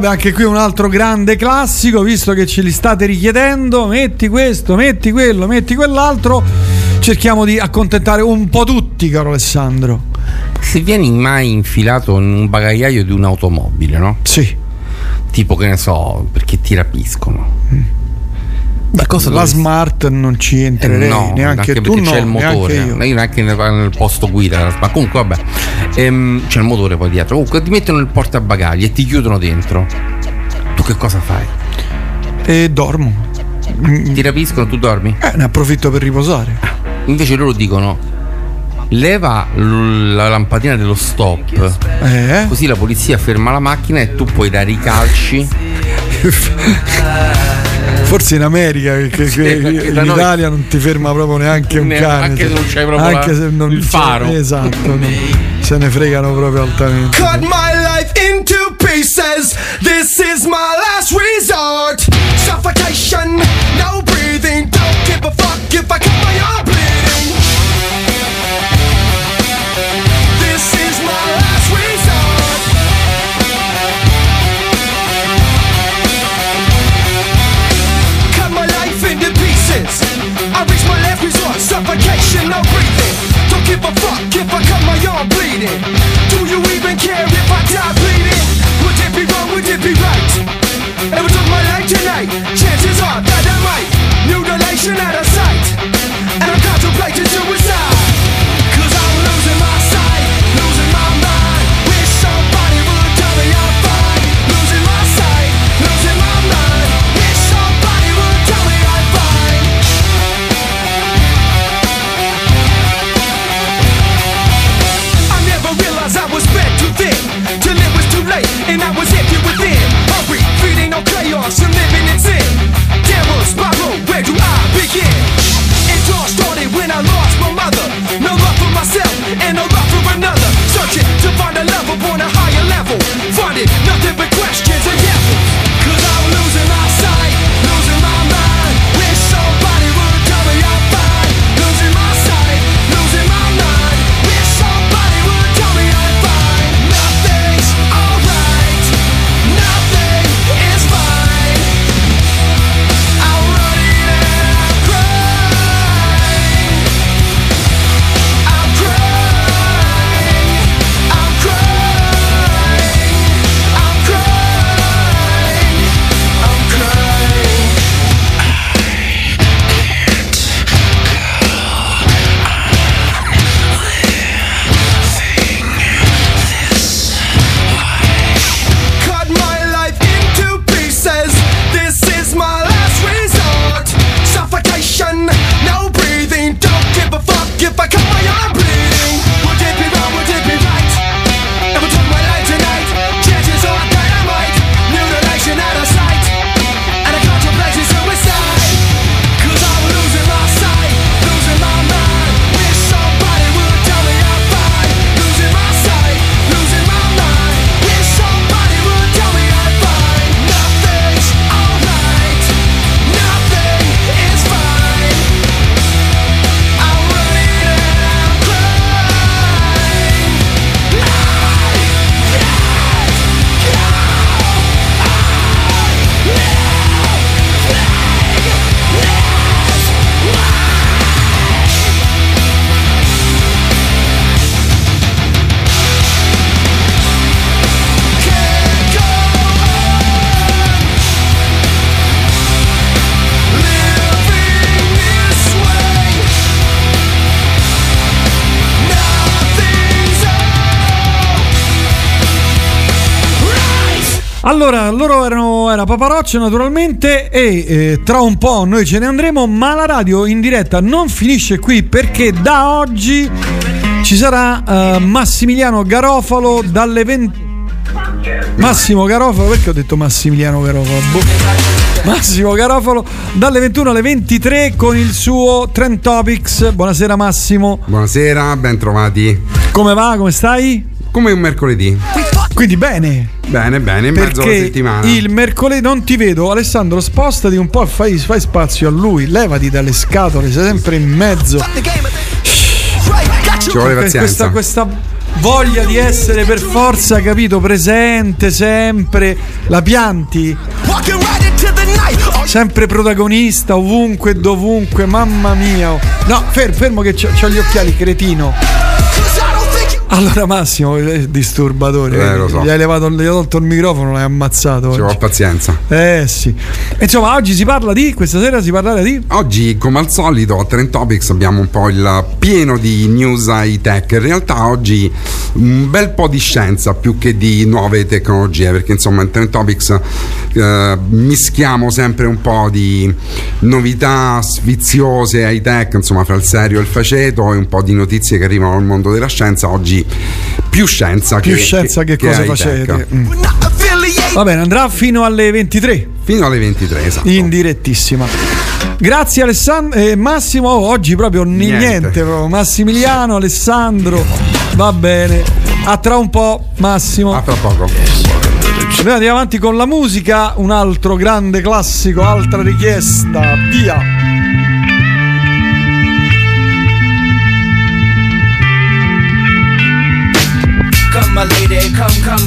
Vabbè, anche qui un altro grande classico, visto che ce li state richiedendo, metti questo, metti quello, metti quell'altro, cerchiamo di accontentare un po' tutti, caro Alessandro. Se vieni mai infilato in un bagagliaio di un'automobile, no? Sì. Tipo che ne so, perché ti rapiscono. Beh, cosa la smart non ci entrerei, Eh, no, neanche anche tu perché no, c'è il motore, neanche io. io neanche nel, nel posto guida, ma comunque vabbè, Ehm, c'è il motore poi dietro. Comunque ti mettono nel portabagagli e ti chiudono dentro. Tu che cosa fai? E dormo. Ti rapiscono, tu dormi? Eh, ne approfitto per riposare. Invece loro dicono leva la lampadina dello stop. Eh? Così la polizia ferma la macchina e tu puoi dare i calci. Forse in America, che, Sì, perché in noi- Italia non ti ferma proprio neanche un Ne- cane. anche se non c'hai proprio Anche la- se non il faro. Esatto, non- se ne fregano proprio altamente. Cut my life into pieces. This is my last resort. Nation at a Allora, loro erano era Paparoccio naturalmente e eh, tra un po' noi ce ne andremo, ma la radio in diretta non finisce qui perché da oggi ci sarà eh, Massimiliano Garofalo dalle 20 Massimo Garofalo, perché ho detto Massimiliano Garofalo? Boh. Massimo Garofalo dalle 21 alle 23 con il suo Trend Topics. Buonasera Massimo. Buonasera, ben trovati. Come va? Come stai? Come un mercoledì. Quindi bene. Bene, bene, in mezzo alla Perché settimana. il mercoledì non ti vedo, Alessandro. Spostati un po', fai, fai spazio a lui, levati dalle scatole, sei sempre in mezzo. Ci vuole pazienza. Questa, questa voglia di essere per forza, capito, presente sempre, la pianti. Sempre protagonista, ovunque, dovunque, mamma mia. No, fermo, fermo che c'ho gli occhiali, cretino. Allora Massimo, è disturbatore. Eh, lo so. Gli hai levato, gli hai tolto il microfono, l'hai ammazzato. Ci vuole pazienza. Eh sì. Insomma, oggi si parla di. Questa sera si parlerà di. Oggi, come al solito, a Trend Topics abbiamo un po' il pieno di news high tech. In realtà oggi un bel po' di scienza più che di nuove tecnologie, perché insomma in Trend Topics eh, mischiamo sempre un po' di novità sfiziose high tech, insomma, fra il serio e il faceto e un po' di notizie che arrivano dal mondo della scienza. Oggi più scienza Più che scienza che, cosa high-tech. facete. Mm. Va bene, andrà fino alle 23. Fino alle 23, esatto. In direttissima. Grazie Alessandro e Massimo, Oh, oggi proprio ni- niente. Niente. proprio. Massimiliano, Alessandro, va bene. A tra un po', Massimo. A tra poco. Noi andiamo avanti con la musica, un altro grande classico, altra richiesta, via.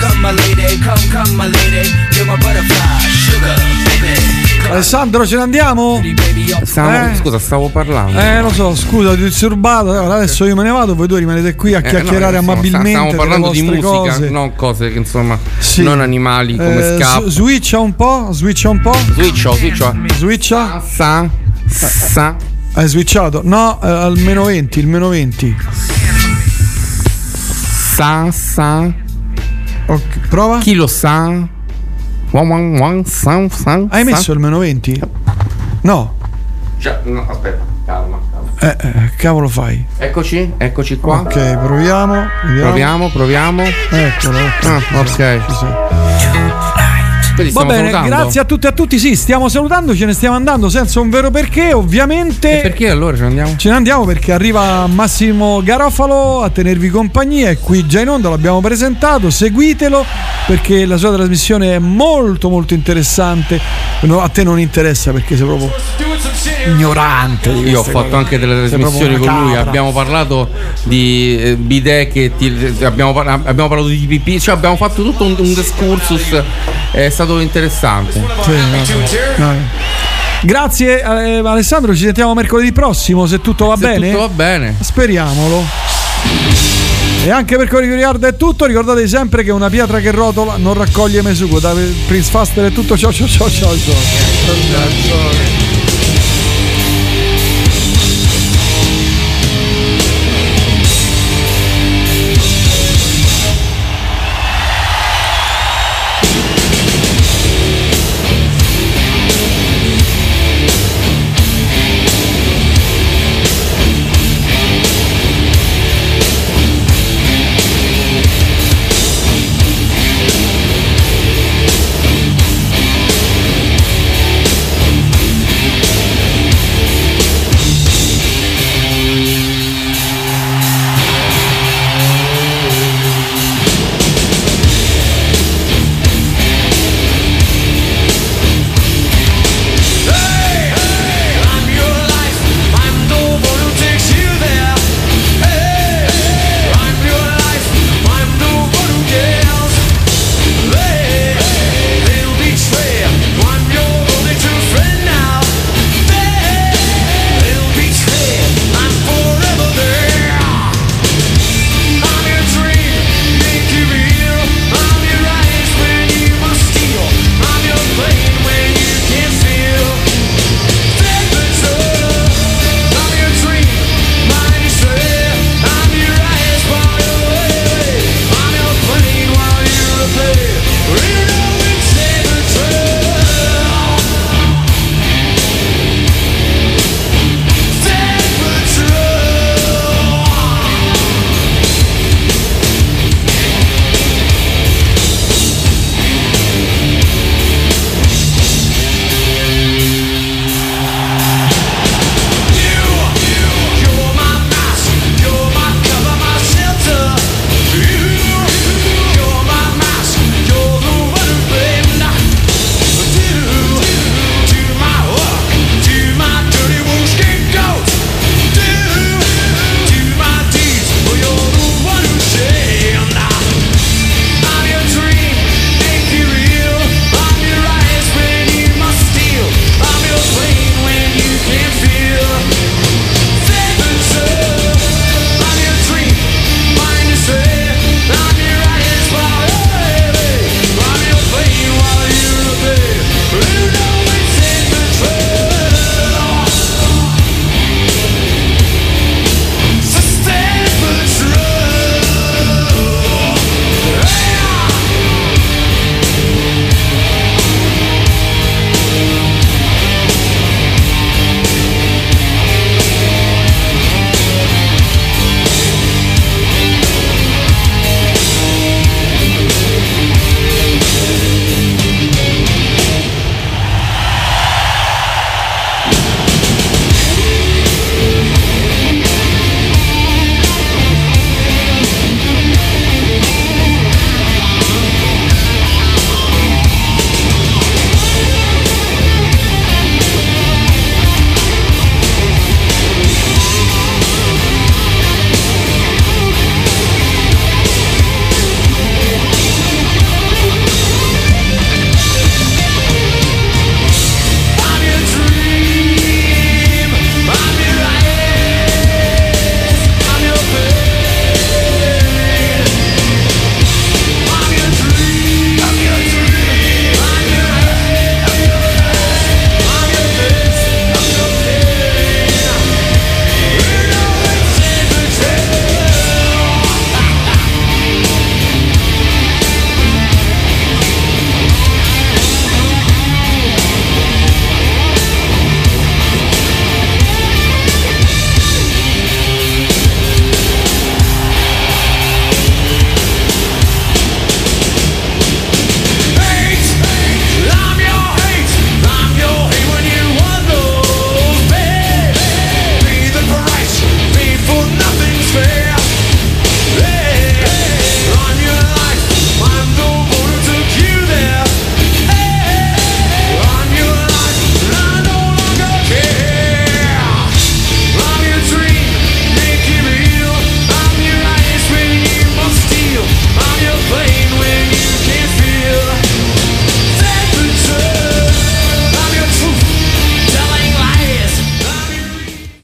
Come my lady, come, come my lady. You're my butterfly, sugar, baby. Alessandro, ce ne andiamo? Stavo- Eh? Scusa, stavo parlando. Eh, lo so, scusa, ti ho disturbato. Allora, adesso io me ne vado, voi due rimanete qui a Eh, chiacchierare no, insomma, amabilmente. Stiamo parlando di musica, cose. non cose che insomma, Sì. non animali come Eh, scappa. switcha un po', switcha un po'. Switcho, switcho. Switcha. Sa, sa. Hai switchato? No, eh, al meno 20, il meno 20. Sa, sa. Ok, prova. Chi lo sa? Hai messo il meno 20? No. Cioè, no, aspetta, calma, calma. Eh, eh, cavolo fai? Eccoci, eccoci qua. Ok, proviamo. vediamo. Proviamo, proviamo. Eccolo. ecco. Ah, ok. Ci sei. Quindi Va bene, salutando? grazie a tutti e a tutti. Sì, stiamo salutando, ce ne stiamo andando senza un vero perché, ovviamente. E perché allora ce ne andiamo? Ce ne andiamo perché arriva Massimo Garofalo a tenervi compagnia. È qui già in onda, l'abbiamo presentato. Seguitelo perché la sua trasmissione è molto, molto interessante. No, a te non interessa perché sei proprio ignorante. Io ho fatto cose. anche delle trasmissioni con lui, abbiamo parlato di eh, bidet che ti- abbiamo, abbiamo parlato di pipì, cioè abbiamo fatto tutto un, un discursus, è stato interessante. Sì, no, no. Grazie eh, Alessandro, ci sentiamo mercoledì prossimo se tutto va Se bene. tutto va bene. Speriamolo. E anche per quello che riguarda è tutto, ricordatevi sempre che una pietra che rotola non raccoglie mai sugo. Da Prince Faster è tutto, ciao ciao ciao ciao ciao.